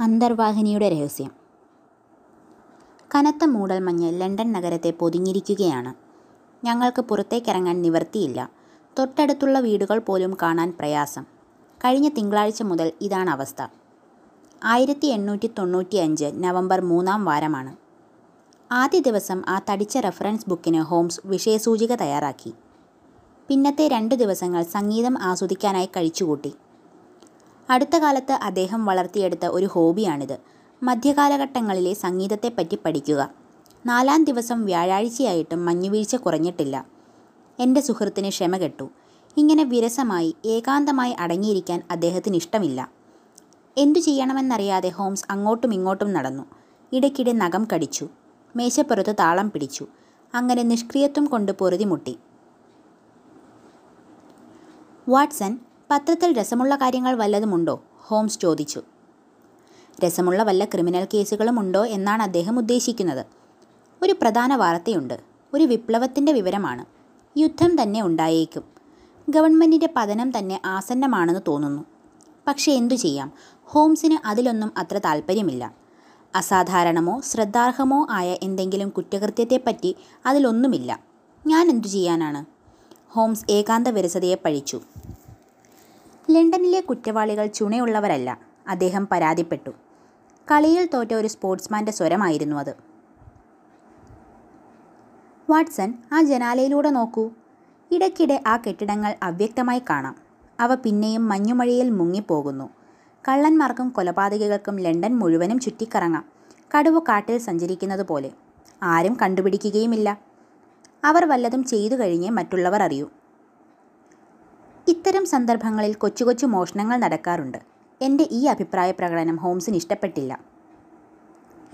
അന്തർവാഹിനിയുടെ രഹസ്യം. കനത്ത മൂടൽമഞ്ഞ് ലണ്ടൻ നഗരത്തെ പൊതിഞ്ഞിരിക്കുകയാണ്. ഞങ്ങൾക്ക് പുറത്തേക്കിറങ്ങാൻ നിവർത്തിയില്ല തൊട്ടടുത്തുള്ള വീടുകൾ പോലും കാണാൻ പ്രയാസം. കഴിഞ്ഞ തിങ്കളാഴ്ച മുതൽ ഇതാണ് അവസ്ഥ. ആയിരത്തി എണ്ണൂറ്റി തൊണ്ണൂറ്റി അഞ്ച് നവംബർ മൂന്നാം വാരമാണ്. ആദ്യ ദിവസം ആ തടിച്ച റെഫറൻസ് ബുക്കിന് ഹോംസ് വിഷയസൂചിക തയ്യാറാക്കി. പിന്നത്തെ രണ്ട് ദിവസങ്ങൾ സംഗീതം ആസ്വദിക്കാനായി കഴിച്ചുകൂട്ടി. അടുത്ത കാലത്ത് അദ്ദേഹം വളർത്തിയെടുത്ത ഒരു ഹോബിയാണിത്. മധ്യകാലഘട്ടങ്ങളിലെ സംഗീതത്തെപ്പറ്റി പഠിക്കുക. നാലാം ദിവസം വ്യാഴാഴ്ചയായിട്ടും മഞ്ഞുവീഴ്ച കുറഞ്ഞിട്ടില്ല. എന്റെ സുഹൃത്തിന് ക്ഷമ കെട്ടു. ഇങ്ങനെ വിരസമായി ഏകാന്തമായി അടങ്ങിയിരിക്കാൻ അദ്ദേഹത്തിന് ഇഷ്ടമില്ല. എന്തു ചെയ്യണമെന്നറിയാതെ ഹോംസ് അങ്ങോട്ടും ഇങ്ങോട്ടും നടന്നു. ഇടയ്ക്കിടെ നഖം കടിച്ചു. മേശപ്പുറത്ത് താളം പിടിച്ചു. അങ്ങനെ നിഷ്ക്രിയത്വം കൊണ്ട് പൊറുതിമുട്ടി വാട്സൺ പത്രത്തിൽ രസമുള്ള കാര്യങ്ങൾ വല്ലതുമുണ്ടോ? ഹോംസ് ചോദിച്ചു. രസമുള്ള വല്ല ക്രിമിനൽ കേസുകളും ഉണ്ടോ എന്നാണ് അദ്ദേഹം ഉദ്ദേശിക്കുന്നത്. ഒരു പ്രധാന വാർത്തയുണ്ട്. ഒരു വിപ്ലവത്തിന്റെ വിവരമാണ്. യുദ്ധം തന്നെ ഉണ്ടായേക്കും. ഗവൺമെന്റിന്റെ പതനം തന്നെ ആസന്നമാണെന്ന് തോന്നുന്നു. പക്ഷേ എന്തു ചെയ്യാം? ഹോംസിന് അതിലൊന്നും അത്ര താല്പര്യമില്ല അസാധാരണമോ ശ്രദ്ധാർഹമോ ആയ എന്തെങ്കിലും കുറ്റകൃത്യത്തെപ്പറ്റി അതിലൊന്നുമില്ല. ഞാൻ എന്തു ചെയ്യാനാണ്? ഹോംസ് ഏകാന്ത വിരസതയെ പഴിച്ചു. ലണ്ടനിലെ കുറ്റവാളികൾ ചുണയുള്ളവരല്ല. അദ്ദേഹം പരാതിപ്പെട്ടു. കളിയിൽ തോറ്റ ഒരു സ്പോർട്സ്മാന്റെ സ്വരമായിരുന്നു അത്. വാട്സൺ ആ ജനാലയിലൂടെ നോക്കൂ. ഇടയ്ക്കിടെ ആ കെട്ടിടങ്ങൾ അവ്യക്തമായി കാണാം. അവ പിന്നെയും മഞ്ഞുമഴയിൽ മുങ്ങിപ്പോകുന്നു. കള്ളന്മാർക്കും കൊലപാതകകൾക്കും ലണ്ടൻ മുഴുവനും ചുറ്റിക്കറങ്ങാം. കടുവ കാട്ടിൽ സഞ്ചരിക്കുന്നത് പോലെ. ആരും കണ്ടുപിടിക്കുകയുമില്ല. അവർ വല്ലതും ചെയ്തു കഴിഞ്ഞേ മറ്റുള്ളവർ അറിയൂ. ഇത്തരം സന്ദർഭങ്ങളിൽ കൊച്ചു കൊച്ചു മോഷണങ്ങൾ നടക്കാറുണ്ട്. എന്റെ ഈ അഭിപ്രായ പ്രകടനം ഹോംസിന് ഇഷ്ടപ്പെട്ടില്ല.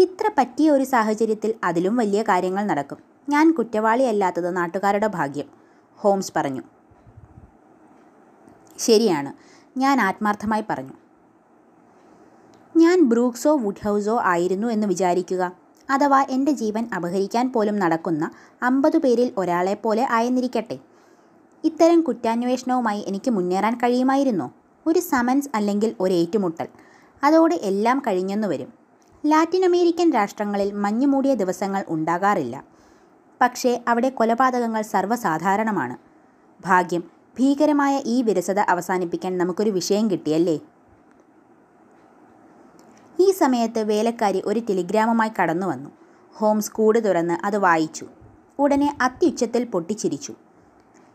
ഇത്ര പറ്റിയ ഒരു സാഹചര്യത്തിൽ അതിലും വലിയ കാര്യങ്ങൾ നടക്കും. ഞാൻ കുറ്റവാളിയല്ലാത്തത് നാട്ടുകാരുടെ ഭാഗ്യം ഹോംസ് പറഞ്ഞു. ശരിയാണ് ഞാൻ ആത്മാർത്ഥമായി പറഞ്ഞു. ഞാൻ ബ്രൂക്സോ വുഡ്ഹൗസോ ആയിരുന്നു എന്ന് വിചാരിക്കുക അഥവാ എന്റെ ജീവൻ അപഹരിക്കാൻ പോലും നടക്കുന്ന അമ്പത് പേരിൽ ഒരാളെപ്പോലെ ആയെന്നിരിക്കട്ടെ. ഇത്തരം കുറ്റാന്വേഷണവുമായി എനിക്ക് മുന്നേറാൻ കഴിയുമായിരുന്നോ. ഒരു സമൻസ് അല്ലെങ്കിൽ ഒരു ഏറ്റുമുട്ടൽ. അതോടെ എല്ലാം കഴിഞ്ഞെന്നു വരും. ലാറ്റിൻ അമേരിക്കൻ രാഷ്ട്രങ്ങളിൽ മഞ്ഞുമൂടിയ ദിവസങ്ങൾ ഉണ്ടാകാറില്ല. പക്ഷേ അവിടെ കൊലപാതകങ്ങൾ സർവസാധാരണമാണ്. ഭാഗ്യം ഭീകരമായ ഈ വിരസത അവസാനിപ്പിക്കാൻ നമുക്കൊരു വിഷയം കിട്ടിയല്ലേ? ഈ സമയത്ത് വേലക്കാരി ഒരു ടെലിഗ്രാമുമായി കടന്നു വന്നു ഹോംസ് കൂട് തുറന്ന് അത് വായിച്ചു. ഉടനെ അത്യുച്ചത്തിൽ പൊട്ടിച്ചിരിച്ചു.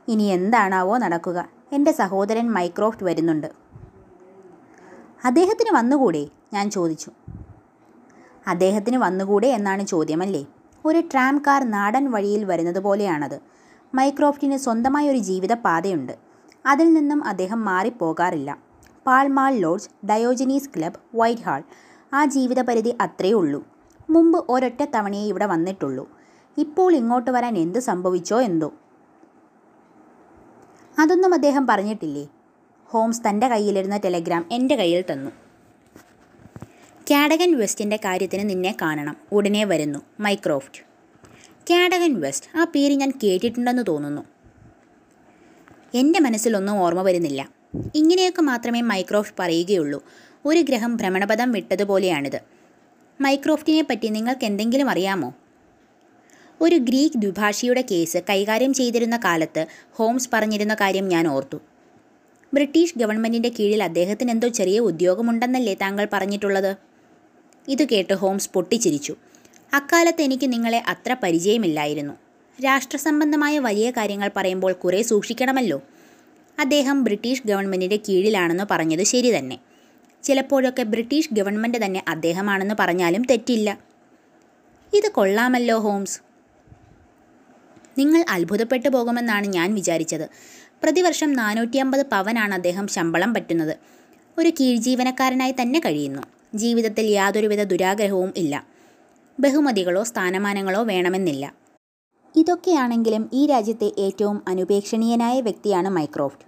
ഇനി എന്താണാവോ നടക്കുക. എന്റെ സഹോദരൻ മൈക്രോഫ്റ്റ് വരുന്നുണ്ട്. അദ്ദേഹത്തിന് വന്നുകൂടെ? ഞാൻ ചോദിച്ചു. അദ്ദേഹത്തിന് വന്നുകൂടെ എന്നാണ് ചോദ്യമല്ലേ? ഒരു ട്രാം കാർ നാടൻ വഴിയിൽ വരുന്നത് പോലെയാണത്. മൈക്രോഫ്റ്റിന് സ്വന്തമായ ഒരു ജീവിത പാതയുണ്ട് അതിൽ നിന്നും അദ്ദേഹം മാറിപ്പോകാറില്ല. Pall Mall lodge Diogenes club Whitehall. ആ ജീവിതപരിധി അത്രയേ ഉള്ളൂ. മുമ്പ് ഒരൊറ്റ തവണയേ ഇവിടെ വന്നിട്ടുള്ളൂ. ഇപ്പോൾ ഇങ്ങോട്ട് വരാൻ എന്ത് സംഭവിച്ചോ എന്തോ. അതൊന്നും അദ്ദേഹം പറഞ്ഞിട്ടില്ലേ? ഹോംസ് തന്റെ കയ്യിലിരുന്ന ടെലഗ്രാം എന്റെ കയ്യിൽ തന്നു. കാഡഗൻ വെസ്റ്റിന്റെ കാര്യത്തിന് നിന്നെ കാണണം. ഉടനെ വരുന്നു. മൈക്രോഫ്റ്റ്. കാഡഗൻ വെസ്റ്റ് ആ പേര് ഞാൻ കേട്ടിട്ടുണ്ടെന്ന് തോന്നുന്നു. എന്റെ മനസ്സിലൊന്നും ഓർമ്മ വരുന്നില്ല. ഇങ്ങനെയൊക്കെ മാത്രമേ മൈക്രോഫ്റ്റ് പറയുകയുള്ളൂ. ഒരു ഗ്രഹം ഭ്രമണപഥം വിട്ടതുപോലെയാണിത്. മൈക്രോഫ്റ്റിനെ പറ്റി നിങ്ങൾക്ക് എന്തെങ്കിലും അറിയാമോ? ഒരു ഗ്രീക്ക് ദ്വിഭാഷിയുടെ കേസ് കൈകാര്യം ചെയ്തിരുന്ന കാലത്ത് ഹോംസ് പറഞ്ഞിരുന്ന കാര്യം ഞാൻ ഓർത്തു. ബ്രിട്ടീഷ് ഗവൺമെന്റിന്റെ കീഴിൽ അദ്ദേഹത്തിന് എന്തോ ചെറിയ ഉദ്യോഗമുണ്ടെന്നല്ലേ താങ്കൾ പറഞ്ഞിട്ടുള്ളത്? ഇത് കേട്ട് ഹോംസ് പൊട്ടിച്ചിരിച്ചു. അക്കാലത്ത് എനിക്ക് നിങ്ങളെ അത്ര പരിചയമില്ലായിരുന്നു. രാഷ്ട്രസംബന്ധമായ വലിയ കാര്യങ്ങൾ പറയുമ്പോൾ കുറേ സൂക്ഷിക്കണമല്ലോ. അദ്ദേഹം ബ്രിട്ടീഷ് ഗവൺമെന്റിന്റെ കീഴിലാണെന്ന് പറഞ്ഞത് ശരി തന്നെ. ചിലപ്പോഴൊക്കെ ബ്രിട്ടീഷ് ഗവൺമെന്റ് തന്നെ അദ്ദേഹമാണെന്ന് പറഞ്ഞാലും തെറ്റില്ല. ഇത് കൊള്ളാമല്ലോ ഹോംസ്. നിങ്ങൾ അത്ഭുതപ്പെട്ടു പോകുമെന്നാണ് ഞാൻ വിചാരിച്ചത്. പ്രതിവർഷം നാനൂറ്റി അമ്പത് പവനാണ് അദ്ദേഹം ശമ്പളം പറ്റുന്നത്. ഒരു കീഴ്ജീവനക്കാരനായി തന്നെ കഴിയുന്നു. ജീവിതത്തിൽ യാതൊരുവിധ ദുരാഗ്രഹവും ഇല്ല. ബഹുമതികളോ സ്ഥാനമാനങ്ങളോ വേണമെന്നില്ല. ഇതൊക്കെയാണെങ്കിലും ഈ രാജ്യത്തെ ഏറ്റവും അനുപേക്ഷണീയനായ വ്യക്തിയാണ് മൈക്രോഫ്റ്റ്.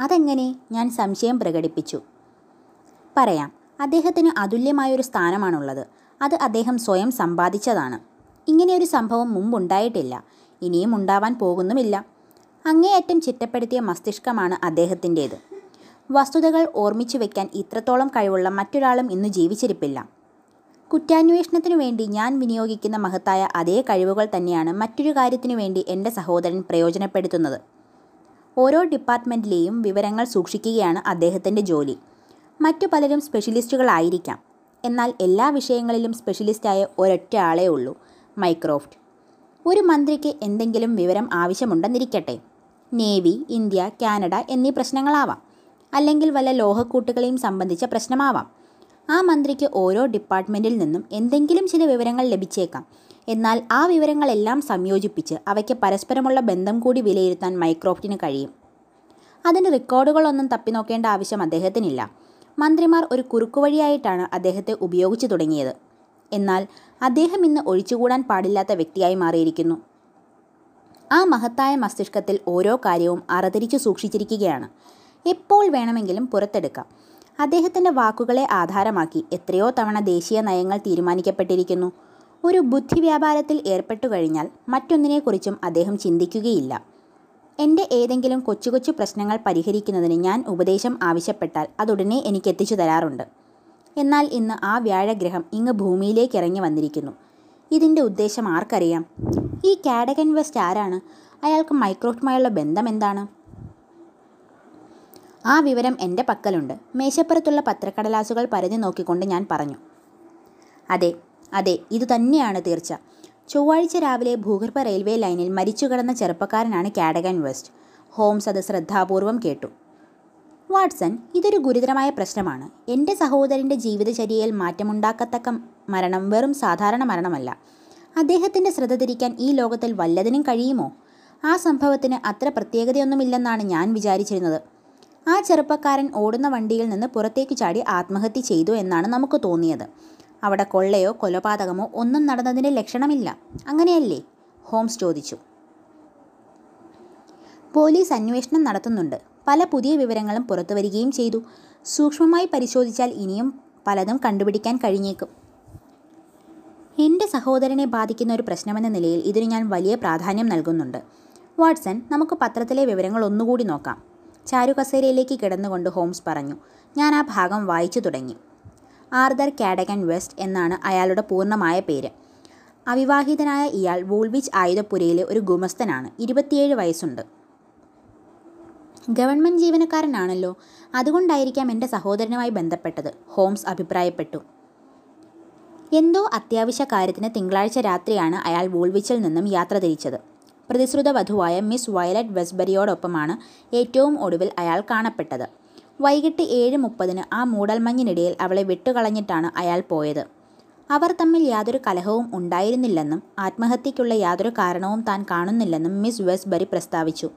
അതെങ്ങനെ? ഞാൻ സംശയം പ്രകടിപ്പിച്ചു. പറയാം അദ്ദേഹത്തിന് അതുല്യമായൊരു സ്ഥാനമാണുള്ളത്. അത് അദ്ദേഹം സ്വയം സമ്പാദിച്ചതാണ്. ഇങ്ങനെയൊരു സംഭവം മുമ്പുണ്ടായിട്ടില്ല. ഇനിയും ഉണ്ടാവാൻ പോകുന്നുമില്ല. അങ്ങേയറ്റം ചിട്ടപ്പെടുത്തിയ മസ്തിഷ്കമാണ് അദ്ദേഹത്തിന്റേത്. വസ്തുതകൾ ഓർമ്മിച്ചു വെക്കാൻ ഇത്രത്തോളം കഴിവുള്ള മറ്റൊരാളും ഇന്ന് ജീവിച്ചിരിപ്പില്ല. കുറ്റാന്വേഷണത്തിനു വേണ്ടി ഞാൻ വിനിയോഗിക്കുന്ന മഹത്തായ അതേ കഴിവുകൾ തന്നെയാണ് മറ്റൊരു കാര്യത്തിനു വേണ്ടി എന്റെ സഹോദരൻ പ്രയോജനപ്പെടുത്തുന്നത്. ഓരോ ഡിപ്പാർട്ട്മെന്റിലെയും വിവരങ്ങൾ സൂക്ഷിക്കുകയാണ് അദ്ദേഹത്തിന്റെ ജോലി. മറ്റു പലരും സ്പെഷ്യലിസ്റ്റുകളായിരിക്കാം. എന്നാൽ എല്ലാ വിഷയങ്ങളിലും സ്പെഷ്യലിസ്റ്റായ ഒരൊറ്റ ആളേ ഉള്ളൂ. മൈക്രോഫ്റ്റ്. ഒരു മന്ത്രിക്ക് എന്തെങ്കിലും വിവരം ആവശ്യമുണ്ടെന്നിരിക്കട്ടെ. നേവി ഇന്ത്യ കാനഡ എന്നീ പ്രശ്നങ്ങളാവാം. അല്ലെങ്കിൽ വല്ല ലോഹക്കൂട്ടുകളെയും സംബന്ധിച്ച പ്രശ്നമാവാം. ആ മന്ത്രിക്ക് ഓരോ ഡിപ്പാർട്ട്മെന്റിൽ നിന്നും എന്തെങ്കിലും ചില വിവരങ്ങൾ ലഭിച്ചേക്കാം. എന്നാൽ ആ വിവരങ്ങളെല്ലാം സംയോജിപ്പിച്ച് അവയ്ക്ക് പരസ്പരമുള്ള ബന്ധം കൂടി വിലയിരുത്താൻ മൈക്രോഫ്റ്റിന് കഴിയും. അതിന് റെക്കോർഡുകളൊന്നും തപ്പി നോക്കേണ്ട ആവശ്യം അദ്ദേഹത്തിനില്ല. മന്ത്രിമാർ ഒരു കുറുക്കുവഴിയായിട്ടാണ് അദ്ദേഹത്തെ ഉപയോഗിച്ചു തുടങ്ങിയത്. എന്നാൽ അദ്ദേഹം ഇന്ന് ഒഴിച്ചുകൂടാൻ പാടില്ലാത്ത വ്യക്തിയായി മാറിയിരിക്കുന്നു. ആ മഹത്തായ മസ്തിഷ്കത്തിൽ ഓരോ കാര്യവും അറതിരിച്ചു സൂക്ഷിച്ചിരിക്കുകയാണ്. എപ്പോൾ വേണമെങ്കിലും പുറത്തെടുക്കാം. അദ്ദേഹത്തിന്റെ വാക്കുകളെ ആധാരമാക്കി എത്രയോ തവണ ദേശീയ നയങ്ങൾ തീരുമാനിക്കപ്പെട്ടിരിക്കുന്നു. ഒരു ബുദ്ധി വ്യാപാരത്തിൽ ഏർപ്പെട്ടു കഴിഞ്ഞാൽ മറ്റൊന്നിനെക്കുറിച്ചും അദ്ദേഹം ചിന്തിക്കുകയില്ല. എന്റെ ഏതെങ്കിലും കൊച്ചു കൊച്ചു പ്രശ്നങ്ങൾ പരിഹരിക്കുന്നതിന് ഞാൻ ഉപദേശം ആവശ്യപ്പെട്ടാൽ അതുടനെ എനിക്ക് എത്തിച്ചു തരാറുണ്ട്. എന്നാൽ ഇന്ന് ആ വ്യാഴഗ്രഹം ഇങ്ങ് ഭൂമിയിലേക്ക് ഇറങ്ങി വന്നിരിക്കുന്നു. ഇതിന്റെ ഉദ്ദേശം ആർക്കറിയാം? ഈ കാഡഗൻ വെസ്റ്റ് ആരാണ്? അയാൾക്ക് മൈക്രോഫ്റ്റുമായുള്ള ബന്ധം എന്താണ്? ആ വിവരം എന്റെ പക്കലുണ്ട്. മേശപ്പുറത്തുള്ള പത്രക്കടലാസുകൾ പരതി നോക്കിക്കൊണ്ട് ഞാൻ പറഞ്ഞു. അതെ അതെ ഇതുതന്നെയാണ് തീർച്ച. ചൊവ്വാഴ്ച രാവിലെ ഭൂഗർഭ റെയിൽവേ ലൈനിൽ മരിച്ചു കിടന്ന ചെറുപ്പക്കാരനാണ് കാഡഗൻ വെസ്റ്റ്. ഹോംസ് അത് ശ്രദ്ധാപൂർവം കേട്ടു. വാട്സൺ ഇതൊരു ഗുരുതരമായ പ്രശ്നമാണ്. എന്റെ സഹോദരന്റെ ജീവിതചര്യയിൽ മാറ്റമുണ്ടാക്കത്തക്ക മരണം വെറും സാധാരണ മരണമല്ല. അദ്ദേഹത്തിന്റെ ശ്രദ്ധ തിരിക്കാൻ ഈ ലോകത്തിൽ വല്ലതിനും കഴിയുമോ? ആ സംഭവത്തിന് അത്ര പ്രത്യേകതയൊന്നുമില്ലെന്നാണ് ഞാൻ വിചാരിച്ചിരുന്നത്. ആ ചെറുപ്പക്കാരൻ ഓടുന്ന വണ്ടിയിൽ നിന്ന് പുറത്തേക്ക് ചാടി ആത്മഹത്യ ചെയ്തു എന്നാണ് നമുക്ക് തോന്നിയത്. അവിടെ കൊള്ളയോ കൊലപാതകമോ ഒന്നും നടന്നതിന്റെ ലക്ഷണമില്ല. അങ്ങനെയല്ലേ? ഹോംസ് ചോദിച്ചു. പോലീസ് അന്വേഷണം നടത്തുന്നുണ്ട്. പല പുതിയ വിവരങ്ങളും പുറത്തു വരികയും ചെയ്തു. സൂക്ഷ്മമായി പരിശോധിച്ചാൽ ഇനിയും പലതും കണ്ടുപിടിക്കാൻ കഴിഞ്ഞേക്കും. എന്റെ സഹോദരനെ ബാധിക്കുന്ന ഒരു പ്രശ്നമെന്ന നിലയിൽ ഇതിന് ഞാൻ വലിയ പ്രാധാന്യം നൽകുന്നുണ്ട്. വാട്സൺ നമുക്ക് പത്രത്തിലെ വിവരങ്ങൾ ഒന്നുകൂടി നോക്കാം. ചാരു കസേരയിലേക്ക് കിടന്നുകൊണ്ട് ഹോംസ് പറഞ്ഞു ഞാൻ ആ ഭാഗം വായിച്ചു തുടങ്ങി. ആർദർ കാഡഗൻ വെസ്റ്റ് എന്നാണ് അയാളുടെ പൂർണമായ പേര്. അവിവാഹിതനായ ഇയാൾ വൂൾവിച്ച് ആയുധപ്പുരയിലെ ഒരു ഗുമസ്തനാണ്. ഇരുപത്തിയേഴ് വയസ്സുണ്ട്. ഗവൺമെന്റ് ജീവനക്കാരനാണല്ലോ. അതുകൊണ്ടായിരിക്കാം എന്റെ സഹോദരനുമായി ബന്ധപ്പെട്ടത്. ഹോംസ് അഭിപ്രായപ്പെട്ടു. എന്തോ അത്യാവശ്യ കാര്യത്തിന് തിങ്കളാഴ്ച രാത്രിയാണ് അയാൾ വോൾവിച്ചിൽ നിന്നും യാത്ര തിരിച്ചത്. പ്രതിശ്രുത വധുവായ മിസ് വയലറ്റ് വെസ്ബരിയോടൊപ്പമാണ് ഏറ്റവും ഒടുവിൽ അയാൾ കാണപ്പെട്ടത്. വൈകിട്ട് ഏഴ് മുപ്പതിന് ആ മൂടൽമഞ്ഞിനിടയിൽ അവളെ വിട്ടുകളഞ്ഞിട്ടാണ് അയാൾ പോയത്. അവർ തമ്മിൽ യാതൊരു കലഹവും ഉണ്ടായിരുന്നില്ലെന്നും ആത്മഹത്യയ്ക്കുള്ള യാതൊരു കാരണവും താൻ കാണുന്നില്ലെന്നും മിസ് വെസ്ബറി പ്രസ്താവിച്ചു.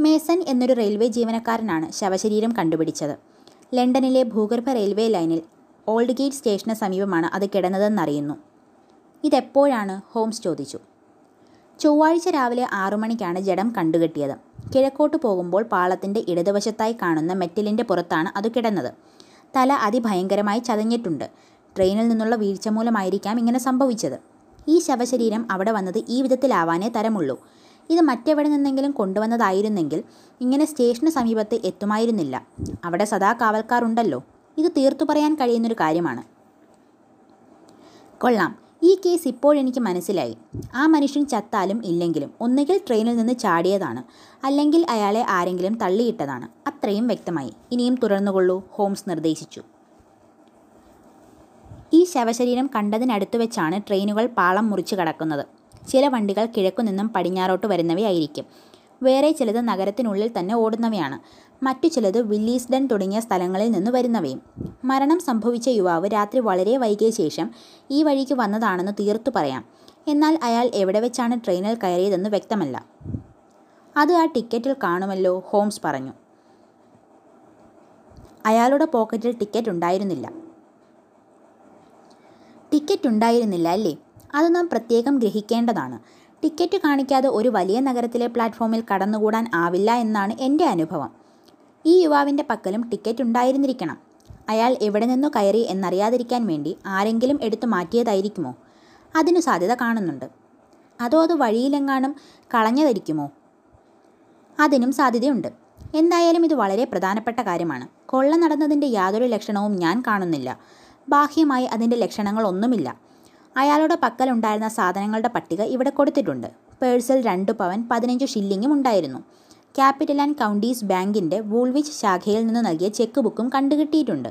മേസൺ എന്നൊരു റെയിൽവേ ജീവനക്കാരനാണ് ശവശരീരം കണ്ടുപിടിച്ചത്. ലണ്ടനിലെ ഭൂഗർഭ റെയിൽവേ ലൈനിൽ ഓൾഡ് ഗേറ്റ് സ്റ്റേഷന് സമീപമാണ് അത് കിടന്നതെന്നറിയുന്നു. ഇതെപ്പോഴാണ്? ഹോംസ് ചോദിച്ചു. ചൊവ്വാഴ്ച രാവിലെ ആറു മണിക്കാണ് ജഡം കണ്ടുകെട്ടിയത്. കിഴക്കോട്ട് പോകുമ്പോൾ പാളത്തിന്റെ ഇടതുവശത്തായി കാണുന്ന മെറ്റലിന്റെ പുറത്താണ് അത് കിടന്നത്. തല അതിഭയങ്കരമായി ചതഞ്ഞിട്ടുണ്ട്. ട്രെയിനിൽ നിന്നുള്ള വീഴ്ച മൂലമായിരിക്കാം ഇങ്ങനെ സംഭവിച്ചത്. ഈ ശവശരീരം അവിടെ വന്നത് ഈ വിധത്തിലാവാനേ തരമുള്ളൂ. ഇത് മറ്റെവിടെ നിന്നെങ്കിലും കൊണ്ടുവന്നതായിരുന്നെങ്കിൽ ഇങ്ങനെ സ്റ്റേഷന് സമീപത്ത് എത്തുമായിരുന്നില്ല. അവിടെ സദാ കാവൽക്കാരുണ്ടല്ലോ. ഇത് തീർത്തു പറയാൻ കഴിയുന്നൊരു കാര്യമാണ്. കൊള്ളാം. ഈ കേസ് ഇപ്പോഴെനിക്ക് മനസ്സിലായി. ആ മനുഷ്യൻ ചത്താലും ഇല്ലെങ്കിലും ഒന്നുകിൽ ട്രെയിനിൽ നിന്ന് ചാടിയതാണ്. അല്ലെങ്കിൽ അയാളെ ആരെങ്കിലും തള്ളിയിട്ടതാണ്. അത്രയും വ്യക്തമായി. ഇനിയും തുടർന്നുകൊള്ളൂ ഹോംസ് നിർദ്ദേശിച്ചു. ഈ ശവശരീരം കണ്ടതിനടുത്ത് വെച്ചാണ് ട്രെയിനുകൾ പാളം മുറിച്ച് കടക്കുന്നത്. ചില വണ്ടികൾ കിഴക്കുനിന്നും പടിഞ്ഞാറോട്ട് വരുന്നവയായിരിക്കും. വേറെ ചിലത് നഗരത്തിനുള്ളിൽ തന്നെ ഓടുന്നവയാണ്. മറ്റു ചിലത് വില്ലീസ്ഡൻ തുടങ്ങിയ സ്ഥലങ്ങളിൽ നിന്ന് വരുന്നവയും. മരണം സംഭവിച്ച യുവാവ് രാത്രി വളരെ വൈകിയ ശേഷം ഈ വഴിക്ക് വന്നതാണെന്ന് തീർത്തു പറയാം. എന്നാൽ അയാൾ എവിടെ വെച്ചാണ് ട്രെയിനിൽ കയറിയതെന്ന് വ്യക്തമല്ല. അത് ആ ടിക്കറ്റിൽ കാണുമല്ലോ ഹോംസ് പറഞ്ഞു. അയാളുടെ പോക്കറ്റിൽ ടിക്കറ്റ് ഉണ്ടായിരുന്നില്ല. ടിക്കറ്റ് ഉണ്ടായിരുന്നില്ല അല്ലേ? അത് നാം പ്രത്യേകം ഗ്രഹിക്കേണ്ടതാണ്. ടിക്കറ്റ് കാണിക്കാതെ ഒരു വലിയ നഗരത്തിലെ പ്ലാറ്റ്ഫോമിൽ കടന്നുകൂടാൻ ആവില്ല എന്നാണ് എന്റെ അനുഭവം. ഈ യുവാവിന്റെ പക്കലും ടിക്കറ്റ് ഉണ്ടായിരുന്നിരിക്കണം. അയാൾ എവിടെ നിന്നു കയറി എന്നറിയാതിരിക്കാൻ വേണ്ടി ആരെങ്കിലും എടുത്തു മാറ്റിയതായിരിക്കുമോ? അതിനു സാധ്യത കാണുന്നുണ്ട്. അതോ അത് വഴിയിലെങ്ങാനും കളഞ്ഞതായിരിക്കുമോ? അതിനും സാധ്യതയുണ്ട്. എന്തായാലും ഇത് വളരെ പ്രധാനപ്പെട്ട കാര്യമാണ്. കൊള്ള നടന്നതിന്റെ യാതൊരു ലക്ഷണവും ഞാൻ കാണുന്നില്ല. ബാഹ്യമായി അതിന്റെ ലക്ഷണങ്ങളൊന്നുമില്ല. അയാളുടെ പക്കലുണ്ടായിരുന്ന സാധനങ്ങളുടെ പട്ടിക ഇവിടെ കൊടുത്തിട്ടുണ്ട്. പേഴ്സിൽ രണ്ട് പവൻ പതിനഞ്ച് ഷില്ലിങ്ങും ഉണ്ടായിരുന്നു. ക്യാപിറ്റൽ ആൻഡ് കൗണ്ടീസ് ബാങ്കിന്റെ വൂൾവിച്ച് ശാഖയിൽ നിന്ന് നൽകിയ ചെക്ക് ബുക്കും കണ്ടുകിട്ടിയിട്ടുണ്ട്.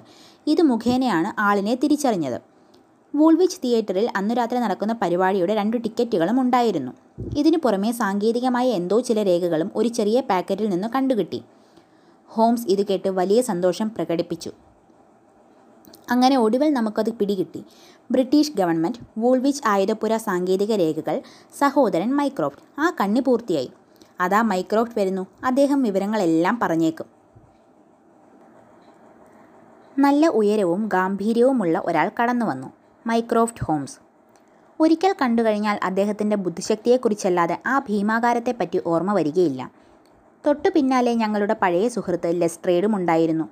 ഇത് മുഖേനയാണ് ആളിനെ തിരിച്ചറിഞ്ഞത്. വൂൾവിച്ച് തിയേറ്ററിൽ അന്നു രാത്രി നടക്കുന്ന പരിപാടിയുടെ രണ്ട് ടിക്കറ്റുകളും ഉണ്ടായിരുന്നു. ഇതിനു പുറമേ സാങ്കേതികമായ എന്തോ ചില രേഖകളും ഒരു ചെറിയ പാക്കറ്റിൽ നിന്ന് കണ്ടുകിട്ടി. ഹോംസ് ഇത് കേട്ട് വലിയ സന്തോഷം പ്രകടിപ്പിച്ചു. അങ്ങനെ ഒടുവിൽ നമുക്കത് പിടികിട്ടി. ബ്രിട്ടീഷ് ഗവൺമെന്റ് വൂൾവിച്ച് ആയുധപുര സാങ്കേതിക രേഖകൾ സഹോദരൻ മൈക്രോഫ്റ്റ്. ആ കണ്ണി പൂർത്തിയായി. അതാ മൈക്രോഫ്റ്റ് വരുന്നു. അദ്ദേഹം വിവരങ്ങളെല്ലാം പറഞ്ഞേക്കും. നല്ല ഉയരവും ഗാംഭീര്യവുമുള്ള ഒരാൾ കടന്നു വന്നു മൈക്രോഫ്റ്റ് ഹോംസ്. ഒരിക്കൽ കണ്ടു കഴിഞ്ഞാൽ അദ്ദേഹത്തിന്റെ ബുദ്ധിശക്തിയെക്കുറിച്ചല്ലാതെ ആ ഭീമാകാരത്തെപ്പറ്റി ഓർമ്മ വരികയില്ല. തൊട്ടു പിന്നാലെ ഞങ്ങളുടെ പഴയ സുഹൃത്ത് ലെസ്ട്രേഡും ഉണ്ടായിരുന്നു.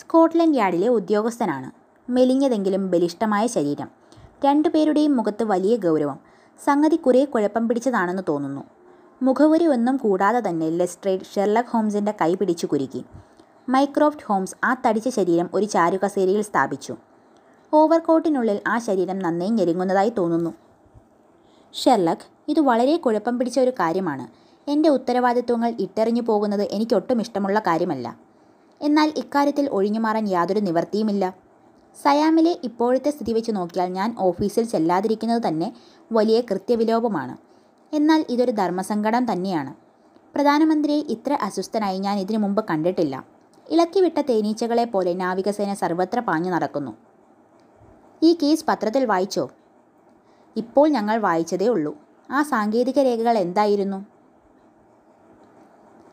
സ്കോട്ട്ലൻഡ് യാർഡിലെ ഉദ്യോഗസ്ഥനാണ്. മെലിഞ്ഞതെങ്കിലും ബലിഷ്ടമായ ശരീരം. രണ്ടുപേരുടെയും മുഖത്ത് വലിയ ഗൗരവം. സംഗതി കുറെ കുഴപ്പം പിടിച്ചതാണെന്ന് തോന്നുന്നു. മുഖവുരി ഒന്നും കൂടാതെ തന്നെ ലെസ്ട്രേഡ് ഷെർലക് ഹോംസിന്റെ കൈ പിടിച്ചു കുരുക്കി. മൈക്രോഫ്റ്റ് ഹോംസ് ആ തടിച്ച ശരീരം ഒരു ചാരുകസേരയിൽ സ്ഥാപിച്ചു. ഓവർകോട്ടിനുള്ളിൽ ആ ശരീരം നന്നേ ഞെരുങ്ങുന്നതായി തോന്നുന്നു. ഷെർലക് ഇത് വളരെ കുഴപ്പം പിടിച്ച ഒരു കാര്യമാണ്. എന്റെ ഉത്തരവാദിത്വങ്ങൾ ഇട്ടെറിഞ്ഞു പോകുന്നത് എനിക്കൊട്ടും ഇഷ്ടമുള്ള കാര്യമല്ല. എന്നാൽ ഇക്കാര്യത്തിൽ ഒഴിഞ്ഞുമാറാൻ യാതൊരു നിവർത്തിയുമില്ല സയാമിലെ ഇപ്പോഴത്തെ സ്ഥിതി വെച്ച് നോക്കിയാൽ ഞാൻ ഓഫീസിൽ ചെല്ലാതിരിക്കുന്നത് തന്നെ വലിയ കൃത്യവിലോപമാണ്. എന്നാൽ ഇതൊരു ധർമ്മസങ്കടം തന്നെയാണ്. പ്രധാനമന്ത്രിയെ ഇത്ര അസ്വസ്ഥനായി ഞാൻ ഇതിനു മുമ്പ് കണ്ടിട്ടില്ല. ഇളക്കിവിട്ട തേനീച്ചകളെ പോലെ നാവികസേന സർവത്ര പാഞ്ഞു നടക്കുന്നു. ഈ കേസ് പത്രത്തിൽ വായിച്ചോ? ഇപ്പോൾ ഞങ്ങൾ വായിച്ചതേ ഉള്ളൂ. ആ സാങ്കേതിക രേഖകൾ എന്തായിരുന്നു?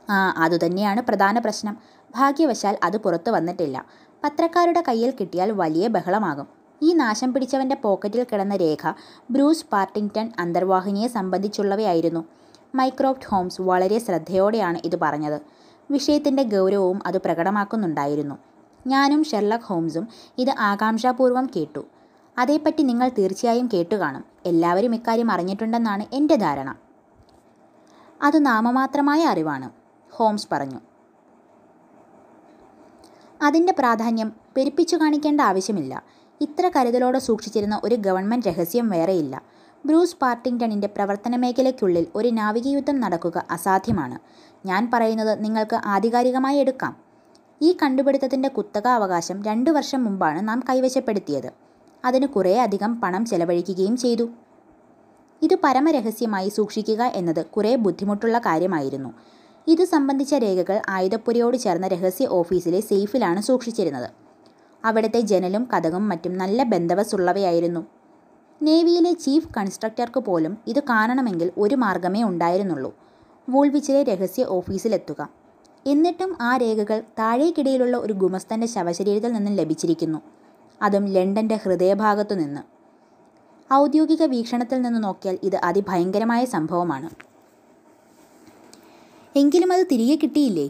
ആ അതുതന്നെയാണ് പ്രധാന പ്രശ്നം. ഭാഗ്യവശാൽ അത് പുറത്തു വന്നിട്ടില്ല. പത്രക്കാരുടെ കയ്യിൽ കിട്ടിയാൽ വലിയ ബഹളമാകും. ഈ നാശം പിടിച്ചവന്റെ പോക്കറ്റിൽ കിടന്ന രേഖ ബ്രൂസ് പാർട്ടിങ്ടൺ അന്തർവാഹിനിയെ സംബന്ധിച്ചുള്ളവയായിരുന്നു. മൈക്രോഫ്റ്റ് ഹോംസ് വളരെ ശ്രദ്ധയോടെയാണ് ഇത് പറഞ്ഞത്. വിഷയത്തിന്റെ ഗൗരവവും അത് പ്രകടമാക്കുന്നുണ്ടായിരുന്നു. ഞാനും ഷെർലക് ഹോംസും ഇത് ആകാംക്ഷാപൂർവം കേട്ടു. അതേപ്പറ്റി നിങ്ങൾ തീർച്ചയായും കേട്ടു കാണും. എല്ലാവരും ഇക്കാര്യം അറിഞ്ഞിട്ടുണ്ടെന്നാണ് എന്റെ ധാരണ. അത് നാമമാത്രമായ അറിവാണ് ഹോംസ് പറഞ്ഞു. അതിന്റെ പ്രാധാന്യം പെരുപ്പിച്ചു കാണിക്കേണ്ട ആവശ്യമില്ല. ഇത്ര കരുതലോടെ സൂക്ഷിച്ചിരുന്ന ഒരു ഗവൺമെന്റ് രഹസ്യം വേറെയില്ല. ബ്രൂസ് പാർട്ടിങ്ടണിന്റെ പ്രവർത്തന മേഖലയ്ക്കുള്ളിൽ ഒരു നാവികയുദ്ധം നടക്കുക അസാധ്യമാണ്. ഞാൻ പറയുന്നത് നിങ്ങൾക്ക് ആധികാരികമായി എടുക്കാം. ഈ കണ്ടുപിടുത്തത്തിന്റെ കുത്തക അവകാശം രണ്ടു വർഷം മുമ്പാണ് നാം കൈവശപ്പെടുത്തിയത്. അതിന് കുറേ അധികം പണം ചെലവഴിക്കുകയും ചെയ്തു. ഇത് പരമരഹസ്യമായി സൂക്ഷിക്കുക എന്നത് കുറേ ബുദ്ധിമുട്ടുള്ള കാര്യമായിരുന്നു. ഇത് സംബന്ധിച്ച രേഖകൾ ആയുധപ്പുരയോട് ചേർന്ന രഹസ്യ ഓഫീസിലെ സേഫിലാണ് സൂക്ഷിച്ചിരുന്നത്. അവിടുത്തെ ജനലും കഥകും മറ്റും നല്ല ബന്ധവസുള്ളവയായിരുന്നു നേവിയിലെ ചീഫ് കൺസ്ട്രക്ടർക്ക് പോലും ഇത് കാണണമെങ്കിൽ ഒരു മാർഗമേ ഉണ്ടായിരുന്നുള്ളൂ. വൂൾവിച്ചിലെ രഹസ്യ ഓഫീസിലെത്തുക. എന്നിട്ടും ആ രേഖകൾ താഴേക്കിടയിലുള്ള ഒരു ഗുമസ്തന്റെ ശവശരീരത്തിൽ നിന്നും ലഭിച്ചിരിക്കുന്നു. അതും ലണ്ടന്റെ ഹൃദയഭാഗത്തു നിന്ന്. ഔദ്യോഗിക വീക്ഷണത്തിൽ നിന്ന് നോക്കിയാൽ ഇത് അതിഭയങ്കരമായ സംഭവമാണ്. എങ്കിലും അത് തിരികെ കിട്ടിയില്ലേ?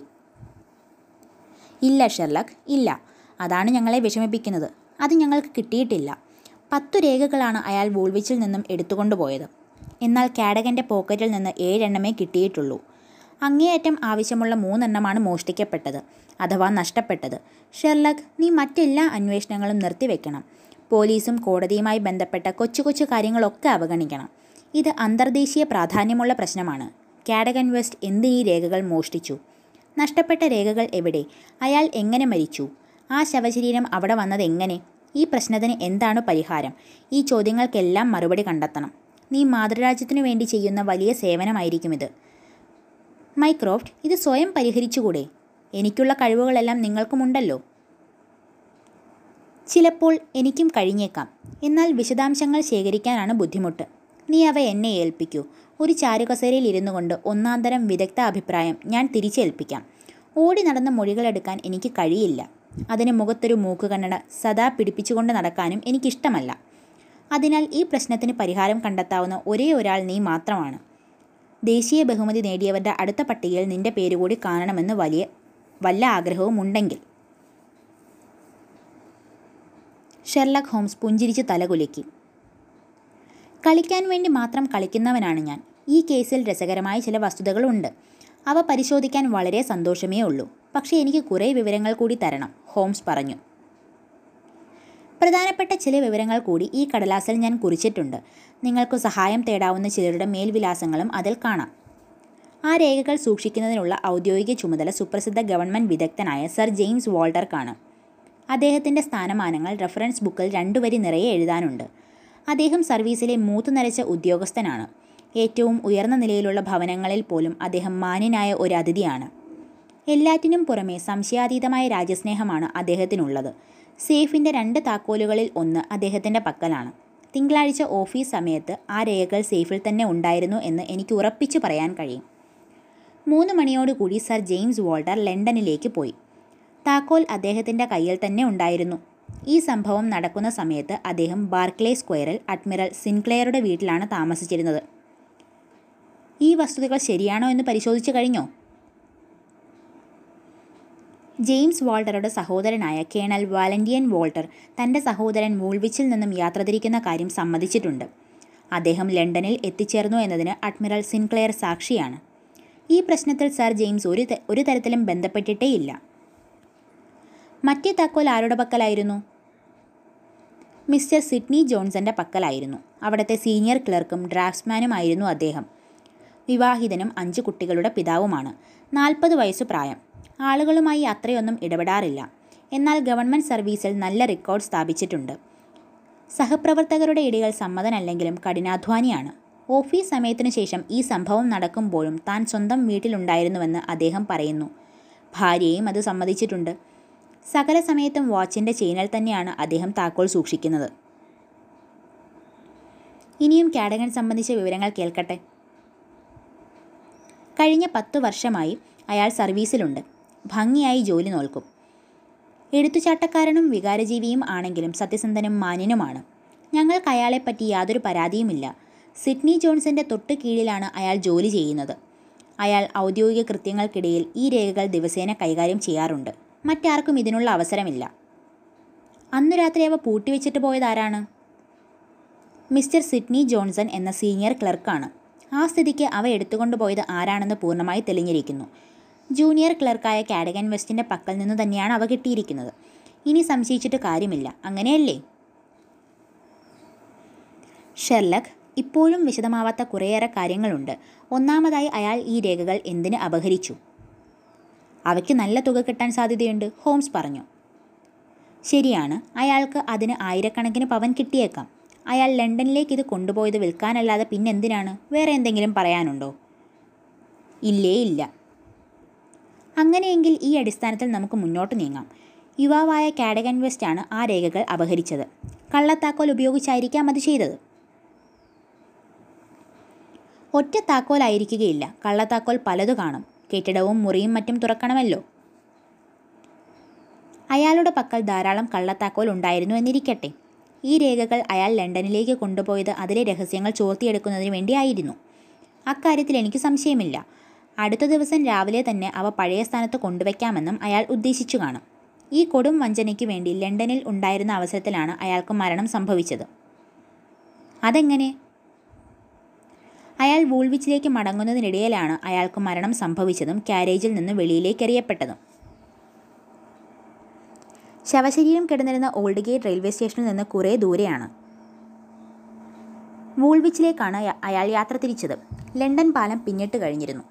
ഇല്ല ഷെർലക് ഇല്ല. അതാണ് ഞങ്ങളെ വിഷമിപ്പിക്കുന്നത്. അത് ഞങ്ങൾക്ക് കിട്ടിയിട്ടില്ല. പത്തു രേഖകളാണ് അയാൾ വോൾവിച്ചിൽ നിന്നും എടുത്തുകൊണ്ടുപോയത്. എന്നാൽ കാഡകന്റെ പോക്കറ്റിൽ നിന്ന് ഏഴെണ്ണമേ കിട്ടിയിട്ടുള്ളൂ. അങ്ങേയറ്റം ആവശ്യമുള്ള മൂന്നെണ്ണമാണ് മോഷ്ടിക്കപ്പെട്ടത് അഥവാ നഷ്ടപ്പെട്ടത്. ഷെർലക് നീ മറ്റെല്ലാ അന്വേഷണങ്ങളും നിർത്തിവെക്കണം. പോലീസും കോടതിയുമായി ബന്ധപ്പെട്ട കൊച്ചു കൊച്ചു കാര്യങ്ങളൊക്കെ അവഗണിക്കണം. ഇത് അന്തർദേശീയ പ്രാധാന്യമുള്ള പ്രശ്നമാണ്. കാഡഗൻ വെസ്റ്റ് എന്തിനീ രേഖകൾ മോഷ്ടിച്ചു? നഷ്ടപ്പെട്ട രേഖകൾ എവിടെ? അയാൾ എങ്ങനെ മരിച്ചു? ആ ശവശരീരം അവിടെ വന്നത് എങ്ങനെ? ഈ പ്രശ്നത്തിന് എന്താണ് പരിഹാരം? ഈ ചോദ്യങ്ങൾക്കെല്ലാം മറുപടി കണ്ടെത്തണം. നീ മാതൃരാജ്യത്തിനു വേണ്ടി ചെയ്യുന്ന വലിയ സേവനമായിരിക്കും ഇത്. മൈക്രോഫ്റ്റ് ഇത് സ്വയം പരിഹരിച്ചുകൂടെ? എനിക്കുള്ള കഴിവുകളെല്ലാം നിങ്ങൾക്കുമുണ്ടല്ലോ? ചിലപ്പോൾ എനിക്കും കഴിഞ്ഞേക്കാം. എന്നാൽ വിശദാംശങ്ങൾ ശേഖരിക്കാനാണ് ബുദ്ധിമുട്ട്. നീ അവ എന്നെ ഏൽപ്പിക്കൂ. ഒരു ചാരുകസേരയിൽ ഇരുന്നു കൊണ്ട് ഒന്നാന്തരം വിദഗ്ധ അഭിപ്രായം ഞാൻ തിരിച്ചേൽപ്പിക്കാം. ഓടി നടന്ന മൊഴികളെടുക്കാൻ എനിക്ക് കഴിയില്ല. അതിന് മുഖത്തൊരു മൂക്കുകണ്ണട സദാ പിടിപ്പിച്ചുകൊണ്ട് നടക്കാനും എനിക്കിഷ്ടമല്ല. അതിനാൽ ഈ പ്രശ്നത്തിന് പരിഹാരം കണ്ടെത്താവുന്ന ഒരേ ഒരാൾ നീ മാത്രമാണ്. ദേശീയ ബഹുമതി നേടിയവരുടെ അടുത്ത പട്ടികയിൽ നിന്റെ പേര് കൂടി കാണണമെന്ന് വലിയ വല്ല ആഗ്രഹവും ഉണ്ടെങ്കിൽ. ഷെർലക് ഹോംസ് പുഞ്ചിരിച്ച് തലകുലുക്കി. കളിക്കാൻ വേണ്ടി മാത്രം കളിക്കുന്നവനാണ് ഞാൻ. ഈ കേസിൽ രസകരമായ ചില വസ്തുതകളുണ്ട്. അവ പരിശോധിക്കാൻ വളരെ സന്തോഷമേ ഉള്ളൂ. പക്ഷേ എനിക്ക് കുറേ വിവരങ്ങൾ കൂടി തരണം ഹോംസ് പറഞ്ഞു. പ്രധാനപ്പെട്ട ചില വിവരങ്ങൾ കൂടി ഈ കടലാസിൽ ഞാൻ കുറിച്ചിട്ടുണ്ട്. നിങ്ങൾക്ക് സഹായം തേടാവുന്ന ചിലരുടെ മേൽവിലാസങ്ങളും അതിൽ കാണാം. ആ രേഖകൾ സൂക്ഷിക്കുന്നതിനുള്ള ഔദ്യോഗിക ചുമതല സുപ്രസിദ്ധ ഗവൺമെന്റ് വിദഗ്ധനായ സർ ജെയിംസ് വാൾട്ടർക്കാണ്. അദ്ദേഹത്തിന്റെ സ്ഥാനമാനങ്ങൾ റെഫറൻസ് ബുക്കിൽ രണ്ടുവരി നിറയെ എഴുതാനുണ്ട്. അദ്ദേഹം സർവീസിലെ മൂത്തു നരച്ച ഉദ്യോഗസ്ഥനാണ്. ഏറ്റവും ഉയർന്ന നിലയിലുള്ള ഭവനങ്ങളിൽ പോലും അദ്ദേഹം മാന്യനായ ഒരു അതിഥിയാണ്. എല്ലാറ്റിനും പുറമെ സംശയാതീതമായ രാജ്യസ്നേഹമാണ് അദ്ദേഹത്തിനുള്ളത്. സേഫിന്റെ രണ്ട് താക്കോലുകളിൽ ഒന്ന് അദ്ദേഹത്തിന്റെ പക്കലാണ്. തിങ്കളാഴ്ച ഓഫീസ് സമയത്ത് ആ രേഖകൾ സേഫിൽ തന്നെ ഉണ്ടായിരുന്നു എന്ന് എനിക്ക് ഉറപ്പിച്ചു പറയാൻ കഴിയും. മൂന്ന് മണിയോടുകൂടി സർ ജെയിംസ് വോൾട്ടർ ലണ്ടനിലേക്ക് പോയി. താക്കോൽ അദ്ദേഹത്തിന്റെ കയ്യിൽ തന്നെ ഉണ്ടായിരുന്നു. ഈ സംഭവം നടക്കുന്ന സമയത്ത് അദ്ദേഹം ബാർക്ലേ സ്ക്വയറിൽ അഡ്മിറൽ സിൻക്ലെയറുടെ വീട്ടിലാണ് താമസിച്ചിരുന്നത്. ഈ വസ്തുതകൾ ശരിയാണോ എന്ന് പരിശോധിച്ചു കഴിഞ്ഞോ? ജെയിംസ് വാൾട്ടറുടെ സഹോദരനായ കേണൽ വാലന്റിയൻ വോൾട്ടർ തന്റെ സഹോദരൻ വൂൾവിച്ചിൽ നിന്നും യാത്ര തിരിക്കുന്ന കാര്യം സമ്മതിച്ചിട്ടുണ്ട്. അദ്ദേഹം ലണ്ടനിൽ എത്തിച്ചേർന്നു എന്നതിന് അഡ്മിറൽ സിൻക്ലെയർ സാക്ഷിയാണ്. ഈ പ്രശ്നത്തിൽ സർ ജെയിംസ് ഒരു ഒരു തരത്തിലും ബന്ധപ്പെട്ടിട്ടേയില്ല. മറ്റേ താക്കോൽ ആരുടെ പക്കലായിരുന്നു? Mister Sydney ജോൺസന്റെ പക്കലായിരുന്നു. അവിടുത്തെ സീനിയർ ക്ലർക്കും ഡ്രാഫ്റ്റ്സ്മാനുമായിരുന്നു അദ്ദേഹം. വിവാഹിതനും അഞ്ച് കുട്ടികളുടെ പിതാവുമാണ്. നാൽപ്പത് വയസ്സു പ്രായം. ആളുകളുമായി അത്രയൊന്നും ഇടപെടാറില്ല. എന്നാൽ ഗവൺമെന്റ് സർവീസിൽ നല്ല റെക്കോർഡ് സ്ഥാപിച്ചിട്ടുണ്ട്. സഹപ്രവർത്തകരുടെ ഇടയിൽ സമ്മതനല്ലെങ്കിലും കഠിനാധ്വാനിയാണ്. ഓഫീസ് സമയത്തിനു ശേഷം ഈ സംഭവം നടക്കുമ്പോഴും താൻ സ്വന്തം വീട്ടിലുണ്ടായിരുന്നുവെന്ന് അദ്ദേഹം പറയുന്നു. ഭാര്യയും അത് സമ്മതിച്ചിട്ടുണ്ട്. സകല സമയത്തും വാച്ചിന്റെ ചെയിനിൽ തന്നെയാണ് അദ്ദേഹം താക്കോൽ സൂക്ഷിക്കുന്നത്. ഇനിയും കാഡഗൻ സംബന്ധിച്ച വിവരങ്ങൾ കേൾക്കട്ടെ. കഴിഞ്ഞ പത്തു വർഷമായി അയാൾ സർവീസിലുണ്ട്. ഭംഗിയായി ജോലി നോൽക്കും. എടുത്തുചാട്ടക്കാരനും വികാരജീവിയും ആണെങ്കിലും സത്യസന്ധനും മാന്യനുമാണ്. ഞങ്ങൾക്ക് അയാളെപ്പറ്റി യാതൊരു പരാതിയുമില്ല. സിഡ്നി ജോൺസന്റെ തൊട്ട് കീഴിലാണ് അയാൾ ജോലി ചെയ്യുന്നത്. അയാൾ ഔദ്യോഗിക കൃത്യങ്ങൾക്കിടയിൽ ഈ രേഖകൾ ദിവസേന കൈകാര്യം ചെയ്യാറുണ്ട്. മറ്റാർക്കും ഇതിനുള്ള അവസരമില്ല. അന്നു രാത്രി അവ പൂട്ടിവെച്ചിട്ട് പോയതാരാണ് മിസ്റ്റർ സിഡ്നി ജോൺസൺ എന്ന സീനിയർ ക്ലർക്കാണ്. ആ സ്ഥിതിക്ക് അവ എടുത്തുകൊണ്ട് പോയത് ആരാണെന്ന് പൂർണമായി തെളിഞ്ഞിരിക്കുന്നു. ജൂനിയർ ക്ലർക്കായ കാഡഗൻ വെസ്റ്റിന്റെ പക്കൽ നിന്ന് തന്നെയാണ് അവ കിട്ടിയിരിക്കുന്നത്. ഇനി സംശയിച്ചിട്ട് കാര്യമില്ല. അങ്ങനെയല്ലേ? ഷെർലക് ഇപ്പോഴും വിശദമാവാത്ത കുറേയേറെ കാര്യങ്ങളുണ്ട്. ഒന്നാമതായി അയാൾ ഈ രേഖകൾ എന്തിന് അപഹരിച്ചു? അവയ്ക്ക് നല്ല തുക കിട്ടാൻ സാധ്യതയുണ്ട് ഹോംസ് പറഞ്ഞു. ശരിയാണ് അയാൾക്ക് അതിന് ആയിരക്കണക്കിന് പവൻ കിട്ടിയേക്കാം. അയാൾ ലണ്ടനിലേക്ക് ഇത് കൊണ്ടുപോയത് വിൽക്കാനല്ലാതെ പിന്നെന്തിനാണ്? വേറെ എന്തെങ്കിലും പറയാനുണ്ടോ? ഇല്ലേ ഇല്ല. അങ്ങനെയെങ്കിൽ ഈ അടിസ്ഥാനത്തിൽ നമുക്ക് മുന്നോട്ട് നീങ്ങാം. യുവാവായ കാഡഗൻ വെസ്റ്റ് ആണ് ആ രേഖകൾ അപഹരിച്ചത്. കള്ളത്താക്കോൽ ഉപയോഗിച്ചായിരിക്കാം അത് ചെയ്തത്. ഒറ്റ താക്കോലായിരിക്കുകയില്ല കള്ളത്താക്കോൽ പലതു കാണും. കെട്ടിടവും മുറിയും മറ്റും തുറക്കണമല്ലോ? അയാളുടെ പക്കൽ ധാരാളം കള്ളത്താക്കോൽ ഉണ്ടായിരുന്നു എന്നിരിക്കട്ടെ. ഈ രേഖകൾ അയാൾ ലണ്ടനിലേക്ക് കൊണ്ടുപോയത് അതിലെ രഹസ്യങ്ങൾ ചോർത്തിയെടുക്കുന്നതിന് വേണ്ടിയായിരുന്നു. അക്കാര്യത്തിൽ എനിക്ക് സംശയമില്ല. അടുത്ത ദിവസം രാവിലെ തന്നെ അവ പഴയ സ്ഥാനത്ത് കൊണ്ടുവയ്ക്കാമെന്നും അയാൾ ഉദ്ദേശിച്ചു കാണും. ഈ കൊടും വഞ്ചനയ്ക്ക് വേണ്ടി ലണ്ടനിൽ ഉണ്ടായിരുന്ന അവസരത്തിലാണ് അയാൾക്ക് മരണം സംഭവിച്ചത്. അതെങ്ങനെ? അയാൾ വൂൾവിച്ചിലേക്ക് മടങ്ങുന്നതിനിടയിലാണ് അയാൾക്ക് മരണം സംഭവിച്ചതും കാരേജിൽ നിന്ന് വെളിയിലേക്ക് എറിയപ്പെട്ടതും ശവശരീരം കിടന്നിരുന്ന ഓൾഡ് ഗേറ്റ് റെയിൽവേ സ്റ്റേഷനിൽ നിന്ന് കുറേ ദൂരെയാണ്. വൂൾവിച്ചിലേക്കാണ് അയാൾ യാത്ര തിരിച്ചത്. ലണ്ടൻ പാലം പിന്നിട്ട് കഴിഞ്ഞിരുന്നു.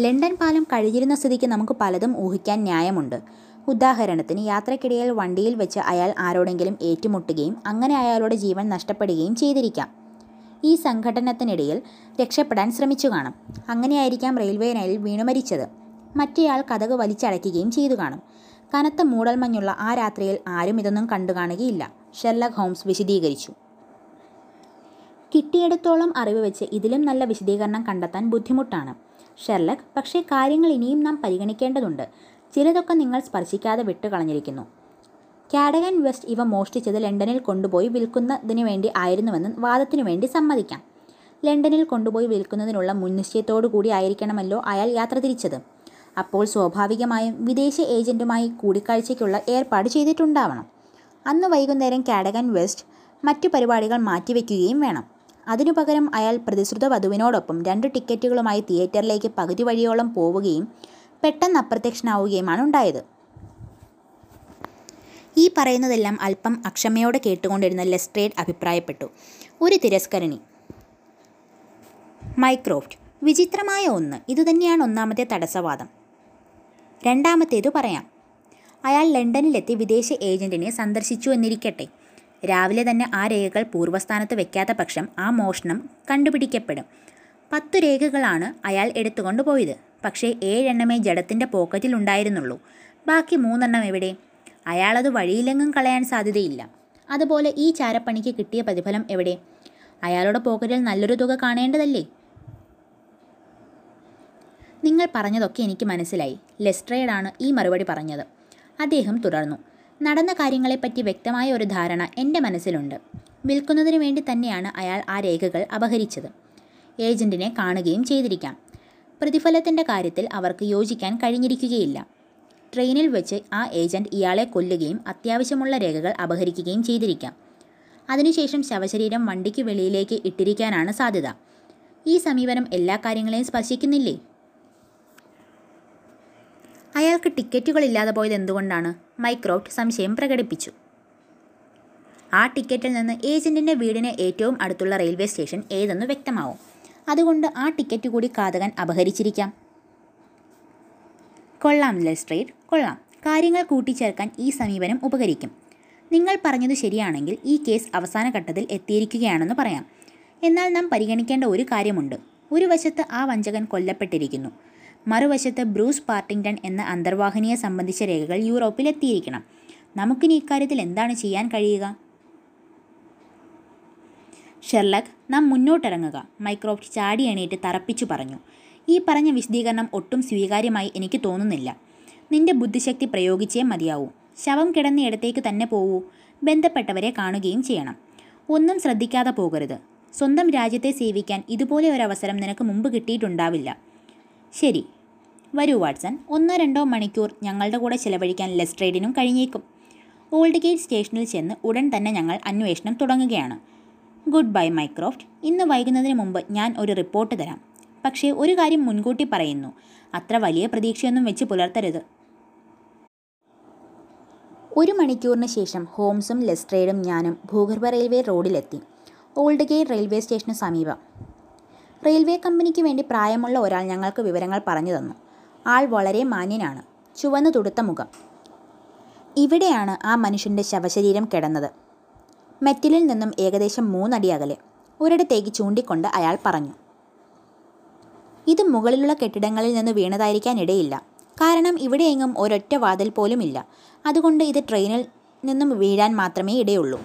ലണ്ടൻ പാലം കഴിഞ്ഞിരുന്ന സ്ഥിതിക്ക് നമുക്ക് പലതും ഊഹിക്കാൻ ന്യായമുണ്ട്. ഉദാഹരണത്തിന് യാത്രക്കിടയിൽ വണ്ടിയിൽ വെച്ച് അയാൾ ആരോടെങ്കിലും ഏറ്റുമുട്ടുകയും അങ്ങനെ അയാളുടെ ജീവൻ നഷ്ടപ്പെടുകയും ചെയ്തിരിക്കാം. ഈ സംഘടനത്തിനിടയിൽ രക്ഷപ്പെടാൻ ശ്രമിച്ചു കാണും. അങ്ങനെയായിരിക്കാം റെയിൽവേ ലൈനിൽ വീണു മരിച്ചത്. മറ്റേയാൾ കഥക് വലിച്ചടയ്ക്കുകയും ചെയ്തു കാണും. കനത്ത മൂടൽമഞ്ഞുള്ള ആ രാത്രിയിൽ ആരും ഇതൊന്നും കണ്ടു കാണുകയില്ല. ഷെർലക് ഹോംസ് വിശദീകരിച്ചു. കിട്ടിയിടത്തോളം അറിവ് വെച്ച് ഇതിലും നല്ല വിശദീകരണം കണ്ടെത്താൻ ബുദ്ധിമുട്ടാണ്. ഷെർലക് പക്ഷേ കാര്യങ്ങൾ ഇനിയും നാം പരിഗണിക്കേണ്ടതുണ്ട്. ചിലതൊക്കെ നിങ്ങൾ സ്പർശിക്കാതെ വിട്ടുകളഞ്ഞിരിക്കുന്നു. കാഡഗൻ വെസ്റ്റ് ഇവ മോഷ്ടിച്ചത് ലണ്ടനിൽ കൊണ്ടുപോയി വിൽക്കുന്നതിന് വേണ്ടി ആയിരുന്നുവെന്ന് വാദത്തിനു വേണ്ടി സമ്മതിക്കാം. ലണ്ടനിൽ കൊണ്ടുപോയി വിൽക്കുന്നതിനുള്ള മുൻനിശ്ചയത്തോടു കൂടി ആയിരിക്കണമല്ലോ അയാൾ യാത്ര തിരിച്ചത്. അപ്പോൾ സ്വാഭാവികമായും വിദേശ ഏജന്റുമായി കൂടിക്കാഴ്ചയ്ക്കുള്ള ഏർപ്പാട് ചെയ്തിട്ടുണ്ടാവണം. അന്ന് വൈകുന്നേരം കാഡഗൻ വെസ്റ്റ് മറ്റു പരിപാടികൾ മാറ്റിവെക്കുകയും വേണം. അതിനു പകരം അയാൾ പ്രതിശ്രുത വധുവിനോടൊപ്പം രണ്ട് ടിക്കറ്റുകളുമായി തിയേറ്ററിലേക്ക് പകുതി വഴിയോളം പോവുകയും പെട്ടെന്ന് അപ്രത്യക്ഷനാവുകയുമാണ് ഉണ്ടായത്. ഈ പറയുന്നതെല്ലാം അല്പം അക്ഷമയോടെ കേട്ടുകൊണ്ടിരുന്ന ലെസ്ട്രേഡ് അഭിപ്രായപ്പെട്ടു. ഒരു തിരസ്കരണി. മൈക്രോഫ്റ്റ്. വിചിത്രമായ ഒന്ന്. ഇതുതന്നെയാണ് ഒന്നാമത്തെ തടസ്സവാദം. രണ്ടാമത്തേതു പറയാം. അയാൾ ലണ്ടനിലെത്തി വിദേശ ഏജന്റിനെ സന്ദർശിച്ചു എന്നിരിക്കട്ടെ. രാവിലെ തന്നെ ആ രേഖകൾ പൂർവസ്ഥാനത്ത് വെക്കാത്ത പക്ഷം ആ മോഷണം കണ്ടുപിടിക്കപ്പെടും. പത്തു രേഖകളാണ് അയാൾ എടുത്തുകൊണ്ട് പോയത് പക്ഷേ ഏഴെണ്ണമേ ജഡത്തിന്റെ പോക്കറ്റിൽ ഉണ്ടായിരുന്നുള്ളൂ ബാക്കി മൂന്നെണ്ണം എവിടെ? അയാളത് വഴിയിലെങ്ങും കളയാൻ സാധ്യതയില്ല. അതുപോലെ ഈ ചാരപ്പണിക്ക് കിട്ടിയ പ്രതിഫലം എവിടെ? അയാളുടെ പോക്കറ്റിൽ നല്ലൊരു തുക കാണേണ്ടതല്ലേ? നിങ്ങൾ പറഞ്ഞതൊക്കെ എനിക്ക് മനസ്സിലായി. ലെസ്ട്രേഡാണ് ഈ മറുപടി പറഞ്ഞത്. അദ്ദേഹം തുടർന്നു. നടന്ന കാര്യങ്ങളെപ്പറ്റി വ്യക്തമായ ഒരു ധാരണ എന്റെ മനസ്സിലുണ്ട്. വിൽക്കുന്നതിന് വേണ്ടി തന്നെയാണ് അയാൾ ആ രേഖകൾ അപഹരിച്ചത്. ഏജന്റിനെ കാണുകയും ചെയ്തിരിക്കാം. പ്രതിഫലത്തിന്റെ കാര്യത്തിൽ അവർക്ക് യോജിക്കാൻ കഴിഞ്ഞിരിക്കുകയില്ല. ട്രെയിനിൽ വെച്ച് ആ ഏജന്റ് ഇയാളെ കൊല്ലുകയും അത്യാവശ്യമുള്ള രേഖകൾ അപഹരിക്കുകയും ചെയ്തിരിക്കാം. അതിനുശേഷം ശവശരീരം വണ്ടിക്ക് വെളിയിലേക്ക് ഇട്ടിരിക്കാനാണ് സാധ്യത. ഈ സമീപനം എല്ലാ കാര്യങ്ങളെയും സ്പർശിക്കുന്നില്ലേ? അയാൾക്ക് ടിക്കറ്റുകളില്ലാതെ പോയത് എന്തുകൊണ്ടാണ്? മൈക്രോഫ്റ്റ് സംശയം പ്രകടിപ്പിച്ചു. ആ ടിക്കറ്റിൽ നിന്ന് ഏജന്റിന്റെ വീടിന് ഏറ്റവും അടുത്തുള്ള റെയിൽവേ സ്റ്റേഷൻ ഏതെന്ന് വ്യക്തമാവും. അതുകൊണ്ട് ആ ടിക്കറ്റ് കൂടി കാതകൻ അപഹരിച്ചിരിക്കാം. കൊള്ളാം ലെസ്ട്രേഡ് കൊള്ളാം. കാര്യങ്ങൾ കൂട്ടിച്ചേർക്കാൻ ഈ സമീപനം ഉപകരിക്കും. നിങ്ങൾ പറഞ്ഞത് ശരിയാണെങ്കിൽ ഈ കേസ് അവസാന ഘട്ടത്തിൽ എത്തിയിരിക്കുകയാണെന്ന് പറയാം. എന്നാൽ നാം പരിഗണിക്കേണ്ട ഒരു കാര്യമുണ്ട്. ഒരു വശത്ത് ആ വഞ്ചകൻ കൊല്ലപ്പെട്ടിരിക്കുന്നു. മറുവശത്ത് ബ്രൂസ് പാർട്ടിങ്ടൺ എന്ന അന്തർവാഹിനിയെ സംബന്ധിച്ച രേഖകൾ യൂറോപ്പിൽ എത്തിയിരിക്കണം. നമുക്കിനി ഇക്കാര്യത്തിൽ എന്താണ് ചെയ്യാൻ കഴിയുക? ഷെർലക് നാം മുന്നോട്ടിറങ്ങുക. മൈക്രോഫ്റ്റ് ചാടി എണീറ്റ് തറപ്പിച്ചു പറഞ്ഞു. ഈ പറഞ്ഞ വിശദീകരണം ഒട്ടും സ്വീകാര്യമായി എനിക്ക് തോന്നുന്നില്ല. നിന്റെ ബുദ്ധിശക്തി പ്രയോഗിച്ചേ മതിയാവൂ. ശവം കിടന്നയിടത്തേക്ക് തന്നെ പോവൂ. ബന്ധപ്പെട്ടവരെ കാണുകയും ചെയ്യണം. ഒന്നും ശ്രദ്ധിക്കാതെ പോകരുത്. സ്വന്തം രാജ്യത്തെ സേവിക്കാൻ ഇതുപോലെ ഒരു അവസരം നിനക്ക് മുമ്പ് കിട്ടിയിട്ടുണ്ടാവില്ല. ശരി. വരൂ വാട്സൺ. ഒന്നോ രണ്ടോ മണിക്കൂർ ഞങ്ങളുടെ കൂടെ ചിലവഴിക്കാൻ ലെസ്ട്രേഡിനും കഴിഞ്ഞേക്കും. ഓൾഡ് ഗേറ്റ് സ്റ്റേഷനിൽ ചെന്ന് ഉടൻ തന്നെ ഞങ്ങൾ അന്വേഷണം തുടങ്ങുകയാണ്. Goodbye Mycroft. ഇന്ന് വൈകുന്നതിന് മുമ്പ് ഞാൻ ഒരു റിപ്പോർട്ട് തരാം. പക്ഷേ ഒരു കാര്യം മുൻകൂട്ടി പറയുന്നു. അത്ര വലിയ പ്രതീക്ഷയൊന്നും വെച്ച് പുലർത്തരുത്. ഒരു മണിക്കൂറിന് ശേഷം ഹോംസും ലെസ്ട്രേഡും ഞാനും ഭൂഗർഭ റെയിൽവേ റോഡിലെത്തി. ഓൾഡ് ഗേറ്റ് റെയിൽവേ സ്റ്റേഷന് സമീപം. റെയിൽവേ കമ്പനിക്ക് വേണ്ടി പ്രായമുള്ള ഒരാൾ ഞങ്ങൾക്ക് വിവരങ്ങൾ പറഞ്ഞു തന്നു. ആൾ വളരെ മാന്യനാണ്. ചുവന്നു തുടുത്ത മുഖം. ഇവിടെയാണ് ആ മനുഷ്യന്റെ ശവശരീരം കിടന്നത്. മെറ്റിലിൽ നിന്നും ഏകദേശം മൂന്നടി അകലെ. ഒരിടത്തേക്ക് ചൂണ്ടിക്കൊണ്ട് അയാൾ പറഞ്ഞു. ഇത് മുകളിലുള്ള കെട്ടിടങ്ങളിൽ നിന്ന് വീണതായിരിക്കാൻ ഇടയില്ല. കാരണം ഇവിടെയെങ്ങും ഒരൊറ്റ വാതിൽ പോലും ഇല്ല അതുകൊണ്ട് ഇത് ട്രെയിനിൽ നിന്നും വീഴാൻ മാത്രമേ ഇടയുള്ളൂ.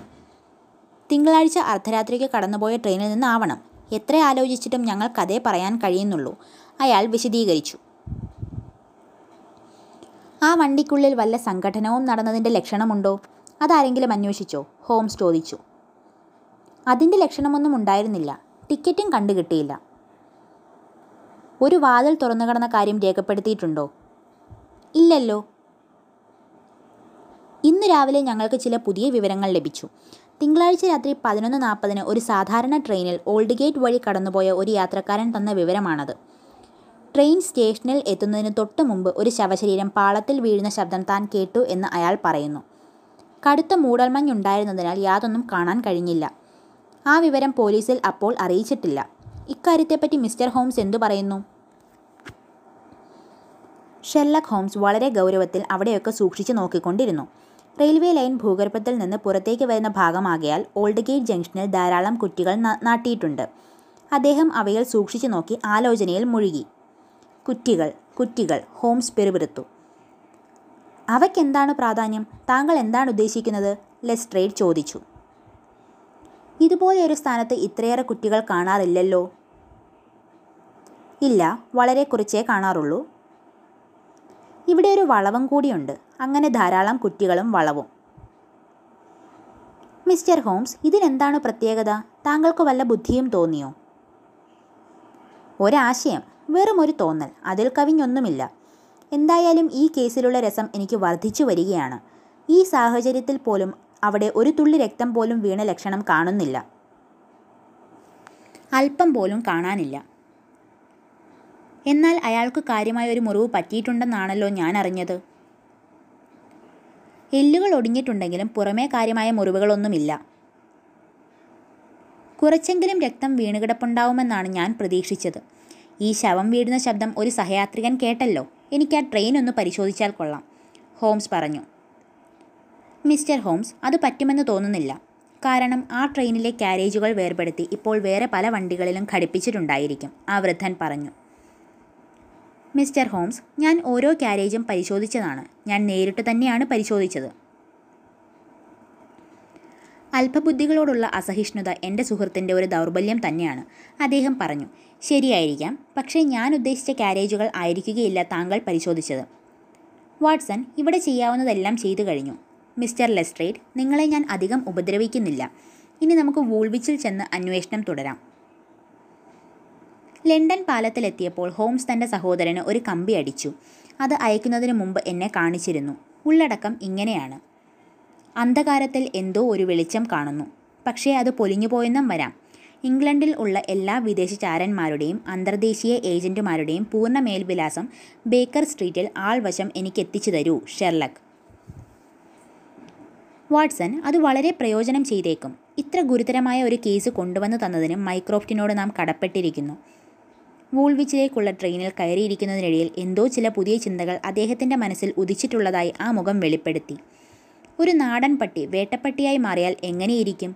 തിങ്കളാഴ്ച അർദ്ധരാത്രിക്ക് കടന്നുപോയ ട്രെയിനിൽ നിന്നാവണം. എത്ര ആലോചിച്ചിട്ടും ഞങ്ങൾ ഞങ്ങൾക്കതേ പറയാൻ കഴിയുന്നുള്ളൂ. അയാൾ വിശദീകരിച്ചു. ആ വണ്ടിക്കുള്ളിൽ വല്ല സംഘടനവും നടന്നതിന്റെ ലക്ഷണമുണ്ടോ? അതാരെങ്കിലും അന്വേഷിച്ചോ? ഹോംസ് ചോദിച്ചു. അതിന്റെ ലക്ഷണമൊന്നും ഉണ്ടായിരുന്നില്ല. ടിക്കറ്റും കണ്ടു കിട്ടിയില്ല. ഒരു വാതിൽ തുറന്നു കടന്ന കാര്യം രേഖപ്പെടുത്തിയിട്ടുണ്ടോ? ഇല്ലല്ലോ. ഇന്ന് രാവിലെ ഞങ്ങൾക്ക് ചില പുതിയ വിവരങ്ങൾ ലഭിച്ചു. തിങ്കളാഴ്ച രാത്രി പതിനൊന്ന് നാൽപ്പതിന് ഒരു സാധാരണ ട്രെയിനിൽ ഓൾഡ് ഗേറ്റ് വഴി കടന്നുപോയ ഒരു യാത്രക്കാരൻ തന്ന വിവരമാണത്. ട്രെയിൻ സ്റ്റേഷനിൽ എത്തുന്നതിന് തൊട്ട് മുമ്പ് ഒരു ശവശരീരം പാളത്തിൽ വീഴുന്ന ശബ്ദം താൻ കേട്ടു എന്ന് അയാൾ പറയുന്നു. കടുത്ത മൂടൽമഞ്ഞുണ്ടായിരുന്നതിനാൽ യാതൊന്നും കാണാൻ കഴിഞ്ഞില്ല. ആ വിവരം പോലീസിൽ അപ്പോൾ അറിയിച്ചിട്ടില്ല. ഇക്കാര്യത്തെപ്പറ്റി മിസ്റ്റർ ഹോംസ് എന്തു പറയുന്നു? ഷെല്ലക് ഹോംസ് വളരെ ഗൗരവത്തിൽ അവിടെയൊക്കെ സൂക്ഷിച്ചു നോക്കിക്കൊണ്ടിരുന്നു. റെയിൽവേ ലൈൻ ഭൂഗർഭത്തിൽ നിന്ന് പുറത്തേക്ക് വരുന്ന ഭാഗമാകയാൽ ഓൾഡ് ഗേറ്റ് ജംഗ്ഷനിൽ ധാരാളം കുറ്റികൾ നാട്ടിയിട്ടുണ്ട്. അദ്ദേഹം അവയിൽ സൂക്ഷിച്ചു നോക്കി ആലോചനയിൽ മുഴുകി. കുറ്റികൾ കുറ്റികൾ ഹോംസ് പെരുപിറുത്തു. അവയ്ക്കെന്താണ് പ്രാധാന്യം? താങ്കൾ എന്താണ് ഉദ്ദേശിക്കുന്നത്? ലെസ്ട്രേഡ് ചോദിച്ചു. ഇതുപോലെ ഒരു സ്ഥാനത്ത് ഇത്രയേറെ കുറ്റികൾ കാണാറില്ലല്ലോ. ഇല്ല വളരെ കുറച്ചേ കാണാറുള്ളൂ. ഇവിടെ ഒരു വളവും കൂടിയുണ്ട്. അങ്ങനെ ധാരാളം കുറ്റികളും വളവും. മിസ്റ്റർ ഹോംസ് ഇതിനെന്താണ് പ്രത്യേകത? താങ്കൾക്ക് വല്ല ബുദ്ധിയും തോന്നിയോ? ഒരാശയം വെറും ഒരു തോന്നൽ അതിൽ കവിഞ്ഞൊന്നുമില്ല. എന്തായാലും ഈ കേസിലുള്ള രസം എനിക്ക് വർദ്ധിച്ചു വരികയാണ്. ഈ സാഹചര്യത്തിൽ പോലും അവിടെ ഒരു തുള്ളി രക്തം പോലും വീണ ലക്ഷണം കാണുന്നില്ല. അല്പം പോലും കാണാനില്ല. എന്നാൽ അയാൾക്ക് കാര്യമായ ഒരു മുറിവ് പറ്റിയിട്ടുണ്ടെന്നാണല്ലോ ഞാൻ അറിഞ്ഞത്. എല്ലുകൾ ഒടിഞ്ഞിട്ടുണ്ടെങ്കിലും പുറമേ കാര്യമായ മുറിവുകളൊന്നുമില്ല. കുറച്ചെങ്കിലും രക്തം വീണുകിടപ്പുണ്ടാവുമെന്നാണ് ഞാൻ പ്രതീക്ഷിച്ചത്. ഈ ശവം വീഴുന്ന ശബ്ദം ഒരു സഹയാത്രികൻ കേട്ടല്ലോ. എനിക്ക് ആ ട്രെയിൻ ഒന്ന് പരിശോധിച്ചാൽ കൊള്ളാം. ഹോംസ് പറഞ്ഞു. മിസ്റ്റർ ഹോംസ് അത് പറ്റുമെന്ന് തോന്നുന്നില്ല. കാരണം ആ ട്രെയിനിലെ കാരേജുകൾ വേർപെടുത്തി ഇപ്പോൾ വേറെ പല വണ്ടികളിലും ഘടിപ്പിച്ചിട്ടുണ്ടായിരിക്കും ആ വൃദ്ധൻ പറഞ്ഞു. മിസ്റ്റർ ഹോംസ് ഞാൻ ഓരോ കാരേജും പരിശോധിച്ചതാണ്. ഞാൻ നേരിട്ട് തന്നെയാണ് പരിശോധിച്ചത്. അല്പബുദ്ധികളോടുള്ള അസഹിഷ്ണുത എന്റെ സുഹൃത്തിന്റെ ഒരു ദൗർബല്യം തന്നെയാണ്. അദ്ദേഹം പറഞ്ഞു ശരിയായിരിക്കാം. പക്ഷേ ഞാൻ ഉദ്ദേശിച്ച കാരേജുകൾ ആയിരിക്കുകയില്ല താങ്കൾ പരിശോധിച്ചത്. വാട്സൺ ഇവിടെ ചെയ്യാവുന്നതെല്ലാം ചെയ്തു കഴിഞ്ഞു. മിസ്റ്റർ ലെസ്ട്രേറ്റ് നിങ്ങളെ ഞാൻ അധികം ഉപദ്രവിക്കുന്നില്ല. ഇനി നമുക്ക് വൂൾവിച്ചിൽ ചെന്ന് അന്വേഷണം തുടരാം. ലണ്ടൻ പാലത്തിലെത്തിയപ്പോൾ ഹോംസ് തന്റെ സഹോദരന് ഒരു കമ്പി അടിച്ചു. അത് അയക്കുന്നതിന് മുമ്പ് എന്നെ കാണിച്ചിരുന്നു. ഉള്ളടക്കം ഇങ്ങനെയാണ്. അന്ധകാരത്തിൽ എന്തോ ഒരു വെളിച്ചം കാണുന്നു. പക്ഷേ അത് പൊലിഞ്ഞുപോയെന്നും വരാം. ഇംഗ്ലണ്ടിൽ ഉള്ള എല്ലാ വിദേശ ചാരന്മാരുടെയും അന്തർദേശീയ ഏജന്റുമാരുടെയും പൂർണ മേൽവിലാസം ബേക്കർ സ്ട്രീറ്റിൽ ആൾവശം എനിക്ക് എത്തിച്ചു തരൂ ഷെർലക്. വാട്സൺ അത് വളരെ പ്രയോജനം ചെയ്തേക്കും. ഇത്ര ഗുരുതരമായ ഒരു കേസ് കൊണ്ടുവന്നു തന്നതിന് മൈക്രോഫ്റ്റിനോട് നാം കടപ്പെട്ടിരിക്കുന്നു. വൂൾവിച്ചിലേക്കുള്ള ട്രെയിനിൽ കയറിയിരിക്കുന്നതിനിടയിൽ എന്തോ ചില പുതിയ ചിന്തകൾ അദ്ദേഹത്തിന്റെ മനസ്സിൽ ഉദിച്ചിട്ടുള്ളതായി ആ മുഖം വെളിപ്പെടുത്തി. ഒരു നാടൻ പട്ടി വേട്ടപ്പട്ടിയായി മാറിയാൽ എങ്ങനെയിരിക്കും?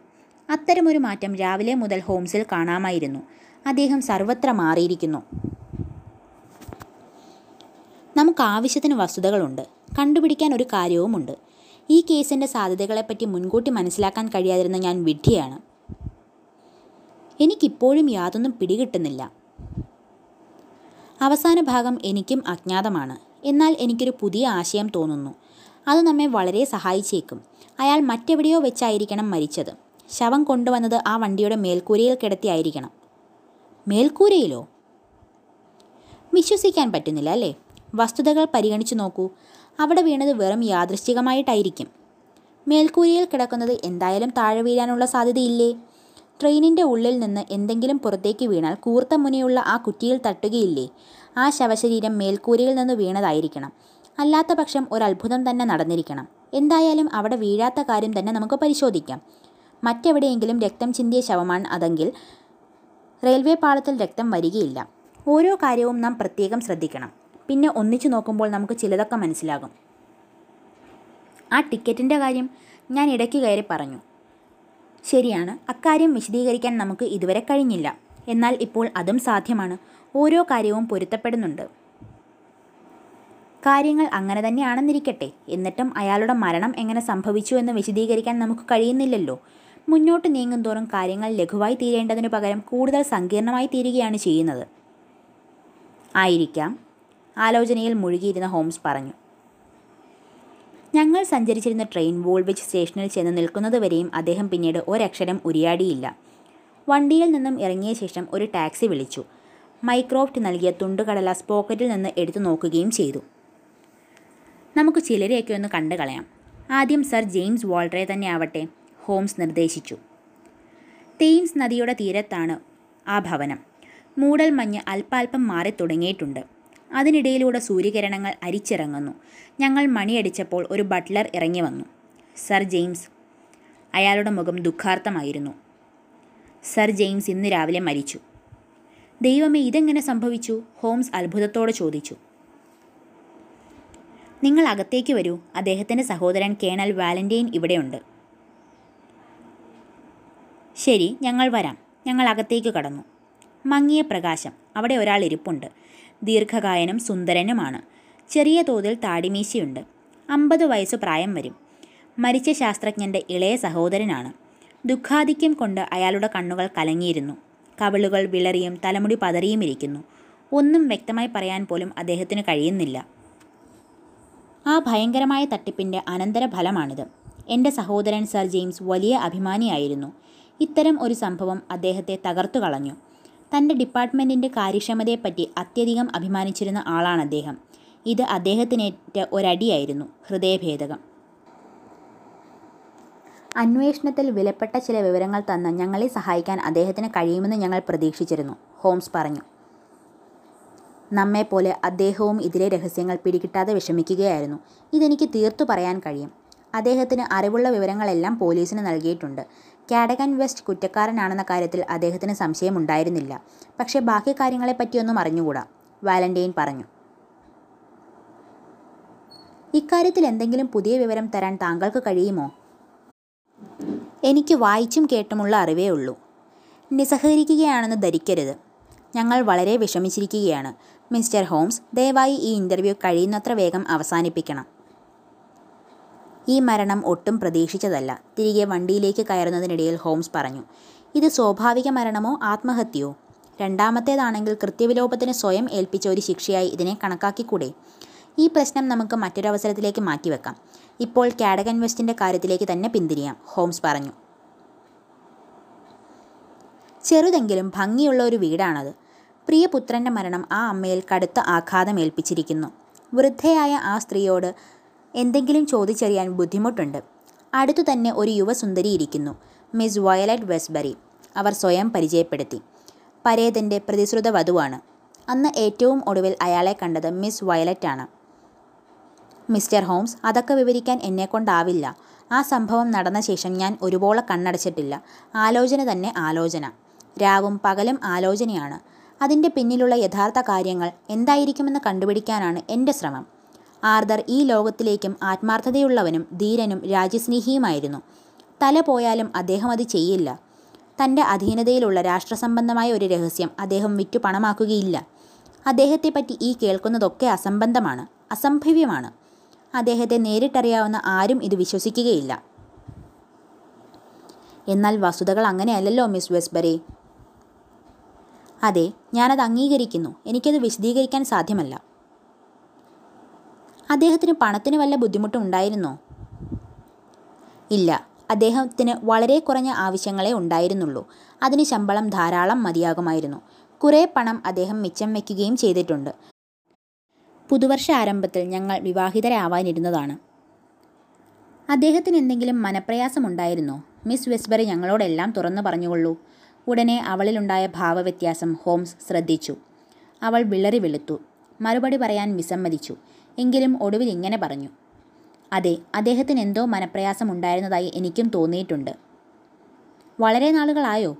അത്തരമൊരു മാറ്റം രാവിലെ മുതൽ ഹോംസിൽ കാണാമായിരുന്നു. അദ്ദേഹം സർവത്ര മാറിയിരിക്കുന്നു. നമുക്ക് ആവശ്യത്തിന് വസ്തുതകളുണ്ട്. കണ്ടുപിടിക്കാൻ ഒരു കാര്യവുമുണ്ട്. ഈ കേസിന്റെ സാധ്യതകളെപ്പറ്റി മുൻകൂട്ടി മനസ്സിലാക്കാൻ കഴിയാതിരുന്ന ഞാൻ വിഡ്ഢിയാണ്. എനിക്കിപ്പോഴും യാതൊന്നും പിടികിട്ടുന്നില്ല. അവസാന ഭാഗം എനിക്കും അജ്ഞാതമാണ്. എന്നാൽ എനിക്കൊരു പുതിയ ആശയം തോന്നുന്നു. അത് നമ്മെ വളരെ സഹായിച്ചേക്കും. അയാൾ മറ്റെവിടെയോ വെച്ചായിരിക്കണം മരിച്ചത്. ശവം കൊണ്ടുവന്നത് ആ വണ്ടിയുടെ മേൽക്കൂരയിൽ കിടത്തിയായിരിക്കണം. മേൽക്കൂരയിലോ? വിശ്വസിക്കാൻ പറ്റുന്നില്ല അല്ലേ? വസ്തുതകൾ പരിഗണിച്ചു നോക്കൂ. അവിടെ വീണത് വെറും യാദൃശ്ചികമായിട്ടായിരിക്കും. മേൽക്കൂരയിൽ കിടക്കുന്നത് എന്തായാലും താഴെ വീഴാനുള്ള സാധ്യതയില്ലേ? ട്രെയിനിന്റെ ഉള്ളിൽ നിന്ന് എന്തെങ്കിലും പുറത്തേക്ക് വീണാൽ കൂർത്ത മുനയുള്ള ആ കുറ്റിയിൽ തട്ടുകയില്ലേ? ആ ശവശരീരം മേൽക്കൂരയിൽ നിന്ന് വീണതായിരിക്കണം. അല്ലാത്ത പക്ഷം ഒരത്ഭുതം തന്നെ നടന്നിരിക്കണം. എന്തായാലും അവിടെ വീഴാത്ത കാര്യം തന്നെ നമുക്ക് പരിശോധിക്കാം. മറ്റെവിടെയെങ്കിലും രക്തം ചിന്തിയ ശവമാണ് അതെങ്കിൽ റെയിൽവേ പാളത്തിൽ രക്തം വരികയില്ല. ഓരോ കാര്യവും നാം പ്രത്യേകം ശ്രദ്ധിക്കണം. പിന്നെ ഒന്നിച്ചു നോക്കുമ്പോൾ നമുക്ക് ചിലതൊക്കെ മനസ്സിലാകും. ആ ടിക്കറ്റിന്റെ കാര്യം ഞാൻ ഇടയ്ക്ക് കയറി പറഞ്ഞു. ശരിയാണ്. അക്കാര്യം വിശദീകരിക്കാൻ നമുക്ക് ഇതുവരെ കഴിഞ്ഞില്ല. എന്നാൽ ഇപ്പോൾ അതും സാധ്യമാണ്. ഓരോ കാര്യവും പൊരുത്തപ്പെടുന്നുണ്ട്. കാര്യങ്ങൾ അങ്ങനെ തന്നെയാണെന്നിരിക്കട്ടെ. എന്നിട്ടും അയാളുടെ മരണം എങ്ങനെ സംഭവിച്ചു എന്ന് വിശദീകരിക്കാൻ നമുക്ക് കഴിയുന്നില്ലല്ലോ. മുന്നോട്ട് നീങ്ങുന്തോറും കാര്യങ്ങൾ ലഘുവായി തീരേണ്ടതിനു പകരം കൂടുതൽ സങ്കീർണമായി തീരുകയാണ് ചെയ്യുന്നത്. ആയിരിക്കാം. ആലോചനയിൽ മുഴുകിയിരുന്ന ഹോംസ് പറഞ്ഞു. ഞങ്ങൾ സഞ്ചരിച്ചിരുന്ന ട്രെയിൻ വോൾവിച്ച് സ്റ്റേഷനിൽ ചെന്ന് നിൽക്കുന്നതുവരെയും അദ്ദേഹം പിന്നീട് ഒരക്ഷരം ഉരിയാടിയില്ല. വണ്ടിയിൽ നിന്നും ഇറങ്ങിയ ശേഷം ഒരു ടാക്സി വിളിച്ചു. മൈക്രോഫ്റ്റ് നൽകിയ തുണ്ടുകടലാസ് പോക്കറ്റിൽ നിന്ന് എടുത്തു നോക്കുകയും ചെയ്തു. നമുക്ക് ചിലരെയൊക്കെ ഒന്ന് കണ്ടു കളയാം. ആദ്യം സർ ജെയിംസ് വാൾട്ടറെ തന്നെ ആവട്ടെ ഹോംസ് നിർദ്ദേശിച്ചു. തെയിംസ് നദിയുടെ തീരത്താണ് ആ ഭവനം. മൂടൽ മഞ്ഞ് അല്പാൽപ്പം മാറി തുടങ്ങിയിട്ടുണ്ട് അതിനിടയിലൂടെ സൂര്യകിരണങ്ങൾ അരിച്ചിറങ്ങുന്നു. ഞങ്ങൾ മണിയടിച്ചപ്പോൾ ഒരു ബട്ട്ലർ ഇറങ്ങി വന്നു. സർ ജെയിംസ് അയാളുടെ മുഖം ദുഃഖാർത്ഥമായിരുന്നു. സർ ജെയിംസ് ഇന്ന് രാവിലെ മരിച്ചു. ദൈവമേ ഇതെങ്ങനെ സംഭവിച്ചു? ഹോംസ് അത്ഭുതത്തോടെ ചോദിച്ചു. നിങ്ങൾ അകത്തേക്ക് വരൂ. അദ്ദേഹത്തിന്റെ സഹോദരൻ കേണൽ വാലന്റൈൻ ഇവിടെയുണ്ട്. ശരി ഞങ്ങൾ വരാം. ഞങ്ങൾ അകത്തേക്ക് കടന്നു. മങ്ങിയ പ്രകാശം. അവിടെ ഒരാൾ ഇരിപ്പുണ്ട്. ദീർഘകായനും സുന്ദരനുമാണ്. ചെറിയ തോതിൽ താടിമീശയുണ്ട്. അമ്പത് വയസ്സു പ്രായം വരും. മരിച്ച ശാസ്ത്രജ്ഞന്റെ ഇളയ സഹോദരനാണ്. ദുഃഖാധിക്യം കൊണ്ട് അയാളുടെ കണ്ണുകൾ കലങ്ങിയിരുന്നു. കവിളുകൾ വിളറിയും തലമുടി പതറിയും ഇരിക്കുന്നു. ഒന്നും വ്യക്തമായി പറയാൻ പോലും അദ്ദേഹത്തിന് കഴിയുന്നില്ല. ആ ഭയങ്കരമായ തട്ടിപ്പിന്റെ അനന്തരഫലമാണിത്. എന്റെ സഹോദരൻ സർ ജെയിംസ് വലിയ അഭിമാനിയായിരുന്നു. ഇത്തരം ഒരു സംഭവം അദ്ദേഹത്തെ തകർത്തു കളഞ്ഞു. തന്റെ ഡിപ്പാർട്ട്മെന്റിന്റെ കാര്യക്ഷമതയെപ്പറ്റി അത്യധികം അഭിമാനിച്ചിരുന്ന ആളാണ് അദ്ദേഹം. ഇത് അദ്ദേഹത്തിനേറ്റ ഒരടിയായിരുന്നു ഹൃദയഭേദകം. അന്വേഷണത്തിൽ വിലപ്പെട്ട ചില വിവരങ്ങൾ തന്ന് ഞങ്ങളെ സഹായിക്കാൻ അദ്ദേഹത്തിന് കഴിയുമെന്ന് ഞങ്ങൾ പ്രതീക്ഷിച്ചിരുന്നു ഹോംസ് പറഞ്ഞു. നമ്മെപ്പോലെ അദ്ദേഹവും ഇതിലെ രഹസ്യങ്ങൾ പിടികിട്ടാതെ വിഷമിക്കുകയായിരുന്നു. ഇതെനിക്ക് തീർത്തു പറയാൻ കഴിയും. അദ്ദേഹത്തിന് അറിവുള്ള വിവരങ്ങളെല്ലാം പോലീസിന് നൽകിയിട്ടുണ്ട്. കാഡഗൻ വെസ്റ്റ് കുറ്റക്കാരനാണെന്ന കാര്യത്തിൽ അദ്ദേഹത്തിന് സംശയമുണ്ടായിരുന്നില്ല. പക്ഷേ ബാക്കി കാര്യങ്ങളെപ്പറ്റിയൊന്നും അറിഞ്ഞുകൂടാ വാലന്റൈൻ പറഞ്ഞു. ഇക്കാര്യത്തിൽ എന്തെങ്കിലും പുതിയ വിവരം തരാൻ താങ്കൾക്ക് കഴിയുമോ? എനിക്ക് വായിച്ചും കേട്ടുമുള്ള അറിവേ ഉള്ളൂ. നിസ്സഹകരിക്കുകയാണെന്ന് ധരിക്കരുത്. ഞങ്ങൾ വളരെ വിഷമിച്ചിരിക്കുകയാണ്. മിസ്റ്റർ ഹോംസ് ദയവായി ഈ ഇന്റർവ്യൂ കഴിയുന്നത്ര വേഗം അവസാനിപ്പിക്കണം. ഈ മരണം ഒട്ടും പ്രതീക്ഷിച്ചതല്ല. തിരികെ വണ്ടിയിലേക്ക് കയറുന്നതിനിടയിൽ ഹോംസ് പറഞ്ഞു ഇത് സ്വാഭാവിക മരണമോ ആത്മഹത്യയോ? രണ്ടാമത്തേതാണെങ്കിൽ കൃത്യവിലോപത്തിന് സ്വയം ഏൽപ്പിച്ച ഒരു ശിക്ഷയായി ഇതിനെ കണക്കാക്കിക്കൂടെ? ഈ പ്രശ്നം നമുക്ക് മറ്റൊരവസരത്തിലേക്ക് മാറ്റിവെക്കാം. ഇപ്പോൾ കാഡഗൻ വെസ്റ്റിന്റെ കാര്യത്തിലേക്ക് തന്നെ പിന്തിരിയാം ഹോംസ് പറഞ്ഞു. ചെറുതെങ്കിലും ഭംഗിയുള്ള ഒരു വീടാണത്. പ്രിയപുത്രന്റെ മരണം ആ അമ്മയിൽ കടുത്ത ആഘാതം ഏൽപ്പിച്ചിരിക്കുന്നു വൃദ്ധയായ ആ സ്ത്രീയോട് എന്തെങ്കിലും ചോദിച്ചറിയാൻ ബുദ്ധിമുട്ടുണ്ട്. അടുത്തു തന്നെ ഒരു യുവസുന്ദരി ഇരിക്കുന്നു. Miss violet വെസ്ബറി. അവർ സ്വയം പരിചയപ്പെടുത്തി. പരേതന്റെ പ്രതിശ്രുത വധുവാണ്. അന്ന് ഏറ്റവും ഒടുവിൽ അയാളെ കണ്ടത് മിസ് വയലറ്റ് ആണ്. മിസ്റ്റർ ഹോംസ് അതൊക്കെ വിവരിക്കാൻ എന്നെക്കൊണ്ടാവില്ല ആ സംഭവം നടന്ന ശേഷം ഞാൻ ഒരുപോലെ കണ്ണടച്ചിട്ടില്ല. ആലോചന തന്നെ ആലോചന. രാവും പകലും ആലോചനയാണ്. അതിന്റെ പിന്നിലുള്ള യഥാർത്ഥ കാര്യങ്ങൾ എന്തായിരിക്കുമെന്ന് കണ്ടുപിടിക്കാനാണ് എന്റെ ശ്രമം. ആർദർ ഈ ലോകത്തിലേക്കും ആത്മാർത്ഥതയുള്ളവനും ധീരനും രാജ്യസ്നേഹിയുമായിരുന്നു. തല പോയാലും അദ്ദേഹം അത് ചെയ്യില്ല. തന്റെ അധീനതയിലുള്ള രാഷ്ട്രസംബന്ധമായ ഒരു രഹസ്യം അദ്ദേഹം വിറ്റു പണമാക്കുകയില്ല. അദ്ദേഹത്തെപ്പറ്റി ഈ കേൾക്കുന്നതൊക്കെ അസംബന്ധമാണ് അസംഭവ്യമാണ്. അദ്ദേഹത്തെ നേരിട്ടറിയാവുന്ന ആരും ഇത് വിശ്വസിക്കുകയില്ല. എന്നാൽ വസ്തുതകൾ അങ്ങനെയല്ലല്ലോ മിസ് വെസ്ബറി. അതെ ഞാനത് അംഗീകരിക്കുന്നു. എനിക്കത് വിശദീകരിക്കാൻ സാധ്യമല്ല. അദ്ദേഹത്തിന് പണത്തിന് വല്ല ബുദ്ധിമുട്ടും ഉണ്ടായിരുന്നോ ഇല്ല. അദ്ദേഹത്തിന് വളരെ കുറഞ്ഞ ആവശ്യങ്ങളെ ഉണ്ടായിരുന്നുള്ളൂ. അതിന് ശമ്പളം ധാരാളം മതിയാകുമായിരുന്നു. കുറേ പണം അദ്ദേഹം മിച്ചം വയ്ക്കുകയും ചെയ്തിട്ടുണ്ട്. പുതുവർഷ ആരംഭത്തിൽ ഞങ്ങൾ വിവാഹിതരാവാനിരുന്നതാണ്. അദ്ദേഹത്തിന് എന്തെങ്കിലും മനപ്രയാസമുണ്ടായിരുന്നോ? മിസ് വെസ്ബറി ഞങ്ങളോടെല്ലാം തുറന്നു പറഞ്ഞുകൊള്ളൂ. ഉടനെ അവളിലുണ്ടായ ഭാവവ്യത്യാസം ഹോംസ് ശ്രദ്ധിച്ചു. അവൾ വിളറി വെളുത്തു. മറുപടി പറയാൻ വിസമ്മതിച്ചു. എങ്കിലും ഒടുവിൽ ഇങ്ങനെ പറഞ്ഞു. അതെ അദ്ദേഹത്തിന് എന്തോ മനപ്രയാസം ഉണ്ടായിരുന്നതായി എനിക്കും തോന്നിയിട്ടുണ്ട്. വളരെ നാളുകളായോ?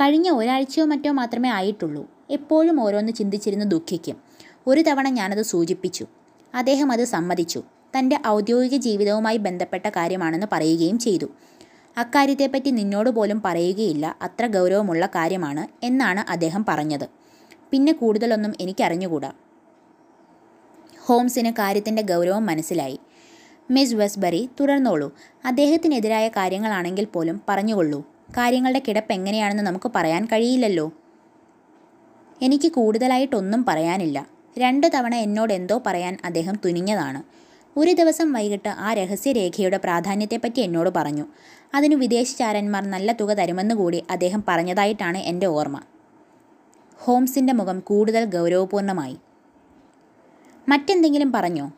കഴിഞ്ഞ ഒരാഴ്ചയോ മറ്റോ മാത്രമേ ആയിട്ടുള്ളൂ. എപ്പോഴും ഓരോന്ന് ചിന്തിച്ചിരുന്ന് ദുഃഖിക്കും. ഒരു തവണ ഞാനത് സൂചിപ്പിച്ചു. അദ്ദേഹം അത് സമ്മതിച്ചു. തന്റെ ഔദ്യോഗിക ജീവിതവുമായി ബന്ധപ്പെട്ട കാര്യമാണെന്ന് പറയുകയും ചെയ്തു. അക്കാര്യത്തെപ്പറ്റി നിന്നോട് പോലും പറയുകയില്ല. അത്ര ഗൗരവമുള്ള കാര്യമാണ് എന്നാണ് അദ്ദേഹം പറഞ്ഞത്. പിന്നെ കൂടുതലൊന്നും എനിക്കറിഞ്ഞുകൂടാ. ഹോംസിന് കാര്യത്തിന്റെ ഗൗരവം മനസ്സിലായി. മിസ് വെസ്ബറി തുടർന്നോളൂ. അദ്ദേഹത്തിനെതിരായ കാര്യങ്ങളാണെങ്കിൽ പോലും പറഞ്ഞുകൊള്ളൂ. കാര്യങ്ങളുടെ കിടപ്പ് എങ്ങനെയാണെന്ന് നമുക്ക് പറയാൻ കഴിയില്ലല്ലോ. എനിക്ക് കൂടുതലായിട്ടൊന്നും പറയാനില്ല. രണ്ട് തവണ എന്നോട് എന്തോ പറയാൻ അദ്ദേഹം തുനിഞ്ഞതാണ്. ഒരു ദിവസം വൈകിട്ട് ആ രഹസ്യരേഖയുടെ പ്രാധാന്യത്തെപ്പറ്റി എന്നോട് പറഞ്ഞു. അതിനു വിദേശചാരന്മാർ നല്ല തുക തരുമെന്ന് കൂടി അദ്ദേഹം പറഞ്ഞതായിട്ടാണ് എന്റെ ഓർമ്മ. ഹോംസിന്റെ മുഖം കൂടുതൽ ഗൗരവപൂർണമായി മറ്റെന്തെങ്കിലും പറഞ്ഞോ?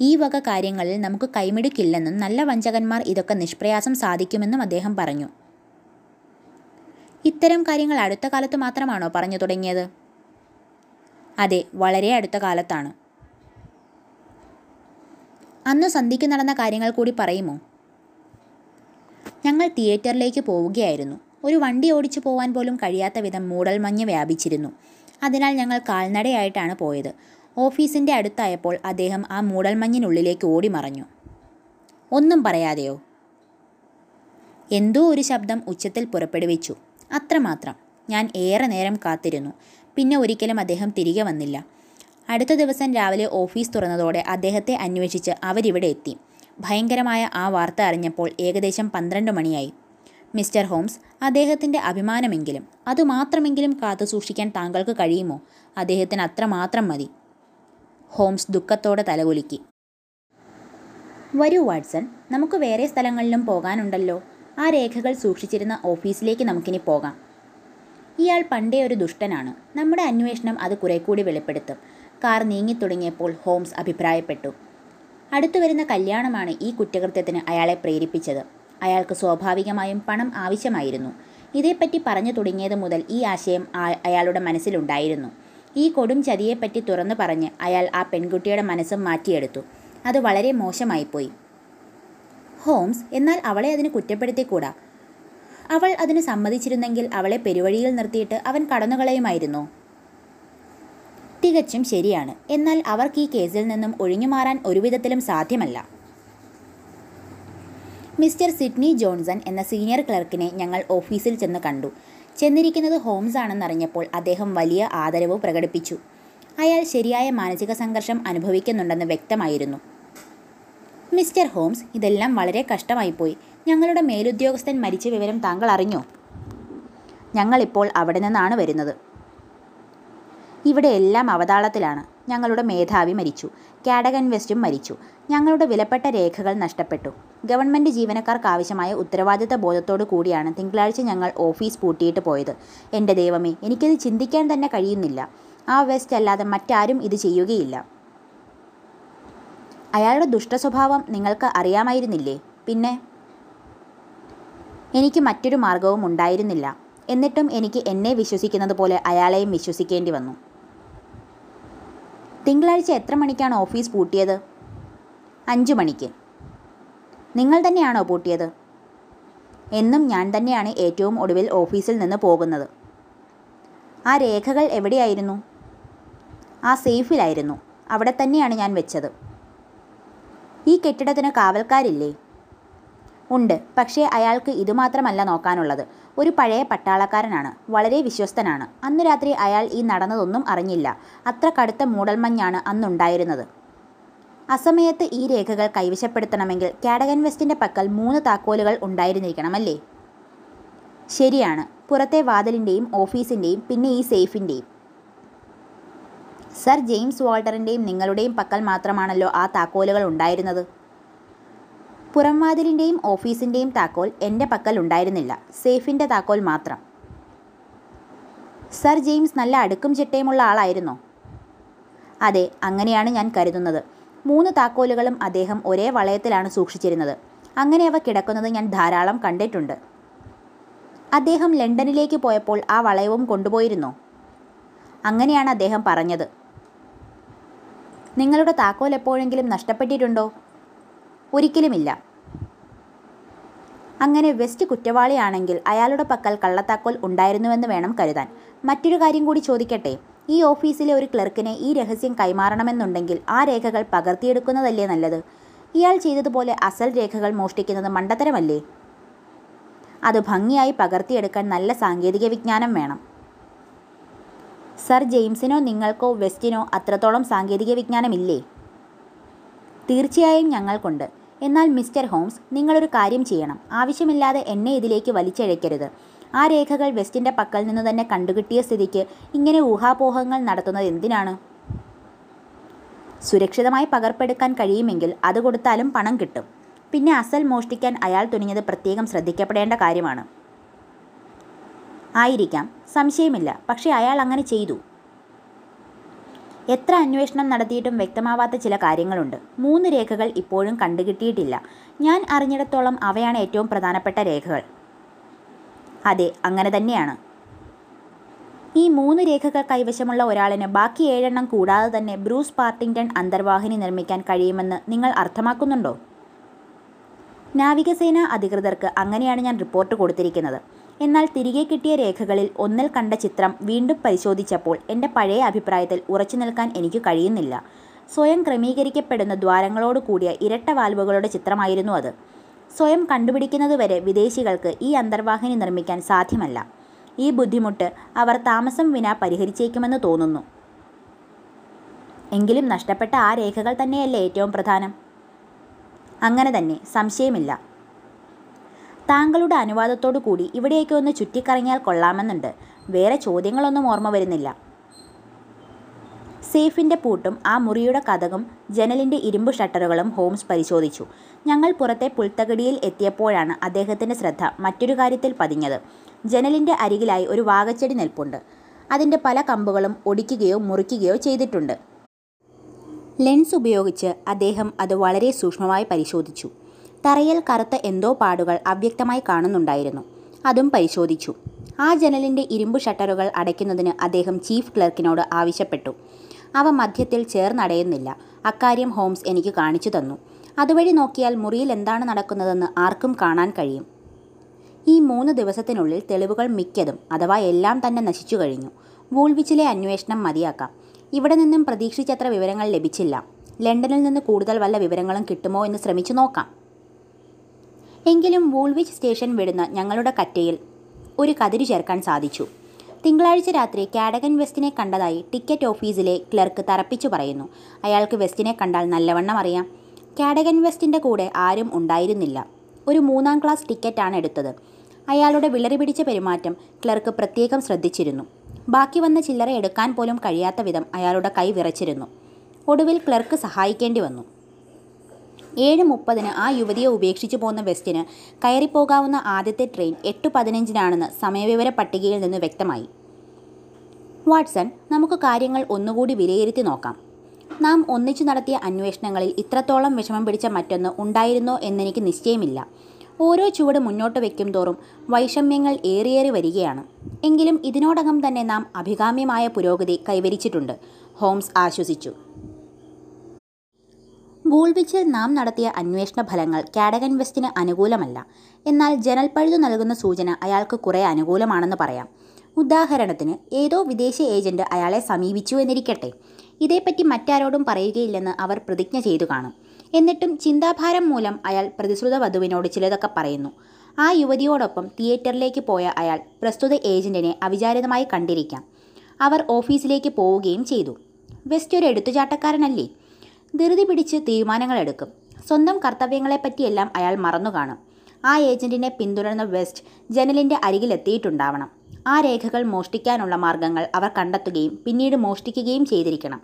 ഈ വക കാര്യങ്ങളിൽ നമുക്ക് കൈമിടുക്കില്ലെന്നും നല്ല വഞ്ചകന്മാർ ഇതൊക്കെ നിഷ്പ്രയാസം സാധിക്കുമെന്നും അദ്ദേഹം പറഞ്ഞു. ഇത്തരം കാര്യങ്ങൾ അടുത്ത കാലത്ത് മാത്രമാണോ പറഞ്ഞു തുടങ്ങിയത്? അതെ വളരെ അടുത്ത കാലത്താണ്. അന്ന് സന്ധിക്ക് നടന്ന കാര്യങ്ങൾ കൂടി പറയുമോ? ഞങ്ങൾ തിയേറ്ററിലേക്ക് പോവുകയായിരുന്നു. ഒരു വണ്ടി ഓടിച്ചു പോവാൻ പോലും കഴിയാത്ത വിധം മൂടൽമഞ്ഞ് വ്യാപിച്ചിരുന്നു. അതിനാൽ ഞങ്ങൾ കാൽനടയായിട്ടാണ് പോയത്. ഓഫീസിന്റെ അടുത്തായപ്പോൾ അദ്ദേഹം ആ മൂടൽമഞ്ഞിനുള്ളിലേക്ക് ഓടിമറഞ്ഞു. ഒന്നും പറയാതെയോ? എന്തോ ഒരു ശബ്ദം ഉച്ചത്തിൽ പുറപ്പെടുവിച്ചു. അത്രമാത്രം. ഞാൻ ഏറെ നേരം കാത്തിരുന്നു. പിന്നെ ഒരിക്കലും അദ്ദേഹം തിരികെ വന്നില്ല. അടുത്ത ദിവസം രാവിലെ ഓഫീസ് തുറന്നതോടെ അദ്ദേഹത്തെ അന്വേഷിച്ച് അവരിവിടെ എത്തി. ഭയങ്കരമായ ആ വാർത്ത അറിഞ്ഞപ്പോൾ ഏകദേശം പന്ത്രണ്ട് മണിയായി. മിസ്റ്റർ ഹോംസ് അദ്ദേഹത്തിന്റെ അഭിമാനമെങ്കിലും അതുമാത്രമെങ്കിലും കാത്തു സൂക്ഷിക്കാൻ താങ്കൾക്ക് കഴിയുമോ? അദ്ദേഹത്തിന് അത്രമാത്രം മതി. ഹോംസ് ദുഃഖത്തോടെ തലകുലുക്കി. വരൂ വാട്സൺ. നമുക്ക് വേറെ സ്ഥലങ്ങളിലും പോകാനുണ്ടല്ലോ. ആ രേഖകൾ സൂക്ഷിച്ചിരുന്ന ഓഫീസിലേക്ക് നമുക്കിനി പോകാം. ഇയാൾ പണ്ടേ ഒരു ദുഷ്ടനാണ്. നമ്മുടെ അന്വേഷണം അത് കുറെ കൂടി വെളിപ്പെടുത്തും. കാർ നീങ്ങിത്തുടങ്ങിയപ്പോൾ ഹോംസ് അഭിപ്രായപ്പെട്ടു. അടുത്തു വരുന്ന കല്യാണമാണ് ഈ കുറ്റകൃത്യത്തിന് അയാളെ പ്രേരിപ്പിച്ചത്. അയാൾക്ക് സ്വാഭാവികമായും പണം ആവശ്യമായിരുന്നു. ഇതേപ്പറ്റി പറഞ്ഞു തുടങ്ങിയത് മുതൽ ഈ ആശയം അയാളുടെ മനസ്സിലുണ്ടായിരുന്നു. ഈ കൊടും ചതിയെപ്പറ്റി തുറന്നു പറഞ്ഞ് അയാൾ ആ പെൺകുട്ടിയുടെ മനസ്സും മാറ്റിയെടുത്തു. അത് വളരെ മോശമായിപ്പോയി. ഹോംസ് എന്നാൽ അവളെ അതിന് കുറ്റപ്പെടുത്തിക്കൂടാ? അവൾ അതിന് സമ്മതിച്ചിരുന്നെങ്കിൽ അവളെ പെരുവഴിയിൽ നിർത്തിയിട്ട് അവൻ കടന്നുകളയുമായിരുന്നു? തികച്ചും ശരിയാണ്. എന്നാൽ അവർക്ക് ഈ കേസിൽ നിന്നും ഒഴിഞ്ഞുമാറാൻ ഒരുവിധത്തിലും സാധ്യമല്ല. മിസ്റ്റർ സിഡ്നി ജോൺസൺ എന്ന സീനിയർ ക്ലർക്കിനെ ഞങ്ങൾ ഓഫീസിൽ ചെന്ന് കണ്ടു. ചെന്നിരിക്കുന്നത് ഹോംസ് ആണെന്നറിഞ്ഞപ്പോൾ അദ്ദേഹം വലിയ ആദരവ് പ്രകടിപ്പിച്ചു. അയാൾ ശരിയായ മാനസിക സംഘർഷം അനുഭവിക്കുന്നുണ്ടെന്ന് വ്യക്തമായിരുന്നു. മിസ്റ്റർ ഹോംസ് ഇതെല്ലാം വളരെ കഷ്ടമായിപ്പോയി. ഞങ്ങളുടെ മേലുദ്യോഗസ്ഥൻ മരിച്ച വിവരം താങ്കൾ അറിഞ്ഞോ? ഞങ്ങളിപ്പോൾ അവിടെ നിന്നാണ് വരുന്നത്. ഇവിടെ എല്ലാം അവതാളത്തിലാണ്. ഞങ്ങളുടെ മേധാവി മരിച്ചു. കാഡഗൻ വെസ്റ്റും മരിച്ചു. ഞങ്ങളുടെ വിലപ്പെട്ട രേഖകൾ നഷ്ടപ്പെട്ടു. ഗവൺമെന്റ് ജീവനക്കാർക്ക് ആവശ്യമായ ഉത്തരവാദിത്ത ബോധത്തോടു കൂടിയാണ് തിങ്കളാഴ്ച ഞങ്ങൾ ഓഫീസ് പൂട്ടിയിട്ട് പോയത്. എന്റെ ദൈവമേ എനിക്കത് ചിന്തിക്കാൻ തന്നെ കഴിയുന്നില്ല. ആ വെസ്റ്റ് അല്ലാതെ മറ്റാരും ഇത് ചെയ്യുകയില്ല. അയാളുടെ ദുഷ്ടസ്വഭാവം നിങ്ങൾക്ക് അറിയാമായിരുന്നില്ലേ? പിന്നെ? എനിക്ക് മറ്റൊരു മാർഗവും ഉണ്ടായിരുന്നില്ല. എന്നിട്ടും എനിക്ക് എന്നെ വിശ്വസിക്കുന്നത് പോലെ അയാളെയും വിശ്വസിക്കേണ്ടി വന്നു. തിങ്കളാഴ്ച എത്ര മണിക്കാണ് ഓഫീസ് പൂട്ടിയത്? അഞ്ച് മണിക്ക്. നിങ്ങൾ തന്നെയാണോ പൂട്ടിയത്? എന്നും ഞാൻ തന്നെയാണ് ഏറ്റവും ഒടുവിൽ ഓഫീസിൽ നിന്ന് പോകുന്നത്. ആ രേഖകൾ എവിടെയായിരുന്നു? ആ സേഫിലായിരുന്നു. അവിടെ തന്നെയാണ് ഞാൻ വെച്ചത്. ഈ കെട്ടിടത്തിന് കാവൽക്കാരില്ലേ? ഉണ്ട്. പക്ഷേ അയാൾക്ക് ഇതുമാത്രമല്ല നോക്കാനുള്ളത്. ഒരു പഴയ പട്ടാളക്കാരനാണ്. വളരെ വിശ്വസ്തനാണ്. അന്ന് രാത്രി അയാൾ ഈ നടന്നതൊന്നും അറിഞ്ഞില്ല. അത്ര കടുത്ത മൂടൽമഞ്ഞാണ് അന്നുണ്ടായിരുന്നത്. അസമയത്ത് ഈ രേഖകൾ കൈവശപ്പെടുത്തണമെങ്കിൽ കാഡഗൻ വെസ്റ്റിന്റെ പക്കൽ മൂന്ന് താക്കോലുകൾ ഉണ്ടായിരുന്നിരിക്കണമല്ലേ? ശരിയാണ്. പുറത്തെ വാതിലിന്റെയും ഓഫീസിന്റെയും പിന്നെ ഈ സേഫിന്റെയും സർ ജെയിംസ് വാൾട്ടറിന്റെയും നിങ്ങളുടെയും പക്കൽ മാത്രമാണല്ലോ ആ താക്കോലുകൾ ഉണ്ടായിരുന്നത്. പുറംവാതിലിന്റെയും ഓഫീസിന്റെയും താക്കോൽ എന്റെ പക്കൽ ഉണ്ടായിരുന്നില്ല. സേഫിന്റെ താക്കോൽ മാത്രം. സർ ജെയിംസ് നല്ല അടുക്കും ചിട്ടയുമുള്ള ആളായിരുന്നോ? അതെ അങ്ങനെയാണ് ഞാൻ കരുതുന്നത്. മൂന്ന് താക്കോലുകളും അദ്ദേഹം ഒരേ വളയത്തിലാണ് സൂക്ഷിച്ചിരുന്നത്. അങ്ങനെ അവ കിടക്കുന്നത് ഞാൻ ധാരാളം കണ്ടിട്ടുണ്ട്. അദ്ദേഹം ലണ്ടനിലേക്ക് പോയപ്പോൾ ആ വളയവും കൊണ്ടുപോയിരുന്നോ? അങ്ങനെയാണ് അദ്ദേഹം പറഞ്ഞത്. നിങ്ങളുടെ താക്കോൽ എപ്പോഴെങ്കിലും നഷ്ടപ്പെട്ടിട്ടുണ്ടോ? ഒരിക്കലുമില്ല. അങ്ങനെ വെസ്റ്റ് കുറ്റവാളിയാണെങ്കിൽ അയാളുടെ പക്കൽ കള്ളത്താക്കോൽ ഉണ്ടായിരുന്നുവെന്ന് വേണം കരുതാൻ. മറ്റൊരു കാര്യം കൂടി ചോദിക്കട്ടെ. ഈ ഓഫീസിലെ ഒരു ക്ലർക്കിനെ ഈ രഹസ്യം കൈമാറണമെന്നുണ്ടെങ്കിൽ ആ രേഖകൾ പകർത്തിയെടുക്കുന്നതല്ലേ നല്ലത്? ഇയാൾ ചെയ്തതുപോലെ അസൽ രേഖകൾ മോഷ്ടിക്കുന്നത് മണ്ടത്തരമല്ലേ? അത് ഭംഗിയായി പകർത്തിയെടുക്കാൻ നല്ല സാങ്കേതിക വിജ്ഞാനം വേണം. സർ ജെയിംസിനോ നിങ്ങൾക്കോ വെസ്റ്റിനോ അത്രത്തോളം സാങ്കേതിക വിജ്ഞാനമില്ലേ? തീർച്ചയായും ഞങ്ങൾക്കുണ്ട്. എന്നാൽ മിസ്റ്റർ ഹോംസ് നിങ്ങളൊരു കാര്യം ചെയ്യണം. ആവശ്യമില്ലാതെ എന്നെ ഇതിലേക്ക് വലിച്ചഴയ്ക്കരുത്. ആ രേഖകൾ വെസ്റ്റിന്റെ പക്കൽ നിന്ന് തന്നെ കണ്ടുകിട്ടിയ സ്ഥിതിക്ക് ഇങ്ങനെ ഊഹാപോഹങ്ങൾ നടത്തുന്നത് എന്തിനാണ്? സുരക്ഷിതമായി പകർപ്പെടുക്കാൻ കഴിയുമെങ്കിൽ അത് കൊടുത്താലും പണം കിട്ടും. പിന്നെ അസൽ മോഷ്ടിക്കാൻ അയാൾ തുനിഞ്ഞത് പ്രത്യേകം ശ്രദ്ധിക്കപ്പെടേണ്ട കാര്യമാണ്. ആയിരിക്കാം. സംശയമില്ല. പക്ഷേ അയാൾ അങ്ങനെ ചെയ്തു. എത്ര അന്വേഷണം നടത്തിയിട്ടും വ്യക്തമാവാത്ത ചില കാര്യങ്ങളുണ്ട്. മൂന്ന് രേഖകൾ ഇപ്പോഴും കണ്ടുകിട്ടിയിട്ടില്ല. ഞാൻ അറിഞ്ഞിടത്തോളം അവയാണ് ഏറ്റവും പ്രധാനപ്പെട്ട രേഖകൾ. അതെ അങ്ങനെ തന്നെയാണ്. ഈ മൂന്ന് രേഖകൾ കൈവശമുള്ള ഒരാളിന് ബാക്കി ഏഴെണ്ണം കൂടാതെ തന്നെ ബ്രൂസ് പാർട്ടിങ്ടൺ അന്തർവാഹിനി നിർമ്മിക്കാൻ കഴിയുമെന്ന് നിങ്ങൾ അർത്ഥമാക്കുന്നുണ്ടോ? നാവികസേന അധികൃതർക്ക് അങ്ങനെയാണ് ഞാൻ റിപ്പോർട്ട് കൊടുത്തിരിക്കുന്നത്. എന്നാൽ തിരികെ കിട്ടിയ രേഖകളിൽ ഒന്നിൽ കണ്ട ചിത്രം വീണ്ടും പരിശോധിച്ചപ്പോൾ എന്റെ പഴയ അഭിപ്രായത്തിൽ ഉറച്ചു നിൽക്കാൻ എനിക്ക് കഴിയുന്നില്ല. സ്വയം ക്രമീകരിക്കപ്പെടുന്ന ദ്വാരങ്ങളോട് കൂടിയ ഇരട്ട വാൽവുകളുടെ ചിത്രമായിരുന്നു അത്. സ്വയം കണ്ടുപിടിക്കുന്നതുവരെ വിദേശികൾക്ക് ഈ അന്തർവാഹിനി നിർമ്മിക്കാൻ സാധ്യമല്ല. ഈ ബുദ്ധിമുട്ട് അവർ താമസം വിന പരിഹരിച്ചേക്കുമെന്ന് തോന്നുന്നു. എങ്കിലും നഷ്ടപ്പെട്ട ആ രേഖകൾ തന്നെയല്ലേ ഏറ്റവും പ്രധാനം? അങ്ങനെ തന്നെ. സംശയമില്ല. താങ്കളുടെ അനുവാദത്തോടു കൂടി ഇവിടേക്ക് ഒന്ന് ചുറ്റിക്കറങ്ങിയാൽ കൊള്ളാമെന്നുണ്ട്. വേറെ ചോദ്യങ്ങളൊന്നും ഓർമ്മ വരുന്നില്ല. സേഫിന്റെ പൂട്ടും ആ മുറിയുടെ കഥകും ജനലിന്റെ ഇരുമ്പ് ഷട്ടറുകളും ഹോംസ് പരിശോധിച്ചു. ഞങ്ങൾ പുറത്തെ പുൽത്തകടിയിൽ എത്തിയപ്പോഴാണ് അദ്ദേഹത്തിന്റെ ശ്രദ്ധ മറ്റൊരു കാര്യത്തിൽ പതിഞ്ഞത്. ജനലിന്റെ അരികിലായി ഒരു വാകച്ചെടി നിൽപ്പുണ്ട്. അതിന്റെ പല കമ്പുകളും ഒടിക്കുകയോ മുറിക്കുകയോ ചെയ്തിട്ടുണ്ട്. ലെൻസ് ഉപയോഗിച്ച് അദ്ദേഹം അത് വളരെ സൂക്ഷ്മമായി പരിശോധിച്ചു. തറയിൽ കറുത്ത എന്തോ പാടുകൾ അവ്യക്തമായി കാണുന്നുണ്ടായിരുന്നു. അതും പരിശോധിച്ചു. ആ ജനലിന്റെ ഇരുമ്പ് ഷട്ടറുകൾ അടയ്ക്കുന്നതിന് അദ്ദേഹം ചീഫ് ക്ലർക്കിനോട് ആവശ്യപ്പെട്ടു. അവ മധ്യത്തിൽ ചേർന്നടയുന്നില്ല. അക്കാര്യം ഹോംസ് എനിക്ക് കാണിച്ചു തന്നു. അതുവഴി നോക്കിയാൽ മുറിയിൽ എന്താണ് നടക്കുന്നതെന്ന് ആർക്കും കാണാൻ കഴിയും. ഈ മൂന്ന് ദിവസത്തിനുള്ളിൽ തെളിവുകൾ മിക്കതും അഥവാ എല്ലാം തന്നെ നശിച്ചു കഴിഞ്ഞു. വൂൾവിച്ചിലെ അന്വേഷണം മതിയാക്കാം. ഇവിടെ നിന്നും പ്രതീക്ഷിച്ചത്ര വിവരങ്ങൾ ലഭിച്ചില്ല. ലണ്ടനിൽ നിന്ന് കൂടുതൽ വല്ല വിവരങ്ങളും കിട്ടുമോ എന്ന് ശ്രമിച്ചു നോക്കാം. എങ്കിലും വൂൾവിച്ച് സ്റ്റേഷൻ വിടുന്ന ഞങ്ങളുടെ കറ്റയിൽ ഒരു കതിരി ചേർക്കാൻ സാധിച്ചു. തിങ്കളാഴ്ച രാത്രി കാഡഗൻ വെസ്റ്റിനെ കണ്ടതായി ടിക്കറ്റ് ഓഫീസിലെ ക്ലർക്ക് തറപ്പിച്ചു പറയുന്നു. അയാൾക്ക് വെസ്റ്റിനെ കണ്ടാൽ നല്ലവണ്ണം അറിയാം. കാഡഗൻ വെസ്റ്റിന്റെ കൂടെ ആരും ഉണ്ടായിരുന്നില്ല. ഒരു മൂന്നാം ക്ലാസ് ടിക്കറ്റാണ് എടുത്തത്. അയാളുടെ വിളറി പിടിച്ച പെരുമാറ്റം ക്ലർക്ക് പ്രത്യേകം ശ്രദ്ധിച്ചിരുന്നു. ബാക്കി വന്ന ചില്ലറ എടുക്കാൻ പോലും കഴിയാത്ത വിധം അയാളുടെ കൈ വിറച്ചിരുന്നു. ഒടുവിൽ ക്ലർക്ക് സഹായിക്കേണ്ടി വന്നു. ഏഴ് മുപ്പതിന് ആ യുവതിയെ ഉപേക്ഷിച്ചു പോന്ന വെസ്റ്റിന് കയറിപ്പോകാവുന്ന ആദ്യത്തെ ട്രെയിൻ എട്ട് പതിനഞ്ചിനാണെന്ന് സമയവിവര പട്ടികയിൽ നിന്ന് വ്യക്തമായി. വാട്സൺ നമുക്ക് കാര്യങ്ങൾ ഒന്നുകൂടി വിലയിരുത്തി നോക്കാം. നാം ഒന്നിച്ചു നടത്തിയ അന്വേഷണങ്ങളിൽ ഇത്രത്തോളം വിഷമം പിടിച്ച മറ്റൊന്ന് ഉണ്ടായിരുന്നോ എന്നെനിക്ക് നിശ്ചയമില്ല. ഓരോ ചുവട് മുന്നോട്ട് വയ്ക്കും തോറും വൈഷമ്യങ്ങൾ ഏറിയേറി വരികയാണ്. എങ്കിലും ഇതിനോടകം തന്നെ നാം അഭികാമ്യമായ പുരോഗതി കൈവരിച്ചിട്ടുണ്ട് ഹോംസ് ആശ്വസിച്ചു. വൂൾവിച്ചിൽ നാം നടത്തിയ അന്വേഷണ ഫലങ്ങൾ കാഡഗൻ വെസ്റ്റിന് അനുകൂലമല്ല. എന്നാൽ ജനൽ പഴുതു നൽകുന്ന സൂചന അയാൾക്ക് കുറേ അനുകൂലമാണെന്ന് പറയാം. ഉദാഹരണത്തിന് ഏതോ വിദേശ ഏജന്റ് അയാളെ സമീപിച്ചു എന്നിരിക്കട്ടെ. ഇതേപ്പറ്റി മറ്റാരോടും പറയുകയില്ലെന്ന് അവർ പ്രതിജ്ഞ ചെയ്തു കാണും. എന്നിട്ടും ചിന്താഭാരം മൂലം അയാൾ പ്രതിശ്രുത വധുവിനോട് ചിലതൊക്കെ പറയുന്നു. ആ യുവതിയോടൊപ്പം തിയേറ്ററിലേക്ക് പോയ അയാൾ പ്രസ്തുത ഏജന്റിനെ അവിചാരിതമായി കണ്ടിരിക്കാം. അവർ ഓഫീസിലേക്ക് പോവുകയും ചെയ്തു. വെസ്റ്റ് ഒരു എടുത്തുചാട്ടക്കാരനല്ലേ? ധൃതി പിടിച്ച് തീരുമാനങ്ങൾ എടുക്കും സ്വന്തം കർത്തവ്യങ്ങളെപ്പറ്റിയെല്ലാം അയാൾ മറന്നു കാണും ആ ഏജന്റിനെ പിന്തുടർന്ന വെസ്റ്റ് ജനലിന്റെ അരികിലെത്തിയിട്ടുണ്ടാവണം. ആ രേഖകൾ മോഷ്ടിക്കാനുള്ള മാർഗങ്ങൾ അവർ കണ്ടെത്തുകയും പിന്നീട് മോഷ്ടിക്കുകയും ചെയ്തിരിക്കണം.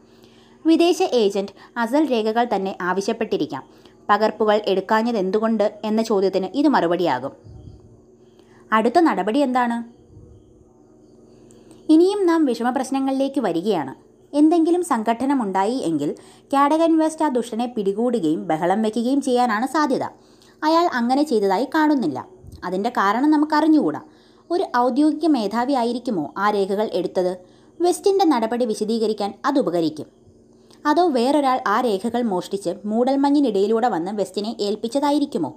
വിദേശ ഏജന്റ് അസൽ രേഖകൾ തന്നെ ആവശ്യപ്പെട്ടിരിക്കാം. പകർപ്പുകൾ എടുക്കാഞ്ഞത് എന്തുകൊണ്ട് എന്ന ചോദ്യത്തിന് ഇത് മറുപടിയാകും. അടുത്ത നടപടി എന്താണ്? ഇനിയും നാം വിഷമപ്രശ്നങ്ങളിലേക്ക് വരികയാണ്. എന്തെങ്കിലും സംഘട്ടനമുണ്ടായി എങ്കിൽ കാഡഗൻ വെസ്റ്റ് ആ ദുഷ്ടനെ പിടികൂടുകയും ബഹളം വയ്ക്കുകയും ചെയ്യാനാണ് സാധ്യത. അയാൾ അങ്ങനെ ചെയ്തതായി കാണുന്നില്ല. അതിന്റെ കാരണം നമുക്കറിഞ്ഞുകൂടാ ഒരു ഔദ്യോഗിക മേധാവി ആയിരിക്കുമോ ആ രേഖകൾ എടുത്തത്? വെസ്റ്റിന്റെ നടപടി വിശദീകരിക്കാൻ അത് ഉപകരിക്കും. അതോ വേറൊരാൾ ആ രേഖകൾ മോഷ്ടിച്ച് മൂടൽമഞ്ഞിനിടയിലൂടെ വന്ന് വെസ്റ്റിനെ ഏൽപ്പിച്ചതായിരിക്കുമോ?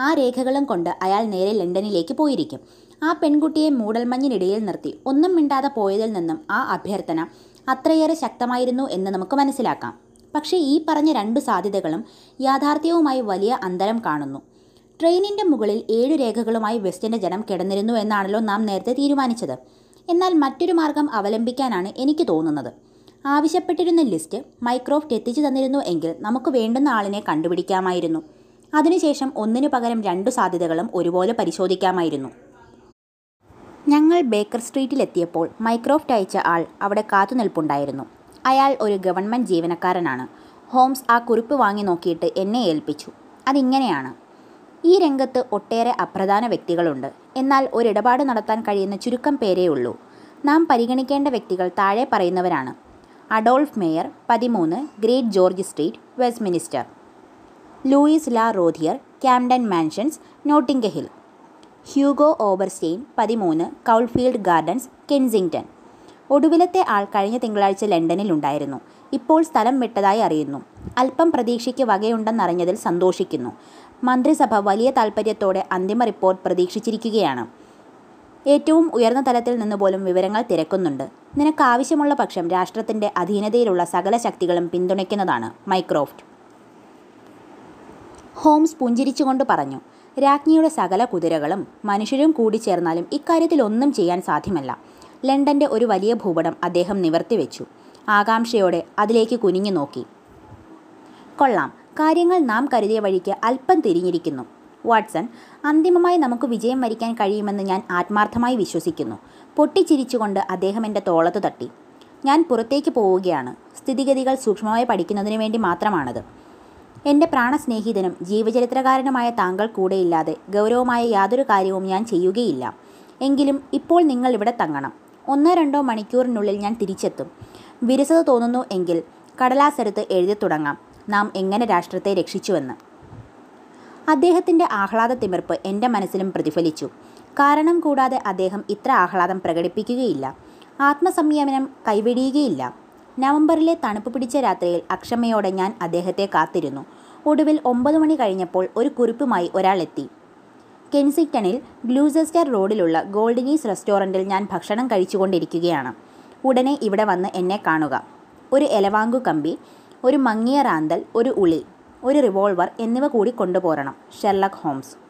ആ രേഖകളും കൊണ്ട് അയാൾ നേരെ ലണ്ടനിലേക്ക് പോയിരിക്കും. ആ പെൺകുട്ടിയെ മൂടൽമഞ്ഞിനിടയിൽ നിർത്തി ഒന്നും മിണ്ടാതെ പോയതിൽ നിന്നും ആ അഭ്യർത്ഥന അത്രയേറെ ശക്തമായിരുന്നു എന്ന് നമുക്ക് മനസ്സിലാക്കാം. പക്ഷേ ഈ പറഞ്ഞ രണ്ട് സാധ്യതകളും യാഥാർത്ഥ്യവുമായി വലിയ അന്തരം കാണുന്നു. ട്രെയിനിന്റെ മുകളിൽ ഏഴ് രേഖകളുമായി വെസ്റ്റിന്റെ ജനം കിടന്നിരുന്നു എന്നാണല്ലോ നാം നേരത്തെ തീരുമാനിച്ചത്. എന്നാൽ മറ്റൊരു മാർഗം അവലംബിക്കാനാണ് എനിക്ക് തോന്നുന്നത്. ആവശ്യപ്പെട്ടിരുന്ന ലിസ്റ്റ് മൈക്രോഫ്റ്റ് എത്തിച്ചു തന്നിരുന്നു എങ്കിൽ നമുക്ക് വേണ്ടുന്ന ആളിനെ കണ്ടുപിടിക്കാമായിരുന്നു. അതിനുശേഷം ഒന്നിനു പകരം രണ്ടു സാധ്യതകളും ഒരുപോലെ പരിശോധിക്കാമായിരുന്നു. ഞങ്ങൾ ബേക്കർ സ്ട്രീറ്റിലെത്തിയപ്പോൾ മൈക്രോഫ്റ്റ് അയച്ച ആൾ അവിടെ കാത്തുനിൽപ്പുണ്ടായിരുന്നു. അയാൾ ഒരു ഗവൺമെന്റ് ജീവനക്കാരനാണ്. ഹോംസ് ആ കുറിപ്പ് വാങ്ങി നോക്കിയിട്ട് എന്നെ ഏൽപ്പിച്ചു. അതിങ്ങനെയാണ്. ഈ രംഗത്ത് ഒട്ടേറെ അപ്രധാന വ്യക്തികളുണ്ട്. എന്നാൽ ഒരിടപാട് നടത്താൻ കഴിയുന്ന ചുരുക്കം പേരേ ഉള്ളൂ. നാം പരിഗണിക്കേണ്ട വ്യക്തികൾ താഴെ പറയുന്നവരാണ്. അഡോൾഫ് മേയർ പതിമൂന്ന് Great George Street Westminster Louis La Rothiere Campden Mansions Notting Hill. Hugo Oberstein പതിമൂന്ന് കൗൾഫീൽഡ് ഗാർഡൻസ് കെൻസിംഗ്ടൺ. ഒടുവിലത്തെ ആൾ കഴിഞ്ഞ തിങ്കളാഴ്ച ലണ്ടനിൽ ഉണ്ടായിരുന്നു. ഇപ്പോൾ സ്ഥലം വിട്ടതായി അറിയുന്നു. അല്പം പ്രതീക്ഷയ്ക്ക് വകയുണ്ടെന്നറിഞ്ഞതിൽ സന്തോഷിക്കുന്നു. മന്ത്രിസഭ വലിയ താൽപ്പര്യത്തോടെ അന്തിമ റിപ്പോർട്ട് പ്രതീക്ഷിച്ചിരിക്കുകയാണ്. ഏറ്റവും ഉയർന്ന തലത്തിൽ നിന്ന് പോലും വിവരങ്ങൾ തിരക്കുന്നുണ്ട്. നിനക്ക് ആവശ്യമുള്ള പക്ഷം രാഷ്ട്രത്തിന്റെ അധീനതയിലുള്ള സകല ശക്തികളും പിന്തുണയ്ക്കുന്നതാണ് മൈക്രോഫ്റ്റ്. ഹോംസ് പുഞ്ചിരിച്ചുകൊണ്ട് പറഞ്ഞു രാജ്ഞിയുടെ സകല കുതിരകളും മനുഷ്യരും കൂടി ചേർന്നാലും ഇക്കാര്യത്തിൽ ഒന്നും ചെയ്യാൻ സാധ്യമല്ല. ലണ്ടന്റെ ഒരു വലിയ ഭൂപടം അദ്ദേഹം നിവർത്തിവെച്ചു ആകാംക്ഷയോടെ അതിലേക്ക് കുനിഞ്ഞു നോക്കി. കൊള്ളാം. കാര്യങ്ങൾ നാം കരുതിയ വഴിക്ക് അല്പം തിരിഞ്ഞിരിക്കുന്നു. വാട്സൺ അന്തിമമായി നമുക്ക് വിജയം വരിക്കാൻ കഴിയുമെന്ന് ഞാൻ ആത്മാർത്ഥമായി വിശ്വസിക്കുന്നു. പൊട്ടിച്ചിരിച്ചുകൊണ്ട് അദ്ദേഹം എന്റെ തോളത്ത് തട്ടി. ഞാൻ പുറത്തേക്ക് പോവുകയാണ്. സ്ഥിതിഗതികൾ സൂക്ഷ്മമായി പഠിക്കുന്നതിന് വേണ്ടി മാത്രമാണത്. എന്റെ പ്രാണസ്നേഹിതനും ജീവചരിത്രകാരനുമായ താങ്കൾ കൂടെയില്ലാതെ ഗൗരവമായ യാതൊരു കാര്യവും ഞാൻ ചെയ്യുകയില്ല. എങ്കിലും ഇപ്പോൾ നിങ്ങൾ ഇവിടെ തങ്ങണം. ഒന്നോ രണ്ടോ മണിക്കൂറിനുള്ളിൽ ഞാൻ തിരിച്ചെത്തും. വിരസത തോന്നുന്നു എങ്കിൽ കടലാസെടുത്ത് എഴുതി തുടങ്ങാം. നാം എങ്ങനെ രാഷ്ട്രത്തെ രക്ഷിച്ചുവെന്ന്. അദ്ദേഹത്തിന്റെ ആഹ്ലാദ തിമിർപ്പ് എന്റെ മനസ്സിലും പ്രതിഫലിച്ചു. കാരണം കൂടാതെ അദ്ദേഹം ഇത്ര ആഹ്ലാദം പ്രകടിപ്പിക്കുകയില്ല. ആത്മസംയമനം കൈവെടിയുകയില്ല. നവംബറിലെ തണുപ്പ് പിടിച്ച രാത്രിയിൽ അക്ഷമയോടെ ഞാൻ അദ്ദേഹത്തെ കാത്തിരുന്നു. ഒടുവിൽ ഒമ്പത് മണി കഴിഞ്ഞപ്പോൾ ഒരു കുറിപ്പുമായി ഒരാൾ എത്തി. കെൻസിങ്ടണിൽ ഗ്ലൂസെസ്റ്റർ റോഡിലുള്ള ഗോൾഡിനീസ് റെസ്റ്റോറന്റിൽ ഞാൻ ഭക്ഷണം കഴിച്ചുകൊണ്ടിരിക്കുകയാണ്. ഉടനെ ഇവിടെ വന്ന് എന്നെ കാണുക. ഒരു എലവാങ്കു കമ്പി ഒരു മങ്ങിയ റാന്തൽ ഒരു ഉളി ഒരു റിവോൾവർ എന്നിവ കൂടി കൊണ്ടുപോരണം. Sherlock Holmes.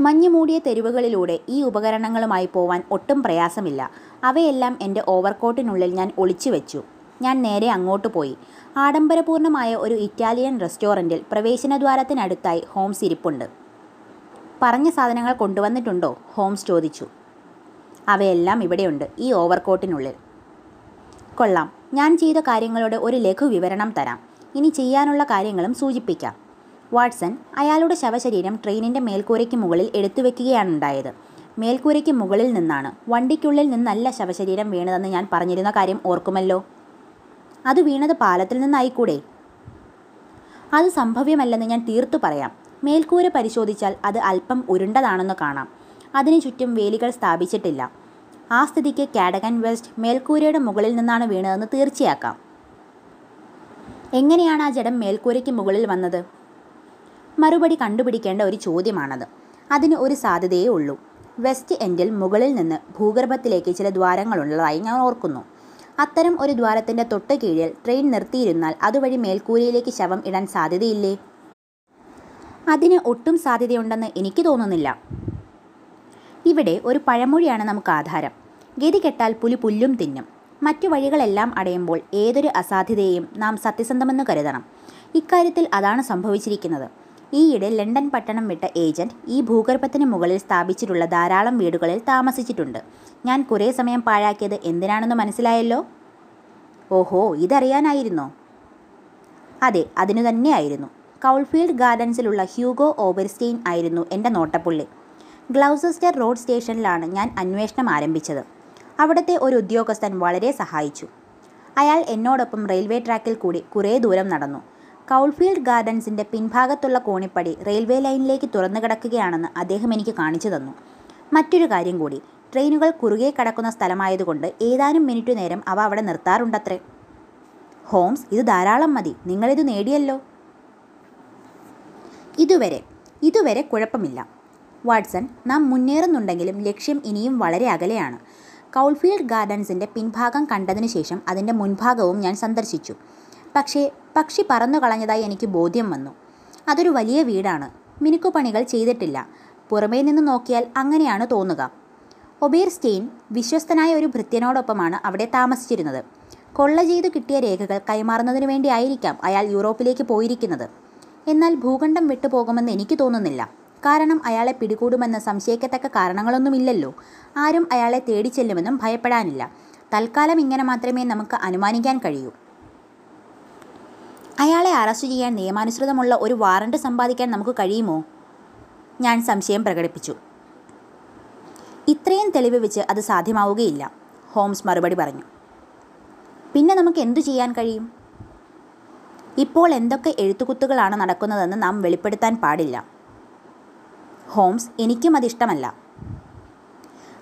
മഞ്ഞു മൂടിയ തെരുവുകളിലൂടെ ഈ ഉപകരണങ്ങളുമായി പോവാൻ ഒട്ടും പ്രയാസമില്ല. അവയെല്ലാം എന്റെ ഓവർകോട്ടിനുള്ളിൽ ഞാൻ ഒളിച്ചു വെച്ചു. ഞാൻ നേരെ അങ്ങോട്ട് പോയി. ആഡംബരപൂർണമായ ഒരു ഇറ്റാലിയൻ റെസ്റ്റോറന്റിൽ പ്രവേശനദ്വാരത്തിനടുത്തായി ഹോംസ് ഇരിപ്പുണ്ട്. പറഞ്ഞ സാധനങ്ങൾ കൊണ്ടുവന്നിട്ടുണ്ടോ? ഹോംസ് ചോദിച്ചു. അവയെല്ലാം ഇവിടെയുണ്ട് ഈ ഓവർകോട്ടിനുള്ളിൽ. കൊള്ളാം. ഞാൻ ചെയ്ത കാര്യങ്ങളുടെ ഒരു ലഘു വിവരണം തരാം. ഇനി ചെയ്യാനുള്ള കാര്യങ്ങളും സൂചിപ്പിക്കാം. വാട്സൺ അയാളുടെ ശവശരീരം ട്രെയിനിന്റെ മേൽക്കൂരയ്ക്ക് മുകളിൽ എടുത്തു വെക്കുകയാണ് ഉണ്ടായത് മേൽക്കൂരയ്ക്ക് മുകളിൽ നിന്നാണ് വണ്ടിക്കുള്ളിൽ നിന്നല്ല ശവശരീരം വീണതെന്ന് ഞാൻ പറഞ്ഞിരുന്ന കാര്യം ഓർക്കുമല്ലോ. അത് വീണത് പാലത്തിൽ നിന്നായിക്കൂടെ? അത് സംഭവ്യമല്ലെന്ന് ഞാൻ തീർത്തു പറയാം. മേൽക്കൂര പരിശോധിച്ചാൽ അത് അല്പം ഉരുണ്ടതാണെന്ന് കാണാം. അതിനു ചുറ്റും വേലികൾ സ്ഥാപിച്ചിട്ടില്ല. ആ സ്ഥിതിക്ക് കാഡഗൻ വെസ്റ്റ് മേൽക്കൂരയുടെ മുകളിൽ നിന്നാണ് വീണതെന്ന് തീർച്ചയാക്കാം. എങ്ങനെയാണ് ആ ജഡം മേൽക്കൂരയ്ക്ക് മുകളിൽ വന്നത്? മറുപടി കണ്ടുപിടിക്കേണ്ട ഒരു ചോദ്യമാണത്. അതിന് ഒരു സാധ്യതയേ ഉള്ളൂ. വെസ്റ്റ് എൻഡിൽ മുകളിൽ നിന്ന് ഭൂഗർഭത്തിലേക്ക് ചില ദ്വാരങ്ങളുള്ളതായി ഞാൻ ഓർക്കുന്നു. അത്തരം ഒരു ദ്വാരത്തിന്റെ തൊട്ട് കീഴിൽ ട്രെയിൻ നിർത്തിയിരുന്നാൽ അതുവഴി മേൽക്കൂരയിലേക്ക് ശവം ഇടാൻ സാധ്യതയില്ലേ? അതിന് ഒട്ടും സാധ്യതയുണ്ടെന്ന് എനിക്ക് തോന്നുന്നില്ല. ഇവിടെ ഒരു പഴമൊഴിയാണ് നമുക്ക് ആധാരം. ഗതി കെട്ടാൽ പുലി പുല്ലും തിന്നും. മറ്റു വഴികളെല്ലാം അടയുമ്പോൾ ഏതൊരു അസാധ്യതയെയും നാം സത്യസന്ധമെന്ന് കരുതണം. ഇക്കാര്യത്തിൽ അതാണ് സംഭവിച്ചിരിക്കുന്നത്. ഈയിടെ ലണ്ടൻ പട്ടണം വിട്ട ഏജന്റ് ഈ ഭൂഗർഭത്തിന് മുകളിൽ സ്ഥാപിച്ചിട്ടുള്ള ധാരാളം വീടുകളിൽ താമസിച്ചിട്ടുണ്ട്. ഞാൻ കുറേ സമയം പാഴാക്കിയത് എന്തിനാണെന്ന് മനസ്സിലായല്ലോ? ഓഹോ ഇതറിയാനായിരുന്നോ? അതെ അതിനു തന്നെയായിരുന്നു. കൗൾഫീൽഡ് ഗാർഡൻസിലുള്ള ഹ്യൂഗോ ഓബർസ്റ്റെയിൻ ആയിരുന്നു എന്റെ നോട്ടപ്പുള്ളി. ഗ്ലൗസസ്റ്റർ റോഡ് സ്റ്റേഷനിലാണ് ഞാൻ അന്വേഷണം ആരംഭിച്ചത്. അവിടുത്തെ ഒരു ഉദ്യോഗസ്ഥൻ വളരെ സഹായിച്ചു. അയാൾ എന്നോടൊപ്പം റെയിൽവേ ട്രാക്കിൽ കൂടി കുറേ ദൂരം നടന്നു. കൗൾഫീൽഡ് ഗാർഡൻസിന്റെ പിൻഭാഗത്തുള്ള കോണിപ്പടി റെയിൽവേ ലൈനിലേക്ക് തുറന്നു കിടക്കുകയാണെന്ന് അദ്ദേഹം എനിക്ക് കാണിച്ചു തന്നു. മറ്റൊരു കാര്യം കൂടി ട്രെയിനുകൾ കുറുകെ കടക്കുന്ന സ്ഥലമായതുകൊണ്ട് ഏതാനും മിനിറ്റ് നേരം അവ അവിടെ നിർത്താറുണ്ടത്രേ. ഹോംസ് ഇത് ധാരാളം മതി. നിങ്ങളിത് നേടിയല്ലോ. ഇതുവരെ ഇതുവരെ കുഴപ്പമില്ല. വാട്സൺ നാം മുന്നേറുന്നുണ്ടെങ്കിലും ലക്ഷ്യം ഇനിയും വളരെ അകലെയാണ്. കൗൾഫീൽഡ് ഗാർഡൻസിന്റെ പിൻഭാഗം കണ്ടതിനു ശേഷം അതിന്റെ മുൻഭാഗവും ഞാൻ സന്ദർശിച്ചു. പക്ഷേ പക്ഷി പറന്നു കളഞ്ഞതായി എനിക്ക് ബോധ്യം വന്നു. അതൊരു വലിയ വീടാണ്. മിനുക്കുപണികൾ ചെയ്തിട്ടില്ല. പുറമേ നിന്ന് നോക്കിയാൽ അങ്ങനെയാണ് തോന്നുക. ഒബീർ സ്റ്റെയിൻ വിശ്വസ്തനായ ഒരു ഭൃത്യനോടൊപ്പമാണ് അവിടെ താമസിച്ചിരുന്നത്. കൊള്ള ചെയ്തു കിട്ടിയ രേഖകൾ കൈമാറുന്നതിന് വേണ്ടിയായിരിക്കാം അയാൾ യൂറോപ്പിലേക്ക് പോയിരിക്കുന്നത്. എന്നാൽ ഭൂഖണ്ഡം വിട്ടുപോകുമെന്ന് എനിക്ക് തോന്നുന്നില്ല. കാരണം അയാളെ പിടികൂടുമെന്ന സംശയിക്കത്തക്ക കാരണങ്ങളൊന്നുമില്ലല്ലോ. ആരും അയാളെ തേടി ചെല്ലുമെന്നും ഭയപ്പെടാനില്ല. തൽക്കാലം ഇങ്ങനെ മാത്രമേ നമുക്ക് അനുമാനിക്കാൻ കഴിയൂ. അയാളെ അറസ്റ്റ് ചെയ്യാൻ നിയമാനുസൃതമുള്ള ഒരു വാറണ്ട് സമ്പാദിക്കാൻ നമുക്ക് കഴിയുമോ? ഞാൻ സംശയം പ്രകടിപ്പിച്ചു. ഇത്രയും തെളിവ് വെച്ച് അത് സാധ്യമാവുകയില്ല ഹോംസ് മറുപടി പറഞ്ഞു. പിന്നെ നമുക്ക് എന്തു ചെയ്യാൻ കഴിയും? ഇപ്പോൾ എന്തൊക്കെ എഴുത്തുകുത്തുകളാണ് നടക്കുന്നതെന്ന് നാം വെളിപ്പെടുത്താൻ പാടില്ല. ഹോംസ് എനിക്കും അതിഷ്ടമല്ല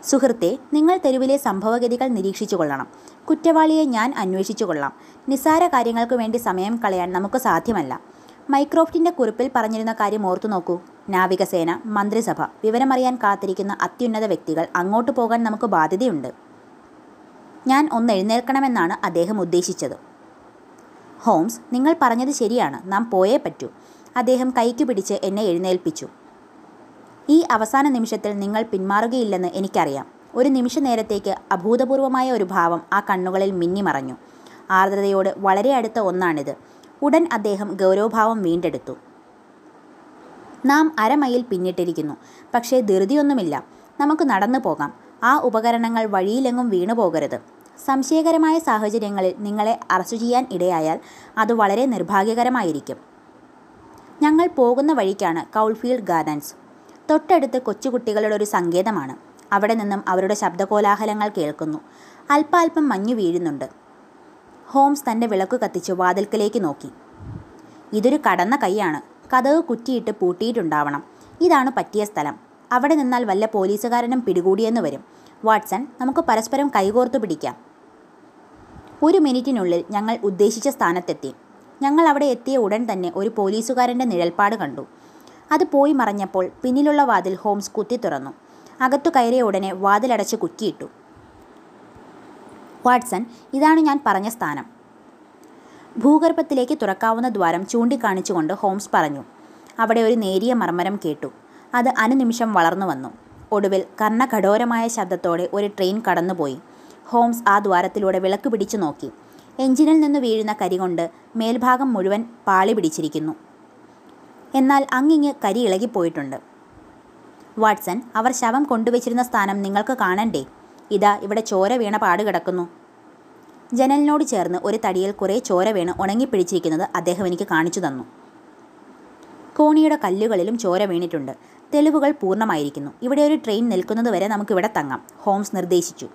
സുഹൃത്തെ നിങ്ങൾ തെരുവിലെ സംഭവഗതികൾ നിരീക്ഷിച്ചു കൊള്ളണം കുറ്റവാളിയെ ഞാൻ അന്വേഷിച്ചു കൊള്ളാം. നിസ്സാര കാര്യങ്ങൾക്ക് വേണ്ടി സമയം കളയാൻ നമുക്ക് സാധ്യമല്ല. മൈക്രോഫ്റ്റിന്റെ കുറിപ്പിൽ പറഞ്ഞിരുന്ന കാര്യം ഓർത്തു നോക്കൂ. നാവികസേന മന്ത്രിസഭ വിവരമറിയാൻ കാത്തിരിക്കുന്ന അത്യുന്നത വ്യക്തികൾ അങ്ങോട്ട് പോകാൻ നമുക്ക് ബാധ്യതയുണ്ട്. ഞാൻ ഒന്ന് എഴുന്നേൽക്കണമെന്നാണ് അദ്ദേഹം ഉദ്ദേശിച്ചത്. ഹോംസ് നിങ്ങൾ പറഞ്ഞത് ശരിയാണ്. നാം പോയേ പറ്റൂ. അദ്ദേഹം കൈക്ക് പിടിച്ച് എന്നെ എഴുന്നേൽപ്പിച്ചു. ഈ അവസാന നിമിഷത്തിൽ നിങ്ങൾ പിന്മാറുകയില്ലെന്ന് എനിക്കറിയാം. ഒരു നിമിഷ നേരത്തേക്ക് അഭൂതപൂർവമായ ഒരു ഭാവം ആ കണ്ണുകളിൽ മിന്നിമറഞ്ഞു. ആർദ്രതയോട് വളരെ അടുത്ത ഒന്നാണിത്. ഉടൻ അദ്ദേഹം ഗൗരവഭാവം വീണ്ടെടുത്തു. നാം അരമൈൽ പിന്നിട്ടിരിക്കുന്നു. പക്ഷേ ധൃതിയൊന്നുമില്ല. നമുക്ക് നടന്നു പോകാം. ആ ഉപകരണങ്ങൾ വഴിയിലെങ്ങും വീണു പോകരുത്. സംശയകരമായ സാഹചര്യങ്ങളിൽ നിങ്ങളെ അറസ്റ്റ് ചെയ്യാൻ ഇടയായാൽ അത് വളരെ നിർഭാഗ്യകരമായിരിക്കും. ഞങ്ങൾ പോകുന്ന വഴിക്കാണ് കൗൾഫീൽഡ് ഗാർഡൻസ്. തൊട്ടടുത്ത് കൊച്ചുകുട്ടികളുടെ ഒരു സങ്കേതമാണ്. അവിടെ നിന്നും അവരുടെ ശബ്ദകോലാഹലങ്ങൾ കേൾക്കുന്നു. അല്പാൽപ്പം മഞ്ഞു വീഴുന്നുണ്ട്. ഹോംസ് തന്റെ വിളക്ക് കത്തിച്ച് വാതിൽക്കലേക്ക് നോക്കി. ഇതൊരു കടന്ന കൈയാണ്. കഥക് കുറ്റിയിട്ട് പൂട്ടിയിട്ടുണ്ടാവണം. ഇതാണ് പറ്റിയ സ്ഥലം. അവിടെ നിന്നാൽ വല്ല പോലീസുകാരനും പിടികൂടിയെന്ന് വരും. വാട്സൺ നമുക്ക് പരസ്പരം കൈകോർത്തു പിടിക്കാം. ഒരു മിനിറ്റിനുള്ളിൽ ഞങ്ങൾ ഉദ്ദേശിച്ച സ്ഥാനത്തെത്തി. ഞങ്ങൾ അവിടെ എത്തിയ ഉടൻ തന്നെ ഒരു പോലീസുകാരന്റെ നിഴൽപ്പാട് കണ്ടു. അത് പോയി മറഞ്ഞപ്പോൾ പിന്നിലുള്ള വാതിൽ ഹോംസ് കുത്തി തുറന്നു. അകത്തു കയറിയ ഉടനെ വാതിലടച്ച് കുറ്റിയിട്ടു വാട്സൺ ഇതാണ് ഞാൻ പറഞ്ഞ സ്ഥാനം. ഭൂഗർഭത്തിലേക്ക് തുറക്കാവുന്ന ദ്വാരം ചൂണ്ടിക്കാണിച്ചുകൊണ്ട് ഹോംസ് പറഞ്ഞു. അവിടെ ഒരു നേരിയ മർമ്മരം കേട്ടു. അത് അനുനിമിഷം വളർന്നു വന്നു. ഒടുവിൽ കർണകഠോരമായ ശബ്ദത്തോടെ ഒരു ട്രെയിൻ കടന്നുപോയി. ഹോംസ് ആ ദ്വാരത്തിലൂടെ വിളക്ക് പിടിച്ചു നോക്കി. എഞ്ചിനിൽ നിന്ന് വീഴുന്ന കരികൊണ്ട് മേൽഭാഗം മുഴുവൻ പാളി പിടിച്ചിരിക്കുന്നു. എന്നാൽ അങ്ങിങ്ങ് കരി ഇളകിപ്പോയിട്ടുണ്ട്. വാട്സൺ അവർ ശവം കൊണ്ടുവച്ചിരുന്ന സ്ഥാനം നിങ്ങൾക്ക് കാണണ്ടേ? ഇതാ ഇവിടെ ചോര വീണ പാട് കിടക്കുന്നു. ജനലിനോട് ചേർന്ന് ഒരു തടിയിൽ കുറേ ചോര വീണ് ഉണങ്ങിപ്പിടിച്ചിരിക്കുന്നത് അദ്ദേഹം എനിക്ക് കാണിച്ചു തന്നു. കോണിയുടെ കല്ലുകളിലും ചോര വീണിട്ടുണ്ട്. തെളിവുകൾ പൂർണമായിരിക്കുന്നു. ഇവിടെ ഒരു ട്രെയിൻ നിൽക്കുന്നതുവരെ നമുക്കിവിടെ തങ്ങാം ഹോംസ് നിർദ്ദേശിച്ചു.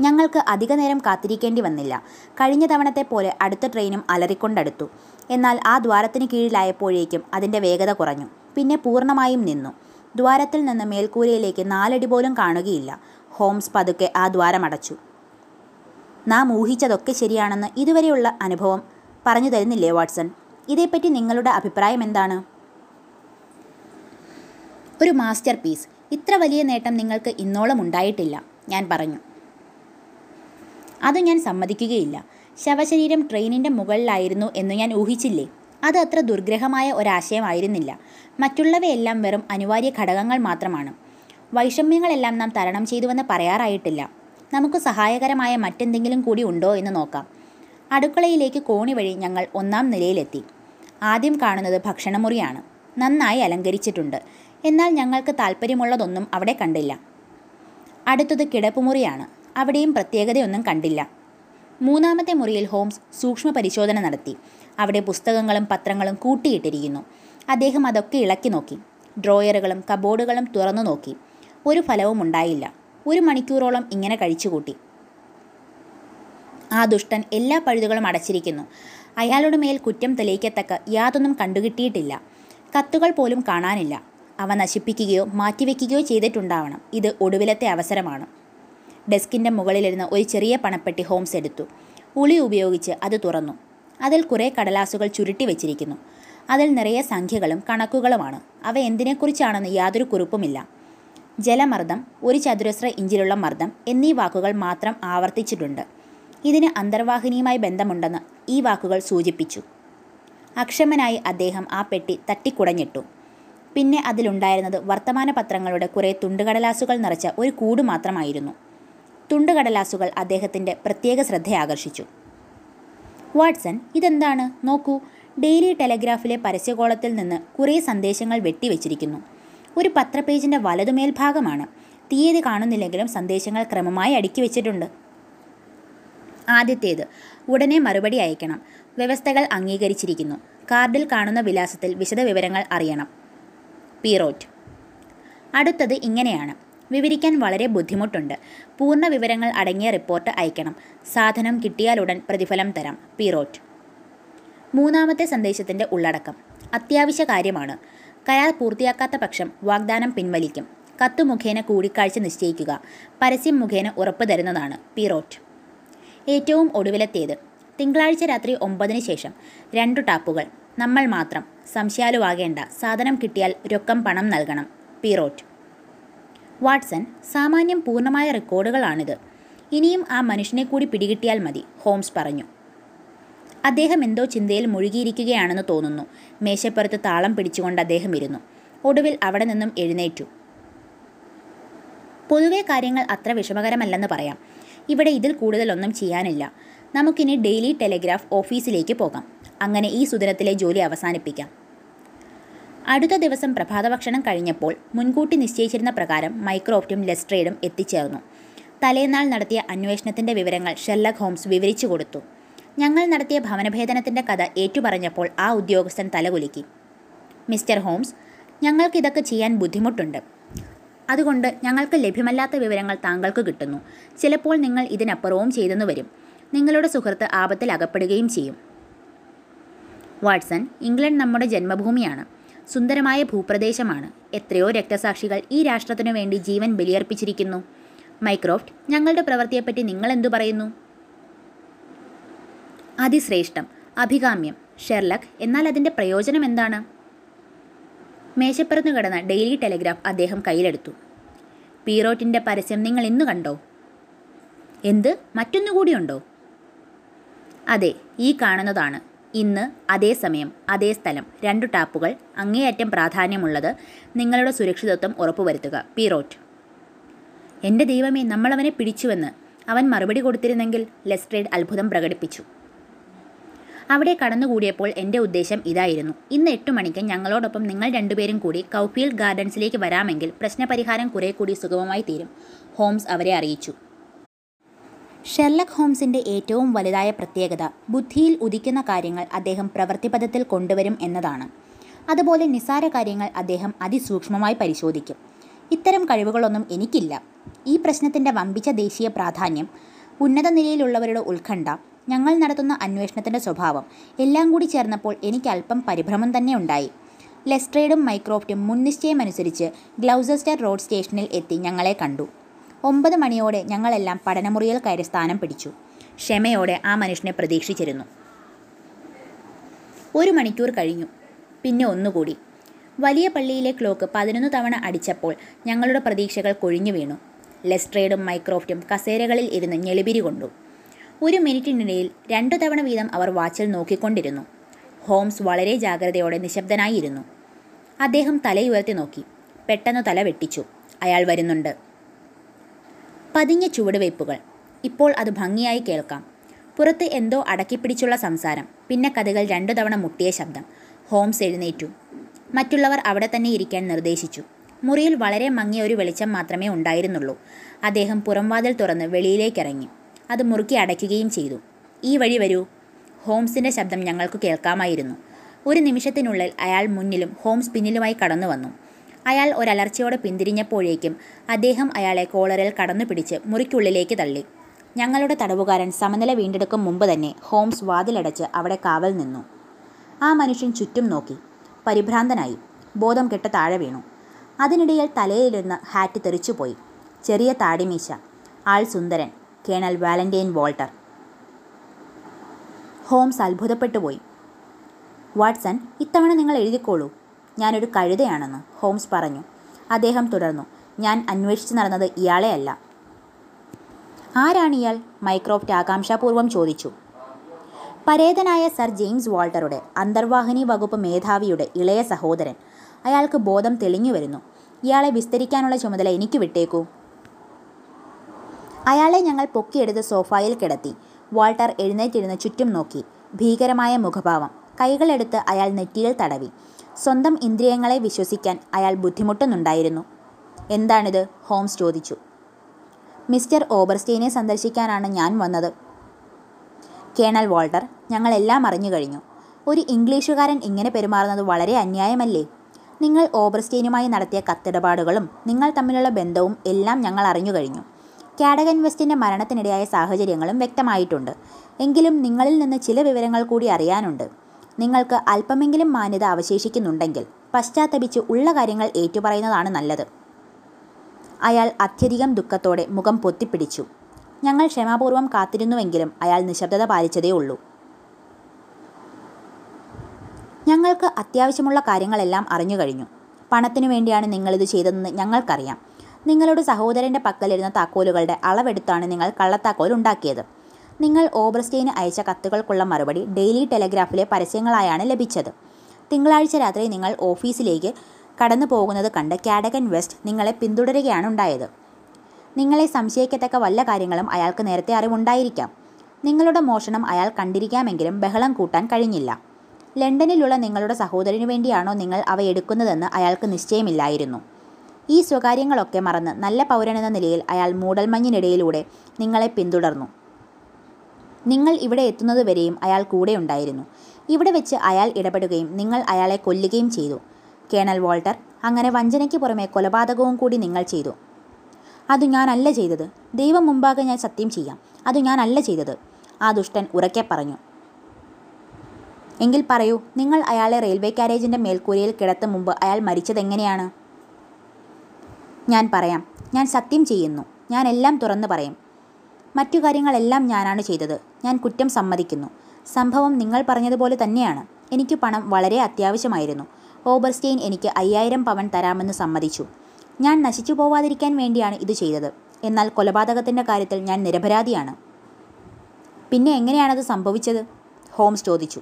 ഞങ്ങൾക്ക് അധിക നേരം കാത്തിരിക്കേണ്ടി വന്നില്ല. കഴിഞ്ഞ തവണത്തെ പോലെ അടുത്ത ട്രെയിനും അലറിക്കൊണ്ടടുത്തു. എന്നാൽ ആ ദ്വാരത്തിന് കീഴിലായപ്പോഴേക്കും അതിന്റെ വേഗത കുറഞ്ഞു. പിന്നെ പൂർണമായും നിന്നു. ദ്വാരത്തിൽ നിന്ന് മേൽക്കൂരയിലേക്ക് നാലടി പോലും കാണുകയില്ല. ഹോംസ് പതുക്കെ ആ ദ്വാരമടച്ചു നാം ഊഹിച്ചതൊക്കെ ശരിയാണെന്ന് ഇതുവരെയുള്ള അനുഭവം പറഞ്ഞു തരുന്നില്ലേ വാട്സൺ? ഇതേപ്പറ്റി നിങ്ങളുടെ അഭിപ്രായം എന്താണ്? ഒരു മാസ്റ്റർ പീസ്. ഇത്ര വലിയ നേട്ടം നിങ്ങൾക്ക് ഇന്നോളം ഉണ്ടായിട്ടില്ല ഞാൻ പറഞ്ഞു. അത് ഞാൻ സമ്മതിക്കുകയില്ല. ശവശരീരം ട്രെയിനിന്റെ മുകളിലായിരുന്നു എന്ന് ഞാൻ ഊഹിച്ചില്ലേ? അത് അത്ര ദുർഗ്രഹമായ ഒരാശയമായിരുന്നില്ല. മറ്റുള്ളവയെല്ലാം വെറും അനിവാര്യ ഘടകങ്ങൾ മാത്രമാണ്. വൈഷമ്യങ്ങളെല്ലാം നാം തരണം ചെയ്തുവെന്ന് പറയാറായിട്ടില്ല. നമുക്ക് സഹായകരമായ മറ്റെന്തെങ്കിലും കൂടി ഉണ്ടോ എന്ന് നോക്കാം. അടുക്കളയിലേക്ക് കോണി വഴി ഞങ്ങൾ ഒന്നാം നിലയിലെത്തി. ആദ്യം കാണുന്നത് ഭക്ഷണമുറിയാണ്. നന്നായി അലങ്കരിച്ചിട്ടുണ്ട്. എന്നാൽ ഞങ്ങൾക്ക് താല്പര്യമുള്ളതൊന്നും അവിടെ കണ്ടില്ല. അടുത്തത് കിടപ്പുമുറിയാണ്. അവിടെയും പ്രത്യേകതയൊന്നും കണ്ടില്ല. മൂന്നാമത്തെ മുറിയിൽ ഹോംസ് സൂക്ഷ്മ പരിശോധന നടത്തി. അവിടെ പുസ്തകങ്ങളും പത്രങ്ങളും കൂട്ടിയിട്ടിരിക്കുന്നു. അദ്ദേഹം അതൊക്കെ ഇളക്കി നോക്കി. ഡ്രോയറുകളും കബോർഡുകളും തുറന്നു നോക്കി. ഒരു ഫലവും ഉണ്ടായില്ല. ഒരു മണിക്കൂറോളം ഇങ്ങനെ കഴിച്ചുകൂട്ടി. ആ ദുഷ്ടൻ എല്ലാ പഴുതുകളും അടച്ചിരിക്കുന്നു. അയാളുടെ മേൽ കുറ്റം തെളിയിക്കത്തക്ക യാതൊന്നും കണ്ടുകിട്ടിയിട്ടില്ല. കത്തുകൾ പോലും കാണാനില്ല. അവ നശിപ്പിക്കുകയോ മാറ്റിവെക്കുകയോ ചെയ്തിട്ടുണ്ടാവണം. ഇത് ഒടുവിലത്തെ അവസരമാണ്. ഡെസ്കിന്റെ മുകളിലിരുന്ന് ഒരു ചെറിയ പണപ്പെട്ടി ഹോംസ് എടുത്തു. ഉളി ഉപയോഗിച്ച് അത് തുറന്നു. അതിൽ കുറേ കടലാസുകൾ ചുരുട്ടി വെച്ചിരിക്കുന്നു. അതിൽ നിറയെ സംഖ്യകളും കണക്കുകളുമാണ്. അവ എന്തിനെക്കുറിച്ചാണെന്ന് യാതൊരു കുറിപ്പുമില്ല. ജലമർദ്ദം ഒരു ചതുരശ്ര ഇഞ്ചിലുള്ള മർദ്ദം എന്നീ വാക്കുകൾ മാത്രം ആവർത്തിച്ചിട്ടുണ്ട്. ഇതിന് അന്തർവാഹിനിയുമായി ബന്ധമുണ്ടെന്ന് ഈ വാക്കുകൾ സൂചിപ്പിച്ചു. അക്ഷമനായി അദ്ദേഹം ആ പെട്ടി തട്ടിക്കുടഞ്ഞിട്ടു. പിന്നെ അതിലുണ്ടായിരുന്നത് വർത്തമാന പത്രങ്ങളുടെ കുറേ തുണ്ടുകടലാസുകൾ നിറച്ച ഒരു കൂട് മാത്രമായിരുന്നു തുണ്ടുകടലാസുകൾ അദ്ദേഹത്തിന്റെ പ്രത്യേക ശ്രദ്ധയാകർഷിച്ചു. വാട്സൺ ഇതെന്താണ്? നോക്കൂ. ഡെയിലി ടെലഗ്രാഫിലെ പരസ്യകോളത്തിൽ നിന്ന് കുറേ സന്ദേശങ്ങൾ വെട്ടിവെച്ചിരിക്കുന്നു. ഒരു പത്രപേജിന്റെ വലതുമേൽഭാഗമാണ്. തീയതി കാണുന്നില്ലെങ്കിലും സന്ദേശങ്ങൾ ക്രമമായി അടുക്കി വെച്ചിട്ടുണ്ട്. ആദ്യത്തേത് ഉടനെ മറുപടി അയക്കണം. വ്യവസ്ഥകൾ അംഗീകരിച്ചിരിക്കുന്നു. കാർഡിൽ കാണുന്ന വിലാസത്തിൽ വിശദവിവരങ്ങൾ അറിയണം. പീറോറ്റ് അടുത്തത് ഇങ്ങനെയാണ്. വിവരിക്കാൻ വളരെ ബുദ്ധിമുട്ടുണ്ട്. പൂർണ വിവരങ്ങൾ അടങ്ങിയ റിപ്പോർട്ട് അയക്കണം. സാധനം കിട്ടിയാലുടൻ പ്രതിഫലം തരാം. പീറോറ്റ്. മൂന്നാമത്തെ സന്ദേശത്തിന്റെ ഉള്ളടക്കം. അത്യാവശ്യ കാര്യമാണ്. കരാർ പൂർത്തിയാക്കാത്ത പക്ഷം വാഗ്ദാനം പിൻവലിക്കും. കത്ത് മുഖേന കൂടിക്കാഴ്ച നിശ്ചയിക്കുക. പരസ്യം മുഖേന ഉറപ്പ് തരുന്നതാണ്. പീറോറ്റ്. ഏറ്റവും ഒടുവിലത്തേത്. തിങ്കളാഴ്ച രാത്രി ഒമ്പതിന് ശേഷം. രണ്ടു ടാപ്പുകൾ. നമ്മൾ മാത്രം. സംശയാലുവാകേണ്ട. സാധനം കിട്ടിയാൽ രൊക്കം പണം നൽകണം. പീറോറ്റ്. വാട്സൺ സാമാന്യം പൂർണമായ റെക്കോർഡുകളാണിത്. ഇനിയും ആ മനുഷ്യനെ കൂടി പിടികിട്ടിയാൽ മതി ഹോംസ് പറഞ്ഞു. അദ്ദേഹം എന്തോ ചിന്തയിൽ മുഴുകിയിരിക്കുകയാണെന്ന് തോന്നുന്നു. മേശപ്പുറത്ത് താളം പിടിച്ചുകൊണ്ട് അദ്ദേഹം ഇരുന്നു. ഒടുവിൽ അവിടെ നിന്നും എഴുന്നേറ്റു. പൊതുവെ കാര്യങ്ങൾ അത്ര വിഷമകരമല്ലെന്ന് പറയാം. ഇവിടെ ഇതിൽ കൂടുതലൊന്നും ചെയ്യാനില്ല. നമുക്കിനി ഡെയിലി ടെലിഗ്രാഫ് ഓഫീസിലേക്ക് പോകാം. അങ്ങനെ ഈ സുദിനത്തിലെ ജോലി അവസാനിപ്പിക്കാം. അടുത്ത ദിവസം പ്രഭാതഭക്ഷണം കഴിഞ്ഞപ്പോൾ മുൻകൂട്ടി നിശ്ചയിച്ചിരുന്ന പ്രകാരം മൈക്രോഫ്റ്റും ലെസ്ട്രേഡും എത്തിച്ചേർന്നു. തലേന്നാൾ നടത്തിയ അന്വേഷണത്തിന്റെ വിവരങ്ങൾ ഷെല്ലക് ഹോംസ് വിവരിച്ചു കൊടുത്തു. ഞങ്ങൾ നടത്തിയ ഭവനഭേദനത്തിന്റെ കഥ ഏറ്റുപറഞ്ഞപ്പോൾ ആ ഉദ്യോഗസ്ഥൻ തലകുലുക്കി. മിസ്റ്റർ ഹോംസ് ഞങ്ങൾക്കിതൊക്കെ ചെയ്യാൻ ബുദ്ധിമുട്ടുണ്ട്. അതുകൊണ്ട് ഞങ്ങൾക്ക് ലഭ്യമല്ലാത്ത വിവരങ്ങൾ താങ്കൾക്ക് കിട്ടുന്നു. ചിലപ്പോൾ നിങ്ങൾ ഇതിനപ്പുറവും ചെയ്തെന്ന് വരും. നിങ്ങളുടെ സുഹൃത്ത് ആപത്തിൽ അകപ്പെടുകയും ചെയ്യും. വാട്സൺ ഇംഗ്ലണ്ട് നമ്മുടെ ജന്മഭൂമിയാണ്. സുന്ദരമായ ഭൂപ്രദേശമാണ്. എത്രയോ രക്തസാക്ഷികൾ ഈ രാഷ്ട്രത്തിനു വേണ്ടി ജീവൻ ബലിയർപ്പിച്ചിരിക്കുന്നു. മൈക്രോഫ്റ്റ് ഞങ്ങളുടെ പ്രവൃത്തിയെപ്പറ്റി നിങ്ങൾ എന്തു പറയുന്നു? അതിശ്രേഷ്ഠം അഭികാമ്യം ഷെർലക് എന്നാൽ അതിന്റെ പ്രയോജനം എന്താണ്? മേശപ്പുറത്ത് കിടന്ന ഡെയിലി ടെലിഗ്രാഫ് അദ്ദേഹം കയ്യിലെടുത്തു. പീറോട്ടിന്റെ പരസ്യം നിങ്ങൾ ഇന്ന് കണ്ടോ? എന്ത്? മറ്റൊന്നുകൂടിയുണ്ടോ അതെ ഈ കാണുന്നതാണ്. ഇന്ന് അതേ സമയം അതേ സ്ഥലം. രണ്ട് ടാപ്പുകൾ. അങ്ങേയറ്റം പ്രാധാന്യമുള്ളത് നിങ്ങളുടെ സുരക്ഷിതത്വം ഉറപ്പുവരുത്തുക. പീറോട്ട് എന്റെ ദൈവമേ നമ്മളവനെ പിടിച്ചുവെന്ന് അവൻ മറുപടി കൊടുത്തിരുന്നെങ്കിൽ ലെസ്ട്രേഡ് അത്ഭുതം പ്രകടിപ്പിച്ചു. അവിടെ കടന്നുകൂടിയപ്പോൾ എന്റെ ഉദ്ദേശം ഇതായിരുന്നു. ഇന്ന് എട്ട് മണിക്ക് ഞങ്ങളോടൊപ്പം നിങ്ങൾ രണ്ടുപേരും കൂടി കൗഫീൽഡ് ഗാർഡൻസിലേക്ക് വരാമെങ്കിൽ പ്രശ്നപരിഹാരം കുറെ കൂടി സുഗമമായി തീരും. ഹോംസ് അവരെ അറിയിച്ചു. ഷെർലക് ഹോംസിന്റെ ഏറ്റവും വലുതായ പ്രത്യേകത ബുദ്ധിയിൽ ഉദിക്കുന്ന കാര്യങ്ങൾ അദ്ദേഹം പ്രവൃത്തിപഥത്തിൽ കൊണ്ടുവരും എന്നതാണ്. അതുപോലെ നിസാര കാര്യങ്ങൾ അദ്ദേഹം അതിസൂക്ഷ്മമായി പരിശോധിക്കും. ഇത്തരം കഴിവുകളൊന്നും എനിക്കില്ല. ഈ പ്രശ്നത്തിന്റെ വമ്പിച്ച ദേശീയ പ്രാധാന്യം ഉന്നത നിലയിലുള്ളവരുടെ ഉത്കണ്ഠ ഞങ്ങൾ നടത്തുന്ന അന്വേഷണത്തിന്റെ സ്വഭാവം എല്ലാം കൂടി ചേർന്നപ്പോൾ എനിക്ക് അല്പം പരിഭ്രമം തന്നെ ഉണ്ടായി. ലെസ്ട്രേഡും മൈക്രോഫ്റ്റും മുൻനിശ്ചയമനുസരിച്ച് ഗ്ലൗസസ്റ്റർ റോഡ് സ്റ്റേഷനിൽ എത്തി ഞങ്ങളെ കണ്ടു. ഒമ്പത് മണിയോടെ ഞങ്ങളെല്ലാം പഠനമുറിയിൽ കയറി സ്ഥാനം പിടിച്ചു. ക്ഷമയോടെ ആ മനുഷ്യനെ പ്രതീക്ഷിച്ചിരുന്നു. ഒരു മണിക്കൂർ കഴിഞ്ഞു. പിന്നെ ഒന്നുകൂടി. വലിയ പള്ളിയിലെ ക്ലോക്ക് പതിനൊന്ന് തവണ അടിച്ചപ്പോൾ ഞങ്ങളുടെ പ്രതീക്ഷകൾ കൊഴിഞ്ഞു വീണു. ലെസ്ട്രേഡും മൈക്രോഫ്റ്റും കസേരകളിൽ ഇരുന്ന് ഞെളിപിരി കൊണ്ടു. ഒരു മിനിറ്റിനിടയിൽ രണ്ടു തവണ വീതം അവർ വാച്ചിൽ നോക്കിക്കൊണ്ടിരുന്നു. ഹോംസ് വളരെ ജാഗ്രതയോടെ നിശബ്ദനായിരുന്നു അദ്ദേഹം തലയുയർത്തി നോക്കി. പെട്ടെന്ന് തല വെട്ടിച്ചു. അയാൾ വരുന്നുണ്ട്. പതിഞ്ഞ ചുവടുവയ്പ്പുകൾ. ഇപ്പോൾ അത് ഭംഗിയായി കേൾക്കാം. പുറത്ത് എന്തോ അടക്കിപ്പിടിച്ചുള്ള സംസാരം പിന്നെ കഥകൾ രണ്ടു തവണ മുട്ടിയ ശബ്ദം. ഹോംസ് എഴുന്നേറ്റു. മറ്റുള്ളവർ അവിടെ തന്നെ ഇരിക്കാൻ നിർദ്ദേശിച്ചു. മുറിയിൽ വളരെ മങ്ങിയ ഒരു വെളിച്ചം മാത്രമേ ഉണ്ടായിരുന്നുള്ളൂ. അദ്ദേഹം പുറംവാതിൽ തുറന്ന് വെളിയിലേക്കിറങ്ങി. അത് മുറുക്കി അടയ്ക്കുകയും ചെയ്തു. ഈ വഴി വരൂ ഹോംസിന്റെ ശബ്ദം ഞങ്ങൾക്ക് കേൾക്കാമായിരുന്നു. ഒരു നിമിഷത്തിനുള്ളിൽ അയാൾ മുന്നിലും ഹോംസ് പിന്നിലുമായി കടന്നു വന്നു അയാൾ ഒരലർച്ചയോടെ പിന്തിരിഞ്ഞപ്പോഴേക്കും അദ്ദേഹം അയാളെ കോളറിൽ കടന്നു പിടിച്ച് മുറിക്കുള്ളിലേക്ക് തള്ളി. ഞങ്ങളുടെ തടവുകാരൻ സമനില വീണ്ടെടുക്കും മുമ്പ് തന്നെ ഹോംസ് വാതിലടച്ച് അവിടെ കാവൽ നിന്നു. ആ മനുഷ്യൻ ചുറ്റും നോക്കി. പരിഭ്രാന്തനായി. ബോധം കെട്ട താഴെ വീണു. അതിനിടയിൽ തലയിലിരുന്ന് ഹാറ്റ് തെറിച്ചുപോയി. ചെറിയ താടിമീശ. ആൾ സുന്ദരൻ. Colonel Valentine Walter. ഹോംസ് അത്ഭുതപ്പെട്ടുപോയി. വാട്സൺ ഇത്തവണ നിങ്ങൾ എഴുതിക്കോളൂ. ഞാനൊരു കഴുതയാണെന്ന് ഹോംസ് പറഞ്ഞു. അദ്ദേഹം തുടർന്നു. ഞാൻ അന്വേഷിച്ച് നടന്നത് ഇയാളെ അല്ല. ആരാണ് ഇയാൾ? മൈക്രോഫ്റ്റ് ആകാംക്ഷാപൂർവം ചോദിച്ചു. പരേതനായ സർ ജെയിംസ് വാൾട്ടറുടെ അന്തർവാഹിനി വകുപ്പ് മേധാവിയുടെ ഇളയ സഹോദരൻ. അയാൾക്ക് ബോധം തെളിഞ്ഞു വരുന്നു ഇയാളെ വിസ്തരിക്കാനുള്ള ചുമതല എനിക്ക് വിട്ടേക്കൂ. അയാളെ ഞങ്ങൾ പൊക്കിയെടുത്ത് സോഫായിൽ കിടത്തി. വാൾട്ടർ എഴുന്നേറ്റിരുന്ന് ചുറ്റും നോക്കി. ഭീകരമായ മുഖഭാവം. കൈകളെടുത്ത് അയാൾ നെറ്റിയിൽ തടവി. സ്വന്തം ഇന്ദ്രിയങ്ങളെ വിശ്വസിക്കാൻ അയാൾ ബുദ്ധിമുട്ടുന്നുണ്ടായിരുന്നു. എന്താണിത്? ഹോംസ് ചോദിച്ചു. മിസ്റ്റർ ഓബർസ്റ്റീനെ സന്ദർശിക്കാനാണ് ഞാൻ വന്നത്. കേണൽ വാൾട്ടർ ഞങ്ങളെല്ലാം അറിഞ്ഞു കഴിഞ്ഞു. ഒരു ഇംഗ്ലീഷുകാരൻ ഇങ്ങനെ പെരുമാറുന്നത് വളരെ അന്യായമല്ലേ? നിങ്ങൾ ഓബർസ്റ്റീനുമായി നടത്തിയ കത്തിടപാടുകളും നിങ്ങൾ തമ്മിലുള്ള ബന്ധവും എല്ലാം ഞങ്ങൾ അറിഞ്ഞു കഴിഞ്ഞു. കാഡഗൻ വെസ്റ്റിന്റെ മരണത്തിനിടയായ സാഹചര്യങ്ങളും വ്യക്തമായിട്ടുണ്ട്. എങ്കിലും നിങ്ങളിൽ നിന്ന് ചില വിവരങ്ങൾ കൂടി അറിയാനുണ്ട്. നിങ്ങൾക്ക് അല്പമെങ്കിലും മാന്യത അവശേഷിക്കുന്നുണ്ടെങ്കിൽ പശ്ചാത്തപിച്ച് ഉള്ള കാര്യങ്ങൾ ഏറ്റുപറയുന്നതാണ് നല്ലത്. അയാൾ അത്യധികം ദുഃഖത്തോടെ മുഖം പൊത്തിപ്പിടിച്ചു. ഞങ്ങൾ ക്ഷമാപൂർവം കാത്തിരുന്നുവെങ്കിലും അയാൾ നിശബ്ദത പാലിച്ചതേ ഉള്ളൂ. ഞങ്ങൾക്ക് അത്യാവശ്യമുള്ള കാര്യങ്ങളെല്ലാം അറിഞ്ഞു കഴിഞ്ഞു. പണത്തിനു വേണ്ടിയാണ് നിങ്ങളിത് ചെയ്തതെന്ന് ഞങ്ങൾക്കറിയാം. നിങ്ങളുടെ സഹോദരന്റെ പക്കലിരുന്ന താക്കോലുകളുടെ അളവെടുത്താണ് നിങ്ങൾ കള്ളത്താക്കോൽ ഉണ്ടാക്കിയത്. നിങ്ങൾ ഓബർസ്റ്റെയിന് അയച്ച കത്തുകൾക്കുള്ള മറുപടി ഡെയിലി ടെലഗ്രാഫിലെ പരസ്യങ്ങളായാണ് ലഭിച്ചത്. തിങ്കളാഴ്ച രാത്രി നിങ്ങൾ ഓഫീസിലേക്ക് കടന്നു പോകുന്നത് കണ്ട് കാഡഗൻ വെസ്റ്റ് നിങ്ങളെ പിന്തുടരുകയാണ് ഉണ്ടായത്. നിങ്ങളെ സംശയിക്കത്തക്ക വല്ല കാര്യങ്ങളും അയാൾക്ക് നേരത്തെ അറിവുണ്ടായിരിക്കാം. നിങ്ങളുടെ മോഷണം അയാൾ കണ്ടിരിക്കാമെങ്കിലും ബഹളം കൂട്ടാൻ കഴിഞ്ഞില്ല. ലണ്ടനിലുള്ള നിങ്ങളുടെ സഹോദരനു വേണ്ടിയാണോ നിങ്ങൾ അവ എടുക്കുന്നതെന്ന് അയാൾക്ക് നിശ്ചയമില്ലായിരുന്നു. ഈ സ്വകാര്യങ്ങളൊക്കെ മറന്ന് നല്ല പൗരനെന്ന നിലയിൽ അയാൾ മൂടൽമഞ്ഞിനിടയിലൂടെ നിങ്ങളെ പിന്തുടർന്നു. നിങ്ങൾ ഇവിടെ എത്തുന്നതുവരെയും അയാൾ കൂടെ ഉണ്ടായിരുന്നു. ഇവിടെ വെച്ച് അയാൾ ഇടപെടുകയും നിങ്ങൾ അയാളെ കൊല്ലുകയും ചെയ്തു. കേണൽ വോൾട്ടർ അങ്ങനെ വഞ്ചനയ്ക്ക് പുറമെ കൊലപാതകവും കൂടി നിങ്ങൾ ചെയ്തു. അത് ഞാനല്ല ചെയ്തത്. ദൈവം മുമ്പാകെ ഞാൻ സത്യം ചെയ്യാം. അത് ഞാനല്ല ചെയ്തത് ആ ദുഷ്ടൻ ഉറക്കെ പറഞ്ഞു. എങ്കിൽ പറയൂ നിങ്ങൾ അയാളെ റെയിൽവേ കാരേജിന്റെ മേൽക്കൂരയിൽ കിടത്തും മുമ്പ് അയാൾ മരിച്ചതെങ്ങനെയാണ് ഞാൻ പറയാം. ഞാൻ സത്യം ചെയ്യുന്നു. ഞാൻ എല്ലാം തുറന്നു പറയും. മറ്റു കാര്യങ്ങളെല്ലാം ഞാനാണ് ചെയ്തത്. ഞാൻ കുറ്റം സമ്മതിക്കുന്നു. സംഭവം നിങ്ങൾ പറഞ്ഞതുപോലെ തന്നെയാണ്. എനിക്ക് പണം വളരെ അത്യാവശ്യമായിരുന്നു. ഓബർസ്റ്റെയിൻ എനിക്ക് അയ്യായിരം പവൻ തരാമെന്ന് സമ്മതിച്ചു. ഞാൻ നശിച്ചു പോവാതിരിക്കാൻ വേണ്ടിയാണ് ഇത് ചെയ്തത്. എന്നാൽ കൊലപാതകത്തിന്റെ കാര്യത്തിൽ ഞാൻ നിരപരാധിയാണ്. പിന്നെ എങ്ങനെയാണത് സംഭവിച്ചത്? ഹോംസ് ചോദിച്ചു.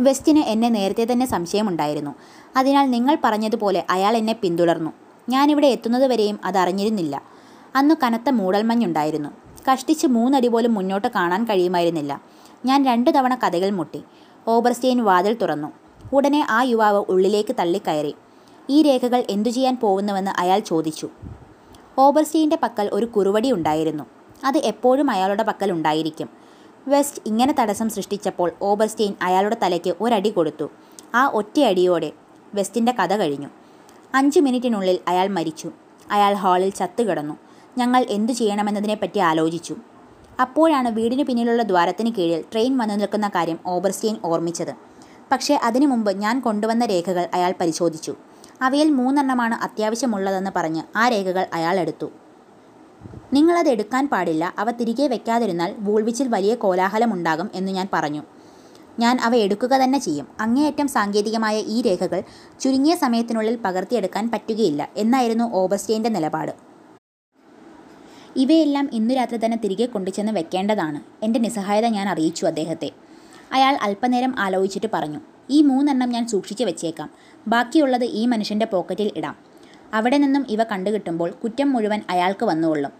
വെസ്റ്റിന് എന്നെ നേരത്തെ തന്നെ സംശയമുണ്ടായിരുന്നു. അതിനാൽ നിങ്ങൾ പറഞ്ഞതുപോലെ അയാൾ എന്നെ പിന്തുടർന്നു. ഞാനിവിടെ എത്തുന്നതുവരെയും അത് അറിഞ്ഞിരുന്നില്ല. അന്ന് കനത്ത മൂടൽമഞ്ഞുണ്ടായിരുന്നു കഷ്ടിച്ച് മൂന്നടി പോലും മുന്നോട്ട് കാണാൻ കഴിയുമായിരുന്നില്ല. ഞാൻ രണ്ടു തവണ കഥകൾ മുട്ടി. ഓബർസ്റ്റെയിൻ വാതിൽ തുറന്നു. ഉടനെ ആ യുവാവ് ഉള്ളിലേക്ക് തള്ളിക്കയറി. ഈ രേഖകൾ എന്തു ചെയ്യാൻ പോകുന്നുവെന്ന് അയാൾ ചോദിച്ചു. ഓബർസ്റ്റെയിന്റെ പക്കൽ ഒരു കുറുവടി ഉണ്ടായിരുന്നു. അത് എപ്പോഴും അയാളുടെ പക്കൽ ഉണ്ടായിരിക്കും. വെസ്റ്റ് ഇങ്ങനെ തടസ്സം സൃഷ്ടിച്ചപ്പോൾ ഓബർസ്റ്റെയിൻ അയാളുടെ തലയ്ക്ക് ഒരടി കൊടുത്തു. ആ ഒറ്റയടിയോടെ വെസ്റ്റിന്റെ കഥ കഴിഞ്ഞു. അഞ്ച് മിനിറ്റിനുള്ളിൽ അയാൾ മരിച്ചു. അയാൾ ഹാളിൽ ചത്തുകിടന്നു. ഞങ്ങൾ എന്തു ചെയ്യണമെന്നതിനെപ്പറ്റി ആലോചിച്ചു. അപ്പോഴാണ് വീടിന് പിന്നിലുള്ള ദ്വാരത്തിന് കീഴിൽ ട്രെയിൻ വന്നു നിൽക്കുന്ന കാര്യം ഓബർസ്റ്റീൻ ഓർമ്മിച്ചത്. പക്ഷേ അതിനു മുമ്പ് ഞാൻ കൊണ്ടുവന്ന രേഖകൾ അയാൾ പരിശോധിച്ചു. അവയിൽ മൂന്നെണ്ണമാണ് അത്യാവശ്യമുള്ളതെന്ന് പറഞ്ഞ് ആ രേഖകൾ അയാൾ എടുത്തു. നിങ്ങളത് എടുക്കാൻ പാടില്ല. അവ തിരികെ വെക്കാതിരുന്നാൽ വൂൾവിച്ചിൽ വലിയ കോലാഹലമുണ്ടാകും എന്ന് ഞാൻ പറഞ്ഞു. ഞാൻ അവ എടുക്കുക തന്നെ ചെയ്യും. അങ്ങേയറ്റം സാങ്കേതികമായ ഈ രേഖകൾ ചുരുങ്ങിയ സമയത്തിനുള്ളിൽ പകർത്തിയെടുക്കാൻ പറ്റുകയില്ല എന്നായിരുന്നു ഓബർസ്റ്റെയിന്റെ നിലപാട്. ഇവയെല്ലാം ഇന്നു രാത്രി തന്നെ തിരികെ കൊണ്ടുചെന്ന് വെക്കേണ്ടതാണ്. എന്റെ നിസ്സഹായത ഞാൻ അറിയിച്ചു അദ്ദേഹത്തെ. അയാൾ അല്പനേരം ആലോചിച്ചിട്ട് പറഞ്ഞു ഈ മൂന്നെണ്ണം ഞാൻ സൂക്ഷിച്ചു വെച്ചേക്കാം. ബാക്കിയുള്ളത് ഈ മനുഷ്യന്റെ പോക്കറ്റിൽ ഇടാം. അവിടെ നിന്നും ഇവ കണ്ടുകിട്ടുമ്പോൾ കുറ്റം മുഴുവൻ അയാൾക്ക് വന്നുകൊള്ളും.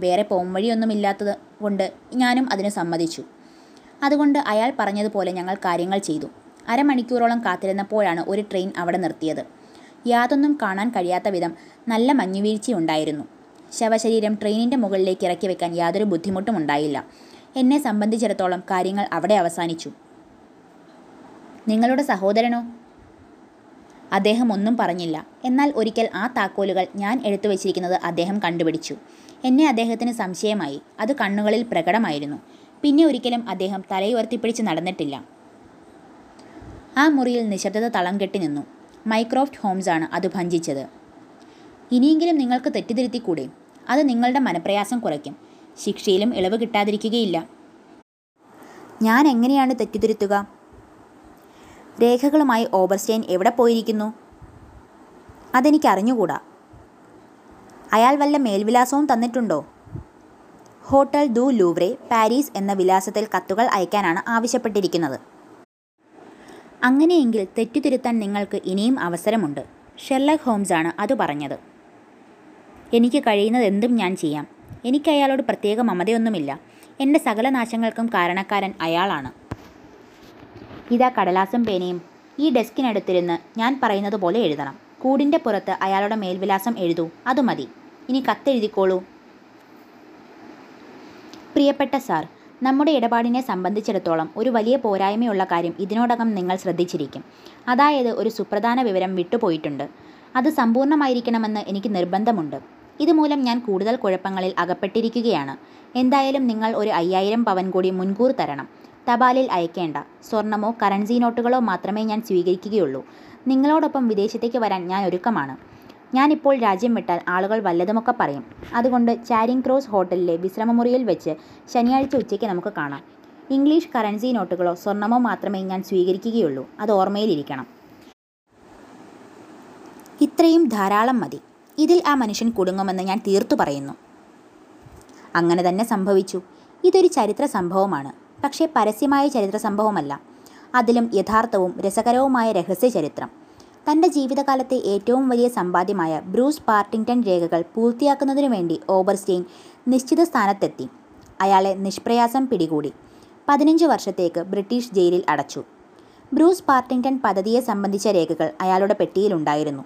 വേറെ പോംവഴിയൊന്നുമില്ലാത്തത് കൊണ്ട് ഞാനും അതിന് സമ്മതിച്ചു. അതുകൊണ്ട് അയാൾ പറഞ്ഞതുപോലെ ഞങ്ങൾ കാര്യങ്ങൾ ചെയ്തു. അരമണിക്കൂറോളം കാത്തിരുന്നപ്പോഴാണ് ഒരു ട്രെയിൻ അവിടെ നിർത്തിയത്. യാതൊന്നും കാണാൻ കഴിയാത്ത വിധം നല്ല മഞ്ഞുവീഴ്ചയുണ്ടായിരുന്നു. ശവശരീരം ട്രെയിനിന്റെ മുകളിലേക്ക് ഇറക്കി വെക്കാൻ യാതൊരു ബുദ്ധിമുട്ടും ഉണ്ടായില്ല. എന്നെ സംബന്ധിച്ചിടത്തോളം കാര്യങ്ങൾ അവിടെ അവസാനിച്ചു. നിങ്ങളുടെ സഹോദരനോ? അദ്ദേഹം ഒന്നും പറഞ്ഞില്ല. എന്നാൽ ഒരിക്കൽ ആ താക്കോലുകൾ ഞാൻ എടുത്തു വച്ചിരിക്കുന്നത് അദ്ദേഹം കണ്ടുപിടിച്ചു. എന്നെ അദ്ദേഹത്തിന് സംശയമായി. അത് കണ്ണുകളിൽ പ്രകടമായിരുന്നു. പിന്നെ ഒരിക്കലും അദ്ദേഹം തലയുയർത്തിപ്പിടിച്ച് നടന്നിട്ടില്ല. ആ മുറിയിൽ നിശബ്ദത തളം കെട്ടി നിന്നു. മൈക്രോഫ്റ്റ് ഹോംസാണ് അത് ഭഞ്ചിച്ചത്. ഇനിയെങ്കിലും നിങ്ങൾക്ക് തെറ്റിദ്ധരുത്തിക്കൂടെ? അത് നിങ്ങളുടെ മനപ്രയാസം കുറയ്ക്കും. ശിക്ഷയിലും ഇളവ് കിട്ടാതിരിക്കുകയില്ല. ഞാൻ എങ്ങനെയാണ് തെറ്റിദ്ധരുത്തുക? രേഖകളുമായി ഓബർസ്റ്റൈൻ എവിടെ പോയിരിക്കുന്നു? അതെനിക്ക് അറിഞ്ഞുകൂടാ. അയാൾ വല്ല മേൽവിലാസവും തന്നിട്ടുണ്ടോ? ഹോട്ടൽ ദു ലൂവ്രെ പാരീസ് എന്ന വിലാസത്തിൽ കത്തുകൾ അയക്കാനാണ് ആവശ്യപ്പെട്ടിരിക്കുന്നത്. അങ്ങനെയെങ്കിൽ തെറ്റുതിരുത്താൻ നിങ്ങൾക്ക് ഇനിയും അവസരമുണ്ട്. ഷെർലക് ഹോംസാണ് അത് പറഞ്ഞത്. എനിക്ക് കഴിയുന്നത് എന്തും ഞാൻ ചെയ്യാം. എനിക്ക് അയാളോട് പ്രത്യേക മമതയൊന്നുമില്ല. എന്റെ സകല നാശങ്ങൾക്കും കാരണക്കാരൻ അയാളാണ്. ഇതാ കടലാസും പേനയും. ഈ ഡെസ്കിനടുത്തിരുന്ന് ഞാൻ പറയുന്നത് പോലെ എഴുതണം. കൂടിന്റെ പുറത്ത് അയാളുടെ മേൽവിലാസം എഴുതൂ. അത് മതി. ഇനി കത്തെഴുതിക്കോളൂ. പ്രിയപ്പെട്ട സാർ നമ്മുടെ ഇടപാടിനെ സംബന്ധിച്ചിടത്തോളം ഒരു വലിയ പോരായ്മയുള്ള കാര്യം ഇതിനോടകം നിങ്ങൾ ശ്രദ്ധിച്ചിരിക്കും. അതായത് ഒരു സുപ്രധാന വിവരം വിട്ടുപോയിട്ടുണ്ട്. അത് സമ്പൂർണമായിരിക്കണമെന്ന് എനിക്ക് നിർബന്ധമുണ്ട്. ഇതുമൂലം ഞാൻ കൂടുതൽ കുഴപ്പങ്ങളിൽ അകപ്പെട്ടിരിക്കുകയാണ്. എന്തായാലും നിങ്ങൾ ഒരു അയ്യായിരം പവൻ കൂടി മുൻകൂർ തരണം. തപാലിൽ അയക്കേണ്ട. സ്വർണമോ കറൻസി നോട്ടുകളോ മാത്രമേ ഞാൻ സ്വീകരിക്കുകയുള്ളൂ. നിങ്ങളോടൊപ്പം വിദേശത്തേക്ക് വരാൻ ഞാൻ ഒരുക്കമാണ്. ഞാനിപ്പോൾ രാജ്യം വിട്ടാൽ ആളുകൾ വല്ലതുമൊക്കെ പറയും. അതുകൊണ്ട് ചാരിങ് ക്രോസ് ഹോട്ടലിലെ വിശ്രമമുറിയിൽ വെച്ച് ശനിയാഴ്ച ഉച്ചയ്ക്ക് നമുക്ക് കാണാം. ഇംഗ്ലീഷ് കറൻസി നോട്ടുകളോ സ്വർണമോ മാത്രമേ ഞാൻ സ്വീകരിക്കുകയുള്ളൂ. അത് ഓർമ്മയിലിരിക്കണം. ഇത്രയും ധാരാളം മതി. ഇതിൽ ആ മനുഷ്യൻ കുടുങ്ങുമെന്ന് ഞാൻ തീർത്തു പറയുന്നു. അങ്ങനെ തന്നെ സംഭവിച്ചു. ഇതൊരു ചരിത്ര സംഭവമാണ്. പക്ഷേ പരസ്യമായ ചരിത്ര സംഭവമല്ല. അതിലും യഥാർത്ഥവും രസകരവുമായ രഹസ്യ ചരിത്രം. തന്റെ ജീവിതകാലത്തെ ഏറ്റവും വലിയ സമ്പാദ്യമായ ബ്രൂസ് പാർട്ടിങ്ടൺ രേഖകൾ പൂർത്തിയാക്കുന്നതിനു വേണ്ടി ഓബർസ്റ്റെയിൻ നിശ്ചിത സ്ഥാനത്തെത്തി. അയാളെ നിഷ്പ്രയാസം പിടികൂടി. പതിനഞ്ച് വർഷത്തേക്ക് ബ്രിട്ടീഷ് ജയിലിൽ അടച്ചു. ബ്രൂസ് പാർട്ടിങ്ടൺ പദ്ധതിയെ സംബന്ധിച്ച രേഖകൾ അയാളുടെ പെട്ടിയിലുണ്ടായിരുന്നു.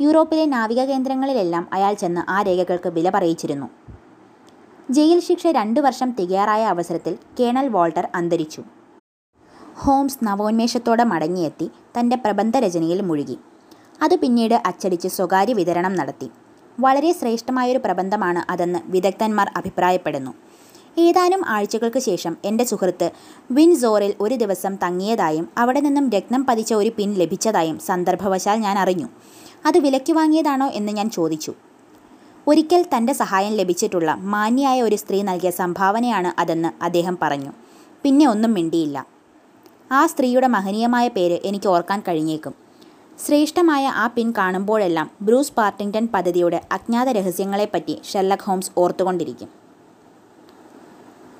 യൂറോപ്പിലെ നാവിക കേന്ദ്രങ്ങളിലെല്ലാം അയാൾ ചെന്ന് ആ രേഖകൾക്ക് വില പറയിച്ചിരുന്നു. ജയിൽ ശിക്ഷ രണ്ടു വർഷം തികയാറായ അവസരത്തിൽ കേണൽ വാൾട്ടർ അന്തരിച്ചു. ഹോംസ് നവോന്മേഷത്തോടെ മടങ്ങിയെത്തി തന്റെ പ്രബന്ധരചനയിൽ മുഴുകി. അത് പിന്നീട് അച്ചടിച്ച് സ്വകാര്യ വിതരണം നടത്തി. വളരെ ശ്രേഷ്ഠമായൊരു പ്രബന്ധമാണ് അതെന്ന് വിദഗ്ധന്മാർ അഭിപ്രായപ്പെടുന്നു. ഏതാനും ആഴ്ചകൾക്ക് ശേഷം എന്റെ സുഹൃത്ത് വിൻസോറിൽ ഒരു ദിവസം തങ്ങിയതായും അവിടെ നിന്നും രത്നം പതിച്ച ഒരു പിൻ ലഭിച്ചതായും സന്ദർഭവശാൽ ഞാൻ അറിഞ്ഞു. അത് വിലയ്ക്ക് വാങ്ങിയതാണോ എന്ന് ഞാൻ ചോദിച്ചു. ഒരിക്കൽ തന്റെ സഹായം ലഭിച്ചിട്ടുള്ള മാന്യായ ഒരു സ്ത്രീ നൽകിയ സംഭാവനയാണ് അതെന്ന് അദ്ദേഹം പറഞ്ഞു. പിന്നെ ഒന്നും മിണ്ടിയില്ല. ആ സ്ത്രീയുടെ മഹനീയമായ പേര് എനിക്ക് ഓർക്കാൻ കഴിഞ്ഞേക്കും. ശ്രേഷ്ഠമായ ആ പിൻ കാണുമ്പോഴെല്ലാം ബ്രൂസ് പാർട്ടിങ്ടൺ പദ്ധതിയുടെ അജ്ഞാത രഹസ്യങ്ങളെപ്പറ്റി ഷെല്ലക് ഹോംസ് ഓർത്തുകൊണ്ടിരിക്കും.